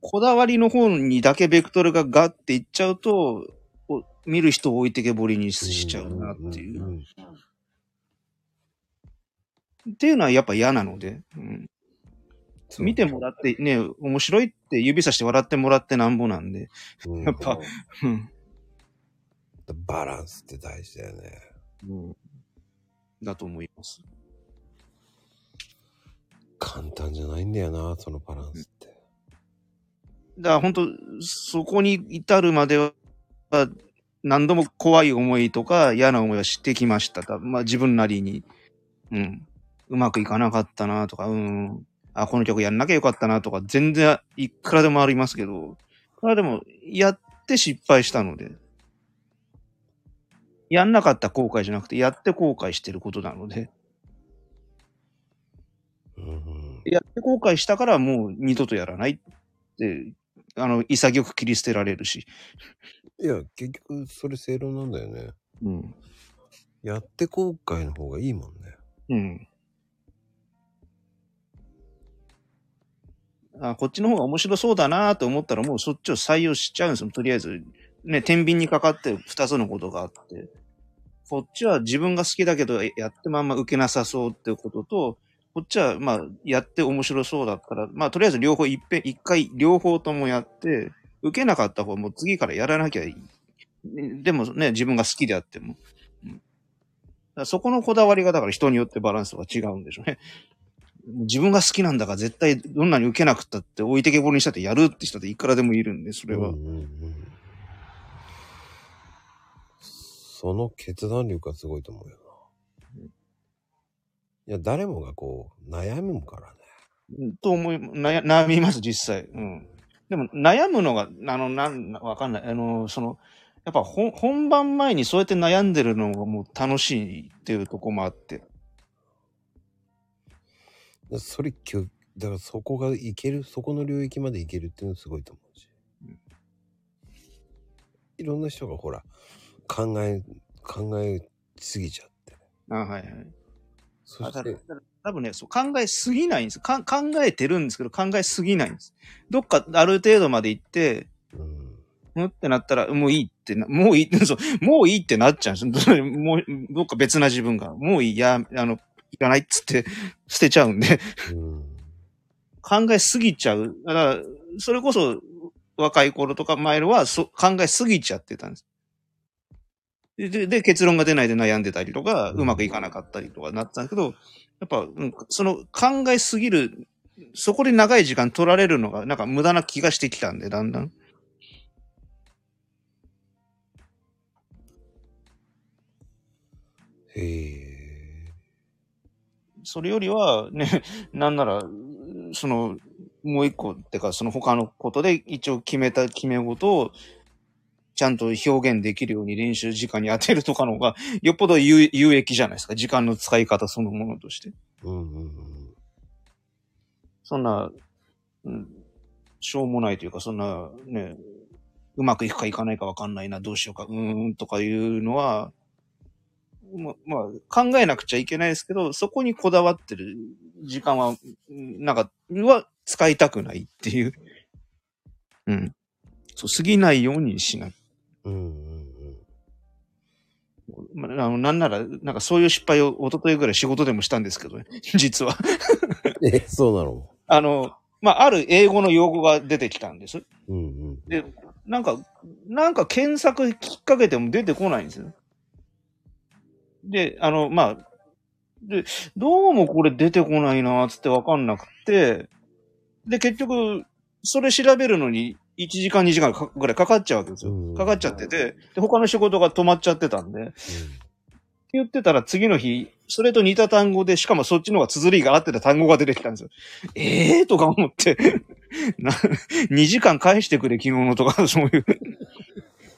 Speaker 2: こだわりの方にだけベクトルがガッていっちゃうと、見る人を置いてけぼりにしちゃうなっていう。っていうのはやっぱ嫌なので、うん、見てもらってね、面白いって指さして笑ってもらってなんぼなんで、
Speaker 1: うん
Speaker 2: やっぱうん
Speaker 1: バランスって大事だよね。
Speaker 2: だと思います。
Speaker 1: 簡単じゃないんだよな、そのバランスって。
Speaker 2: だから本当そこに至るまでは、何度も怖い思いとか嫌な思いはしてきました。だまあ自分なりに。うん。うまくいかなかったなとか、うん。あ、この曲やんなきゃよかったなとか、全然いくらでもありますけど、これはでも、やって失敗したので、やんなかった後悔じゃなくて、やって後悔してることなので、
Speaker 1: うんうん
Speaker 2: やって後悔したからもう二度とやらないって、あの、潔く切り捨てられるし。
Speaker 1: いや、結局それ正論なんだよね。
Speaker 2: うん。
Speaker 1: やって後悔の方がいいもんね。
Speaker 2: うん。あ、こっちの方が面白そうだなと思ったらもうそっちを採用しちゃうんですよ。とりあえず、ね、天秤にかかって二つのことがあって。こっちは自分が好きだけどやってもあんま受けなさそうっていうことと、こっちはまあやって面白そうだったら、まあとりあえず両方いっぺん、一回両方ともやって、受けなかった方はもう次からやらなきゃいい。でもね、自分が好きであっても。うんそこのこだわりがだから人によってバランスが違うんでしょうね。自分が好きなんだから絶対どんなに受けなくったって置いてけぼりにしたってやるって人っていくらでもいるんで、それは。
Speaker 1: うんうんうんその決断力がすごいと思うよな。いや、誰もがこう、悩むからね。
Speaker 2: うんと思い、悩悩みます、実際。うん。でも悩むのが、あの、なん、わかんない。あの、その、やっぱ本本番前にそうやって悩んでるのがもう楽しいっていうとこもあって。
Speaker 1: だそれ、きゅだからそこがいける、そこの領域までいけるっていうのはすごいと思うし。いろんな人がほら、考え、考えすぎちゃって。
Speaker 2: あはいはい。
Speaker 1: そして、
Speaker 2: 多分ね、そう考えすぎないんですか考えてるんですけど考えすぎないんです。どっかある程度まで行って、
Speaker 1: うん。
Speaker 2: うんってなったら、もういいってな、もういい、そう、もういいってなっちゃうんですよ。もう、どっか別な自分が、もういい、や、あの、いらないっつって捨てちゃうんで、
Speaker 1: うん。
Speaker 2: 考えすぎちゃう。だから、それこそ、若い頃とか前はそ考えすぎちゃってたんです。で、でで結論が出ないで悩んでたりとか、
Speaker 1: う
Speaker 2: まくいかなかったりとかなったんですけど、やっぱ、うんその考えすぎるそこで長い時間取られるのが、なんか無駄な気がしてきたんで、だんだん。
Speaker 1: へえ。
Speaker 2: それよりは、ね、なんなら、その、もう一個、ってか、その他のことで一応決めた決め事を、ちゃんと表現できるように練習時間に当てるとかの方が、よっぽど有有益じゃないですか。時間の使い方そのものとして。
Speaker 1: うんうんうん。
Speaker 2: そんな、うん、しょうもないというか、そんな、ね、うまくいくかいかないかわかんないな、どうしようか、うーんとかいうのは、ま、まあ、考えなくちゃいけないですけど、そこにこだわってる時間は、うんなんか、は使いたくないっていう。うん。そう、過ぎないようにしない。
Speaker 1: うんうんうん。
Speaker 2: まあ、あの、なんなら、なんかそういう失敗を一昨日ぐらい仕事でもしたんですけどね。実は。
Speaker 1: え、そうなの？
Speaker 2: あの、まあ、ある英語の用語が出てきたんです。
Speaker 1: うんうん。
Speaker 2: で、なんか、なんか検索きっかけても出てこないんですよ。で、あの、まあ、で、どうもこれ出てこないなーつってわかんなくて、で、結局、それ調べるのに1時間2時間かぐらいかかっちゃうわけです
Speaker 1: うん
Speaker 2: よ。かかっちゃってて、で、他の仕事が止まっちゃってたんで、って言ってたら次の日、それと似た単語で、しかもそっちの方が綴りが合ってた単語が出てきたんですよ。ええー、とか思って、な、2時間返してくれ、昨日のとか、そういう。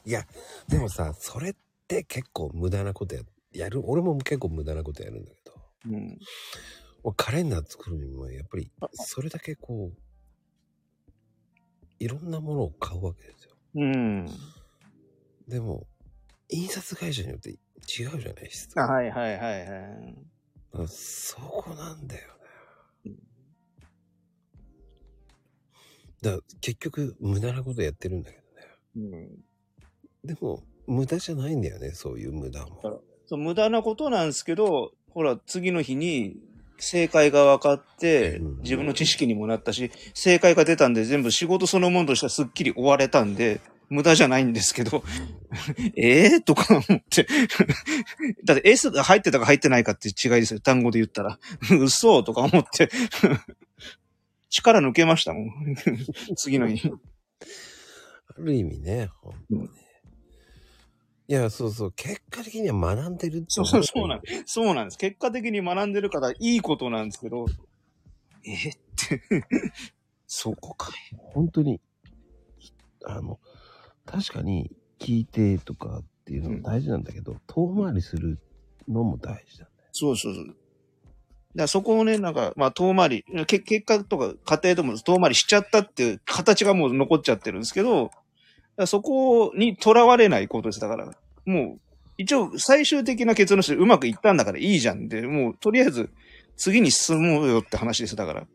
Speaker 1: いや、でもさ、それって結構無駄なことや、やる。俺も結構無駄なことやるんだけど。
Speaker 2: うん。
Speaker 1: 俺カレンダー作るにも、やっぱり、それだけこう、いろんなものを買うわけですよ。
Speaker 2: うん。
Speaker 1: でも、印刷会社によって違うじゃないですか。
Speaker 2: はいはいはいはい。
Speaker 1: そこなんだよね。だ結局、無駄なことやってるんだけどね。
Speaker 2: うん。
Speaker 1: でも、無駄じゃないんだよね、そういう無駄も。
Speaker 2: そう、無駄なことなんですけど、ほら、次の日に正解が分かって
Speaker 1: うん、
Speaker 2: 自分の知識にもなったし、正解が出たんで全部仕事そのものとしてはすっきり終われたんで、無駄じゃないんですけど、ええとか思って。だって S が入ってたか入ってないかって違いですよ。単語で言ったら。嘘とか思って。力抜けましたもん。次の日。
Speaker 1: ある意味ね。いや、そうそう、結果的には学んでるって
Speaker 2: そうそう、そうなんです。そうなんです。結果的に学んでるからいいことなんですけど、えーって、そこかい。
Speaker 1: 本当に、あの、確かに聞いてとかっていうのも大事なんだけど、遠回りするのも大事だね。
Speaker 2: そうそうそう。だそこをね、なんか、まあ遠回り、け結果とか家庭でも遠回りしちゃったっていう形がもう残っちゃってるんですけど、らそこにとらわれないことです。だから、もう、一応最終的な結論してうまくいったんだからいいじゃんで、もうとりあえず次に進もうよって話です。だから、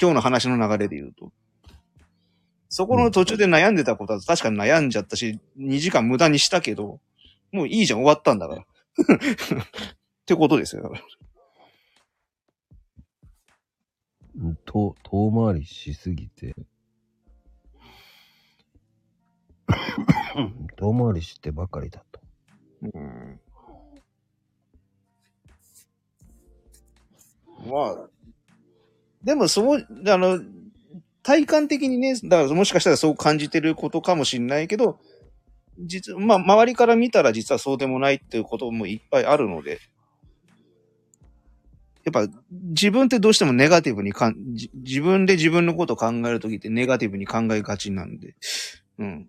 Speaker 2: 今日の話の流れで言うと。そこの途中で悩んでたことは確かに悩んじゃったし、2時間無駄にしたけど、もういいじゃん、終わったんだから。ってことですよ。だから
Speaker 1: うんと遠回りしすぎて、遠回りしてばかりだと。
Speaker 2: うんまあ、でもそう、あの、体感的にね、だからもしかしたらそう感じてることかもしれないけど、実、まあ、周りから見たら実はそうでもないっていうこともいっぱいあるので、やっぱ自分ってどうしてもネガティブにかん、自分で自分のことを考えるときってネガティブに考えがちなんで、うん。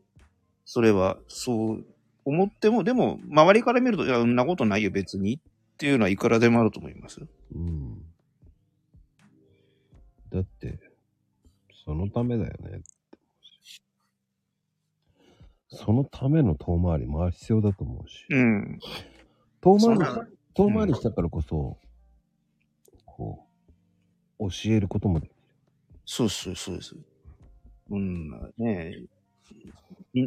Speaker 2: それは、そう思っても、でも、周りから見ると、いや、そんなことないよ、別に。っていうのはいくらでもあると思います。
Speaker 1: うん。だって、そのためだよね。そのための遠回りも必要だと思うし。
Speaker 2: うん。
Speaker 1: 遠回り
Speaker 2: そうな、
Speaker 1: 遠回りしたからこそ、こう、教えることもできる。
Speaker 2: そうそうそうです。うん、ねえみ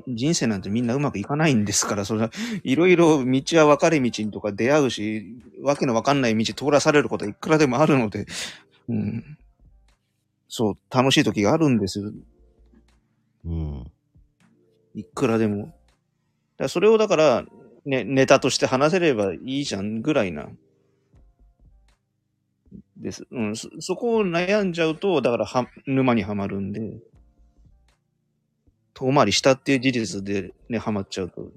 Speaker 2: 人生なんてみんなうまくいかないんですから、それは、いろいろ道は分かれ道にとか出会うし、わけのわかんない道通らされることはいくらでもあるので、うん。そう、楽しい時があるんですよ。
Speaker 1: うん。
Speaker 2: いくらでも。だそれをだから、ね、ネタとして話せればいいじゃんぐらいな。です。うん、そ、そこを悩んじゃうと、だからは、沼にはまるんで、遠回りしたっていう事実でね、はまっちゃうと、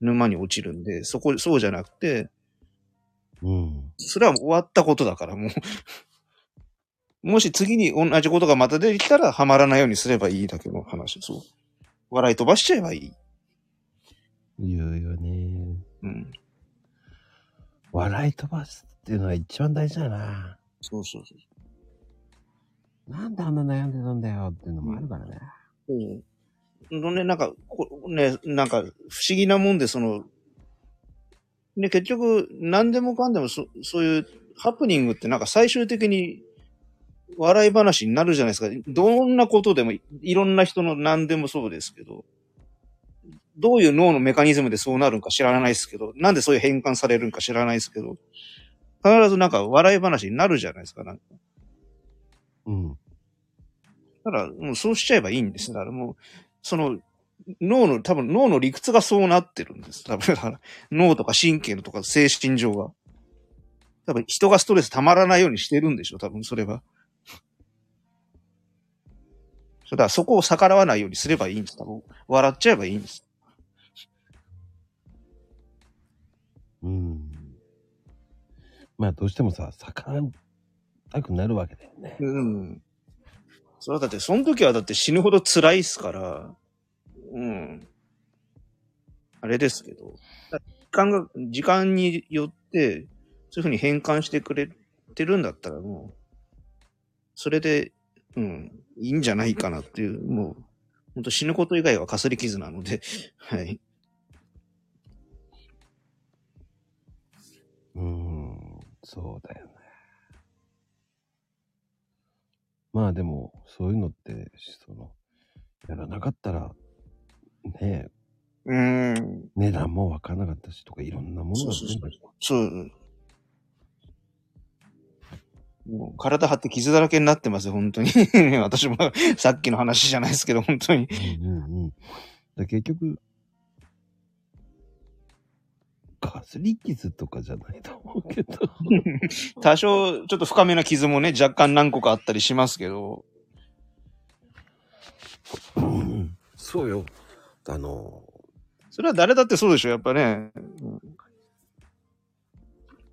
Speaker 2: 沼に落ちるんで、そこ、そうじゃなくて、
Speaker 1: うん。
Speaker 2: それは終わったことだから、もう。もし次に同じことがまた出てきたら、はまらないようにすればいいだけの話。そう。笑い飛ばしちゃえばいい。
Speaker 1: 言うよね。
Speaker 2: うん。
Speaker 1: 笑い飛ばすっていうのは一番大事だな。
Speaker 2: そうそうそう。
Speaker 1: なんであんな悩んでたんだよっていうのもあるからね。
Speaker 2: うん。のね、なんか、こね、なんか、不思議なもんで、その、ね、結局、何でもかんでもそ、そういうハプニングってなんか最終的に笑い話になるじゃないですか。どんなことでもい、いろんな人の何でもそうですけど、どういう脳のメカニズムでそうなるんか知らないですけど、なんでそういう変換されるんか知らないですけど、必ずなんか笑い話になるじゃないですか。なんか
Speaker 1: うん。
Speaker 2: だから、もうそうしちゃえばいいんです。だからもう、その、脳の、多分脳の理屈がそうなってるんです。多分、だから、脳とか神経のとか精神上が。多分、人がストレス溜まらないようにしてるんでしょ、多分、それは。だから、そこを逆らわないようにすればいいんです。多分、笑っちゃえばいいんです。
Speaker 1: うん。まあどうしてもさ、逆らいたくなるわけだよね。
Speaker 2: うん。それはだって、その時はだって死ぬほど辛いっすから、うん。あれですけど、時間が、時間によって、そういうふうに変換してくれてるんだったらもう、それで、うん、いいんじゃないかなっていう、もう、本当死ぬこと以外はかすり傷なので、はい。
Speaker 1: うん。そうだよまあでも、そういうのって、その、やらなかったら、ねえ、
Speaker 2: うん。
Speaker 1: 値段もわからなかったしとか、いろんなものが
Speaker 2: そうそう
Speaker 1: 全部
Speaker 2: そう。もう体張って傷だらけになってますよ、本当に。私もさっきの話じゃないですけど、本当に。
Speaker 1: うんうんうん。だ結局、かすり傷とかじゃないと思うけど。
Speaker 2: 多少、ちょっと深めな傷もね、若干何個かあったりしますけど。
Speaker 1: うんそうよ。あの、
Speaker 2: それは誰だってそうでしょ、やっぱね。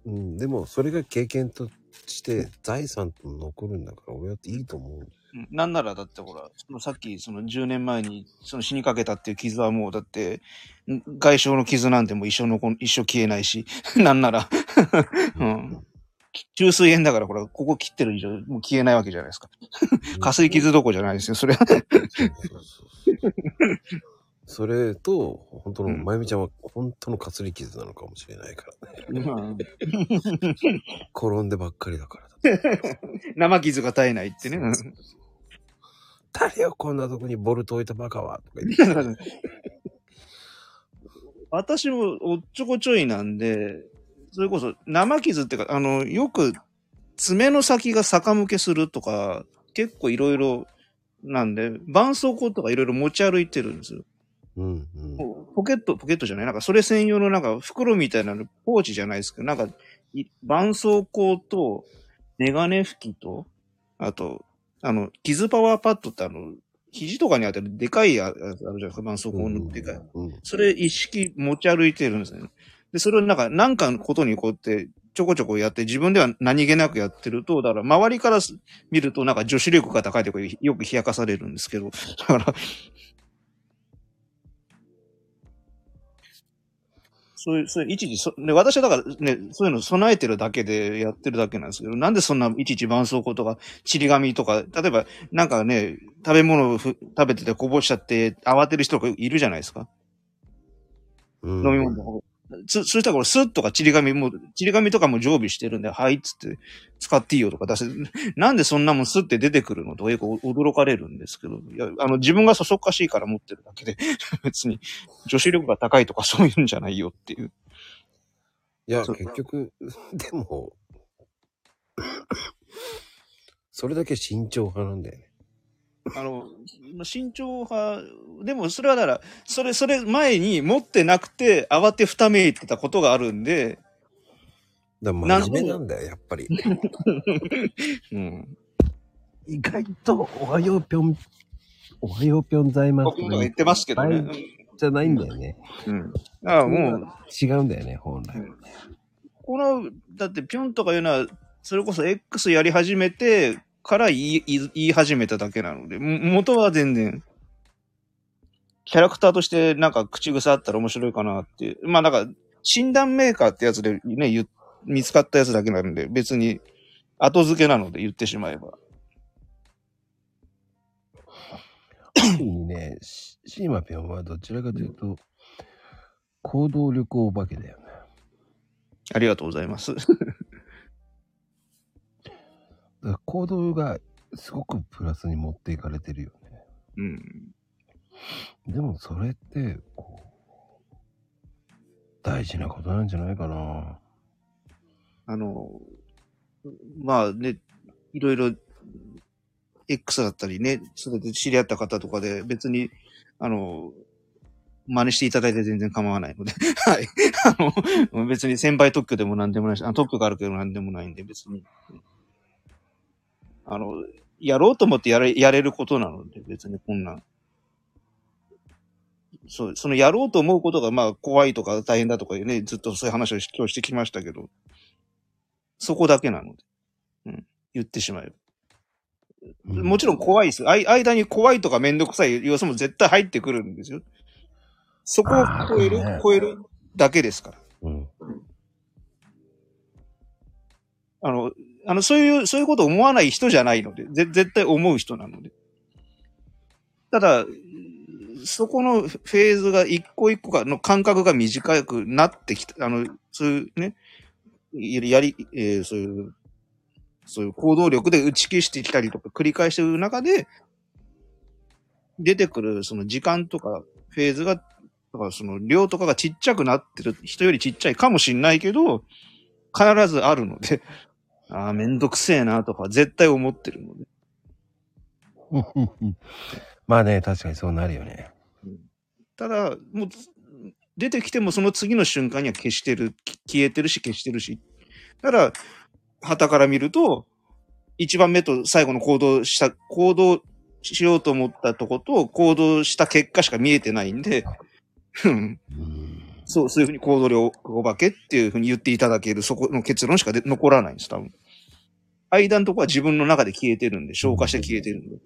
Speaker 1: うん、でもそれが経験として財産と残るんだから俺はっていいと思う。
Speaker 2: うんなんならだってほら、そのさっきその10年前にその死にかけたっていう傷はもうだって、ん外傷の傷なんてもう一生残ん、一生消えないし、なんなら、うん。中水炎だからほら、ここ切ってる以上もう消えないわけじゃないですか。かすり傷どころじゃないですよ、それは。
Speaker 1: そうそうそうそれと、本当の、
Speaker 2: うん
Speaker 1: まゆみちゃんは本当のかすり傷なのかもしれないからね。
Speaker 2: うん
Speaker 1: 転んでばっかりだからだ。
Speaker 2: 生傷が絶えないってね。うん
Speaker 1: 誰よ、こんなとこにボルト置いたバカは。とか言って。
Speaker 2: 私もおっちょこちょいなんで、それこそ生傷ってか、あの、よく爪の先が逆向けするとか、結構いろいろなんで、絆創膏とかいろいろ持ち歩いてるんですよ。
Speaker 1: うんうん。
Speaker 2: ポケット、ポケットじゃないなんかそれ専用のなんか袋みたいなの、ポーチじゃないですけど、なんか、い絆創膏と、メガネ拭きと、あと、あの、傷パワーパッドってあの、肘とかに当てるでかいやつあるじゃないですか、絆創膏のでかい。
Speaker 1: うん。
Speaker 2: それ一式持ち歩いてるんですね。で、それをなんか、なんかのことにこうやって、ちょこちょこやって、自分では何気なくやってると、だから周りからす見るとなんか女子力が高いとかよく冷やかされるんですけど、だから、そういう、そういう、いちいちそ、ね、私はだからね、そういうの備えてるだけでやってるだけなんですけど、なんでそんないちいち絆創膏とか、ちり紙とか、例えば、なんかね、食べ物をふ食べててこぼしちゃって慌てる人がいるじゃないですか。
Speaker 1: うん
Speaker 2: 飲み物そうしたらこれスッとかちり紙も、ちり紙とかも常備してるんで、はいっつって使っていいよとか出せ、なんでそんなもんスッて出てくるの？とかよく驚かれるんですけど、いや、あの自分がそそっかしいから持ってるだけで、別に女子力が高いとかそういうんじゃないよっていう。
Speaker 1: いや、結局、でも、それだけ慎重派なんだよね。
Speaker 2: あの、慎重派、でもそれはだから、それ、それ前に持ってなくて慌てふためいてたことがあるんで、
Speaker 1: だから真面目なんだよ、やっぱり。
Speaker 2: うん。
Speaker 1: 意外と、おはようぴょん、おはようぴょんざいます
Speaker 2: 僕も言ってますけどね。
Speaker 1: じゃないんだよね。
Speaker 2: うん。だからもう、
Speaker 1: 違うんだよね、本来。
Speaker 2: この、だってピョンとかいうのは、それこそ X やり始めてから言い言い始めただけなので、も元は全然、キャラクターとしてなんか口癖あったら面白いかなっていう。まあなんか、診断メーカーってやつでね、見つかったやつだけなんで、別に後付けなので言ってしまえば。
Speaker 1: 特にね、シシーマぴょんはどちらかというと、行動力お化けだよね。
Speaker 2: ありがとうございます。
Speaker 1: だから行動がすごくプラスに持っていかれてるよね。
Speaker 2: うん。
Speaker 1: でもそれって、こう、大事なことなんじゃないかな。
Speaker 2: あの、まあね、いろいろ、X だったりね、それで知り合った方とかで別に、あの、真似していただいて全然構わないので、はい。あの、別に先輩特許でも何でもないし、あ特許があるけど何でもないんで別に。あの、やろうと思ってやれ、やれることなので別にこんなん。そう、そのやろうと思うことがまあ怖いとか大変だとかね、ずっとそういう話をし今日してきましたけど、そこだけなので。うん。言ってしまえば。もちろん怖いです。あい間に怖いとかめんどくさい要素も絶対入ってくるんですよ。そこを超える、
Speaker 1: ね
Speaker 2: 超えるだけですから。
Speaker 1: うん。
Speaker 2: あの、あの、そういう、そういうこと思わない人じゃないので、ぜ絶対思う人なので。ただ、そこのフェーズが一個一個が、の間隔が短くなってきた、あの、そういうね、やり、えーそういう、そういう行動力で打ち消してきたりとか繰り返してる中で、出てくるその時間とかフェーズが、だからその量とかがちっちゃくなってる人よりちっちゃいかもしんないけど、必ずあるので、ああ、めんどくせえなとか絶対思ってるので。
Speaker 1: まあね、確かにそうなるよね。
Speaker 2: ただ、もう、出てきてもその次の瞬間には消してる、き消えてるし消してるし。だから、旗から見ると、一番目と最後の行動した、行動しようと思ったとこと行動した結果しか見えてないんで。そう、そういうふうに行動力お化けっていうふうに言っていただける、そこの結論しかで残らないんです、多分。間のとこは自分の中で消えてるんで、消化して消えてるんで。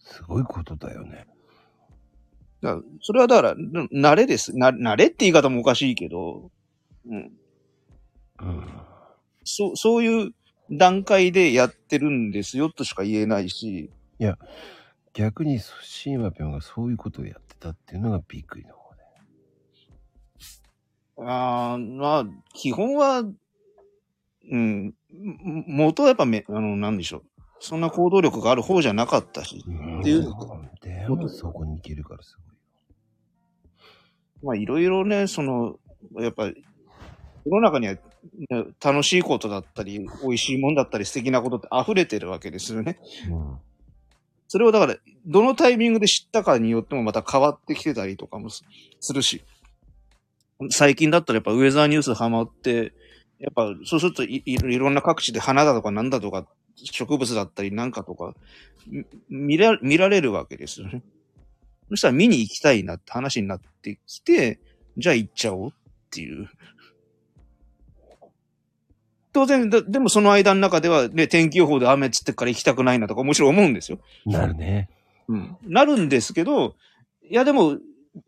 Speaker 1: すごいことだよね。
Speaker 2: だからそれはだから、な慣れです。な、慣れって言い方もおかしいけど、うん。
Speaker 1: うん。
Speaker 2: そう、そういう段階でやってるんですよとしか言えないし、
Speaker 1: 逆にシーマピョンがそういうことをやってたっていうのがびっくりの
Speaker 2: あーまあ、基本は、うん、も元はやっぱめ、あの、なんでしょう。そんな行動力がある方じゃなかったし、
Speaker 1: うん
Speaker 2: っていう
Speaker 1: でもそこに行けるからすごいよ。
Speaker 2: まあいろいろね、その、やっぱり、世の中には、ね楽しいことだったり、美味しいもんだったり、素敵なことって溢れてるわけですよね。
Speaker 1: うん。
Speaker 2: それをだから、どのタイミングで知ったかによってもまた変わってきてたりとかもすするし。最近だったらやっぱウェザーニュースハマって、やっぱそうするといいいろんな各地で花だとかなんだとか植物だったりなんかとかみ見ら見られるわけですよね。そしたら見に行きたいなって話になってきて、じゃあ行っちゃおうっていう。当然、だでもその間の中ではね、天気予報で雨っつってっから行きたくないなとかもちろん思うんですよ。
Speaker 1: なるね。
Speaker 2: うん。なるんですけど、いやでも、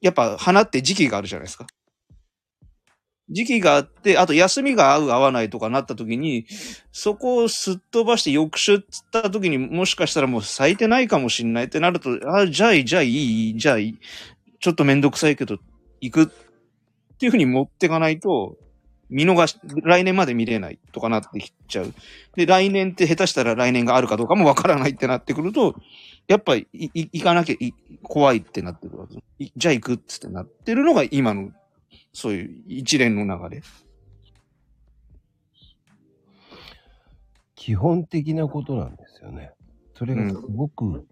Speaker 2: やっぱ花って時期があるじゃないですか。時期があって、あと休みが合う合わないとかなった時に、そこをすっ飛ばして翌週っつった時にもしかしたらもう咲いてないかもしんないってなると、あ、じゃあいい、じゃあいい、じゃあいい。ちょっとめんどくさいけど、行くっていうふうに持ってかないと、見逃し、来年まで見れないとかなってきちゃう。で、来年って下手したら来年があるかどうかもわからないってなってくると、やっぱり行かなきゃい怖いってなってるわけじゃあ行くっつってなってるのが今の、そういう一連の流れ。
Speaker 1: 基本的なことなんですよね。それがすごく、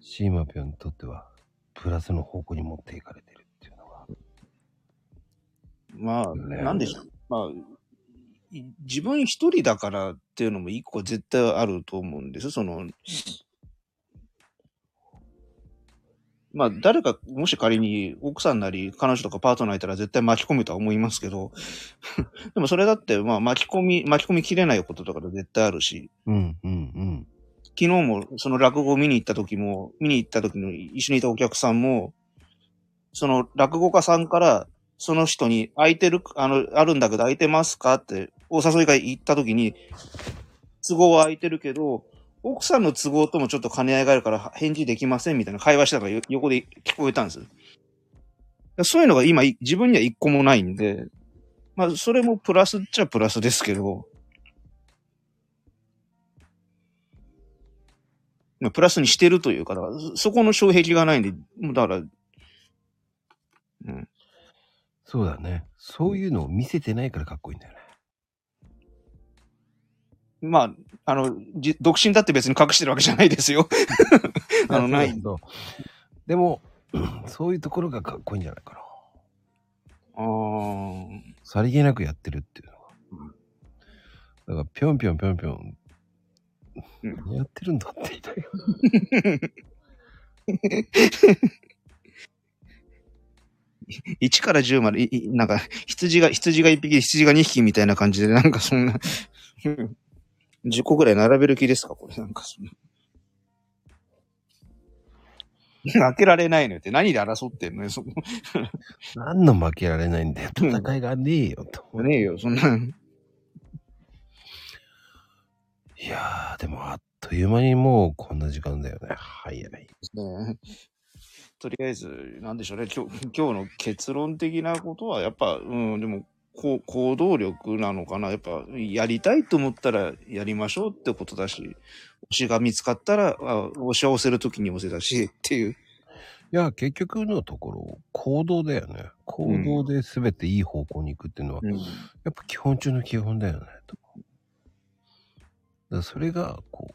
Speaker 1: シーマピョンにとっては、プラスの方向に持っていかれてるっていうのが。
Speaker 2: まあ、
Speaker 1: ね
Speaker 2: なんでしょう。まあ、い自分一人だからっていうのも一個絶対あると思うんです。その、まあ、誰か、もし仮に奥さんなり彼女とかパートナーいたら絶対巻き込むとは思いますけど、でもそれだって、まあ巻き込み、巻き込みきれないこととかで絶対あるし、
Speaker 1: うんうん
Speaker 2: 昨日もその落語を見に行った時も、見に行った時の一緒にいたお客さんも、その落語家さんから、その人に空いてる、あの、あるんだけど空いてますか？って、お誘いが行った時に、都合は空いてるけど、奥さんの都合ともちょっと兼ね合いがあるから返事できませんみたいな会話したから横で聞こえたんですよ。そういうのが今自分には一個もないんで、まあそれもプラスっちゃプラスですけど、プラスにしてるというか、だからそこの障壁がないんで、だから、うん。
Speaker 1: そうだね。そういうのを見せてないからかっこいいんだよね。
Speaker 2: まあ、あの、じ独身だって別に隠してるわけじゃないですよ。あの、ない。
Speaker 1: でも、そういうところがかっこいいんじゃないかな。
Speaker 2: あー
Speaker 1: さりげなくやってるっていうのが。だから、ぴょんぴょんぴょんぴょん、やってるんだって言いたいよ。
Speaker 2: 1から10まで、いいなんか、羊が、羊が1匹、羊が2匹みたいな感じで、なんかそんな、10個ぐらい並べる気ですか？これ、なんかそんな。開けられないのよって、何で争ってんのよ、そこ。
Speaker 1: 何の負けられないんだよ。戦いがねえよ、と。
Speaker 2: ねえよ、そんな。
Speaker 1: いやー、でもあっという間にもうこんな時間だよね。早い。
Speaker 2: ねとりあえず、なんでしょうね、今日、今日の結論的なことは、やっぱ、うん、でも、こう行動力なのかな？やっぱ、やりたいと思ったらやりましょうってことだし、推しが見つかったら、あ推しを押せるときに押せだし、っていう。
Speaker 1: いや、結局のところ、行動だよね。行動で全ていい方向に行くっていうのは、
Speaker 2: うん。
Speaker 1: やっぱ基本中の基本だよね。とそれが、こう、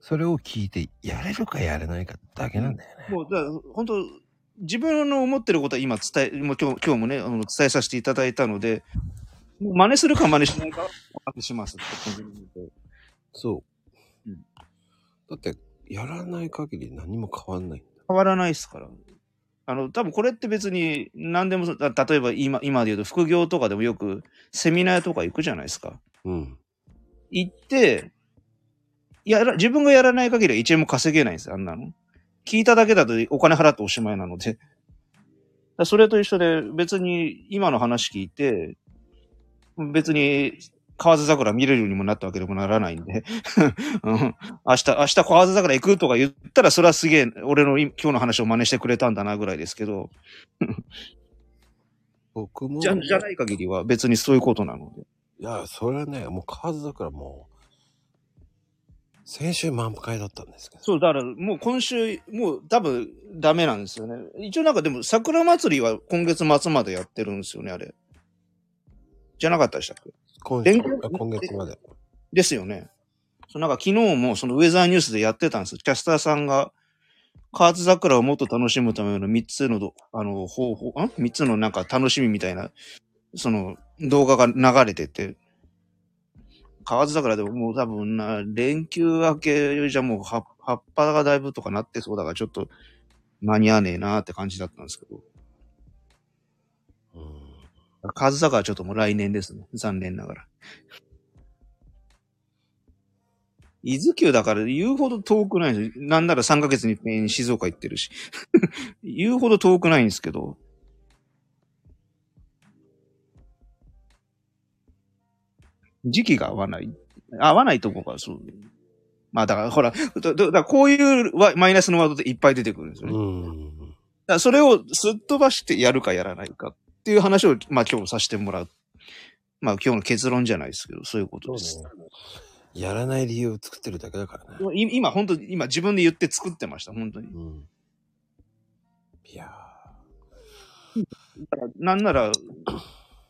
Speaker 1: それを聞いて、やれるかやれないかだけなんだよね。
Speaker 2: もう、だから本当自分の思ってることは今伝え、もう今日今日もね、あの伝えさせていただいたので、もう真似するか真似しないかはお任せします
Speaker 1: そう。
Speaker 2: うん
Speaker 1: だって、やらない限り何も変わんない。
Speaker 2: 変わらないですから。あの、多分これって別に何でも例えば今、今で言うと副業とかでもよくセミナーとか行くじゃないですか。
Speaker 1: うん。
Speaker 2: 行って、やら、自分がやらない限りは1円も稼げないんですよ、あんなの。聞いただけだとお金払っておしまいなので。それと一緒で別に今の話聞いて、別に河津桜見れるようにもなったわけでもならないんで、うん明日、明日河津桜行くとか言ったらそれはすげえ俺の今日の話を真似してくれたんだなぐらいですけど、
Speaker 1: 僕も、
Speaker 2: じゃ、じゃない限りは別にそういうことなので。
Speaker 1: いや、それはね、もう数だからもう、先週満開だったんですけど。
Speaker 2: そう、だからもう今週、もう多分ダメなんですよね。一応なんかでも桜祭りは今月末までやってるんですよね、あれ。じゃなかったでしたっけ？
Speaker 1: 今
Speaker 2: 連
Speaker 1: あ今月まで。
Speaker 2: ですよね。そうなんか昨日もそのウェザーニュースでやってたんですキャスターさんが、河津桜をもっと楽しむための3つのど、あの、方法、ん ?3 つのなんか楽しみみたいな、その動画が流れてて、河津桜でももう多分な、連休明けじゃもう葉葉っぱがだいぶとかなってそうだからちょっと間に合わねえなって感じだったんですけど、
Speaker 1: うん。
Speaker 2: 河津桜はちょっともう来年ですね。残念ながら。伊豆急だから言うほど遠くないんですよ。なんなら3ヶ月に一遍静岡行ってるし。言うほど遠くないんですけど。時期が合わない。合わないとこがそう。まあだからほら、だだだからこういうワマイナスのワードっていっぱい出てくるんですよね。
Speaker 1: うん。
Speaker 2: らそれをすっ飛ばしてやるかやらないかっていう話を、まあ今日させてもらう。まあ今日の結論じゃないですけど、そういうことです。
Speaker 1: ね。やらない理由を作ってるだけだからね。
Speaker 2: い今、本当に今自分で言って作ってました、本当に。
Speaker 1: うん。いや
Speaker 2: だからなんなら、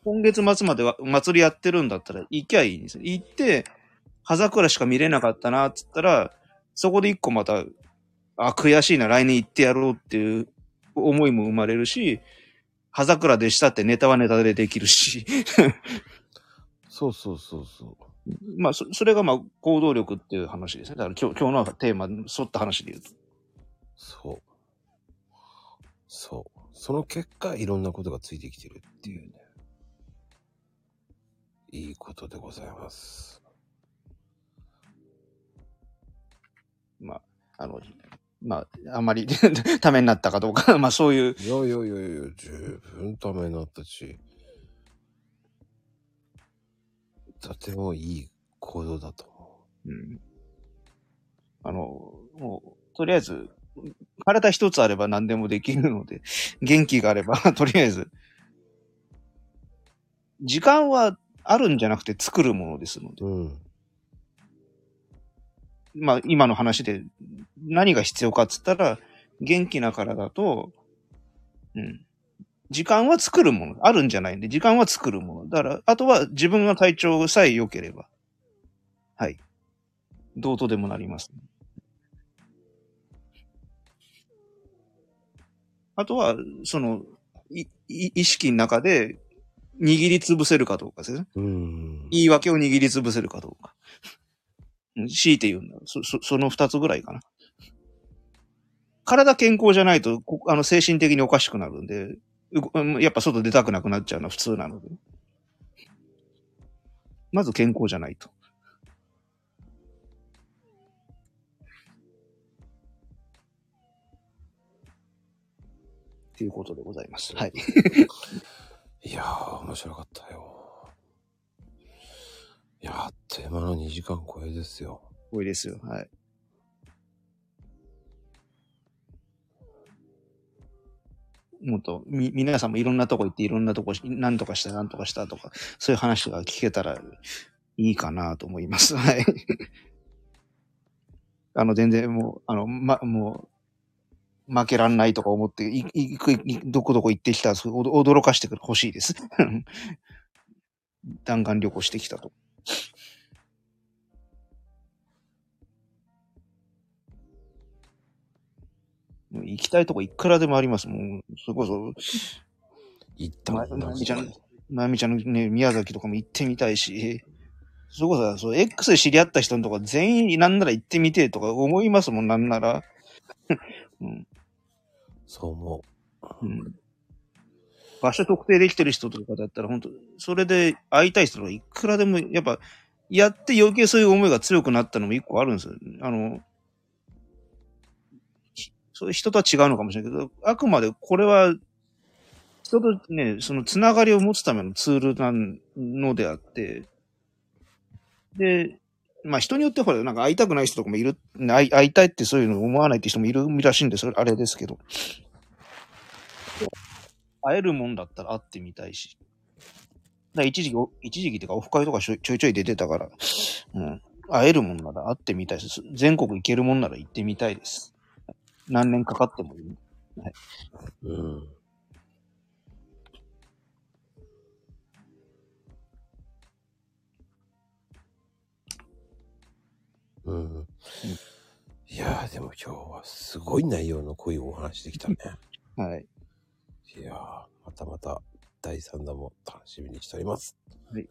Speaker 2: 今月末までは祭りやってるんだったら行きゃいいんですよ。行って、葉桜しか見れなかったな、っつったら、そこで一個また、あ、悔しいな、来年行ってやろうっていう思いも生まれるし、葉桜でしたってネタはネタでできるし。
Speaker 1: そうそうそうそ
Speaker 2: まあ、そそれがまあ、行動力っていう話ですね。だから今日、今日のテーマに沿った話で言うと。
Speaker 1: う。そう。そう。その結果、いろんなことがついてきてるっていうね。いいことでございます。
Speaker 2: まあ、あの、まあ、あんまり ためになったかどうか、まあそういう、
Speaker 1: いやいやいやいや、十分ためになったし、とてもいい行動だと思
Speaker 2: うん。あの、もう、とりあえず、体一つあれば何でもできるので、元気があれば、とりあえず、時間はあるんじゃなくて作るものですので、
Speaker 1: う。ん。
Speaker 2: まあ今の話で何が必要かっつったら、元気な体と、うん。時間は作るもの。あるんじゃないんで、時間は作るもの。だから、あとは自分が体調さえ良ければ、はい。どうとでもなります。あとは、その、い、い意識の中で握りつぶせるかどうかですね。
Speaker 1: うん。
Speaker 2: 言い訳を握りつぶせるかどうか。う ん強いて言うんだ。そ、そ、その二つぐらいかな。体健康じゃないと、こあの、精神的におかしくなるんで、やっぱ外出たくなくなっちゃうのは普通なので。まず健康じゃないと。ということでございます。はい。
Speaker 1: いやー、面白かったよ。いや、あっという間の2時間超えですよ。
Speaker 2: 多いですよ。はい。もっと、み、皆さんもいろんなとこ行っていろんなとこし、なんとかした、なんとかしたとか、そういう話が聞けたらいいかなと思います。はい。あの、全然もう、あの、ま、もう、負けらんないとか思って、い、いく、いどこどこ行ってきた、驚かしてくる、欲しいです。弾丸旅行してきたと。行きたいとこいくらでもあります。もう、それこそ、
Speaker 1: 行った
Speaker 2: ままゆみちゃん、まゆみちゃんのね、宮崎とかも行ってみたいし、それこそ、そう X で知り合った人のとこ全員なんなら行ってみてえとか思いますもん、なんなら。うん。
Speaker 1: そう思
Speaker 2: ううん。場所特定できてる人とかだったら、本当それで会いたい人がいくらでも、やっぱ、やって余計そういう思いが強くなったのも一個あるんですよ。あの、そういう人とは違うのかもしれないけど、あくまでこれは、人とね、そのつながりを持つためのツールなのであって、で、まあ人によってほら、なんか会いたくない人とかもいる、会いたいってそういうのを思わないって人もいるらしいんで、それあれですけど。会えるもんだったら会ってみたいし。だ一時期、お一時期っていうかオフ会とかちょいちょい出てたから、うん。会えるもんなら会ってみたいです。全国行けるもんなら行ってみたいです。何年かかってもいい。
Speaker 1: う。うん。うん。いやー、でも今日はすごい内容の濃いお話できたね。
Speaker 2: はい。
Speaker 1: いやー、またまた第3弾も楽しみにしております。
Speaker 2: はい。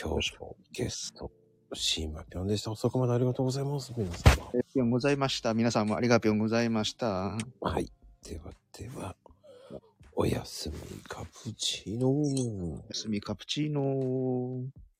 Speaker 1: 今日のゲスト、シーマピョンでした。遅くまでありがとうございます。皆様。
Speaker 2: ありがとうございました。皆さんもありがとうございました。
Speaker 1: はい。ではでは、おやすみカプチーノー。
Speaker 2: おやすみカプチーノー。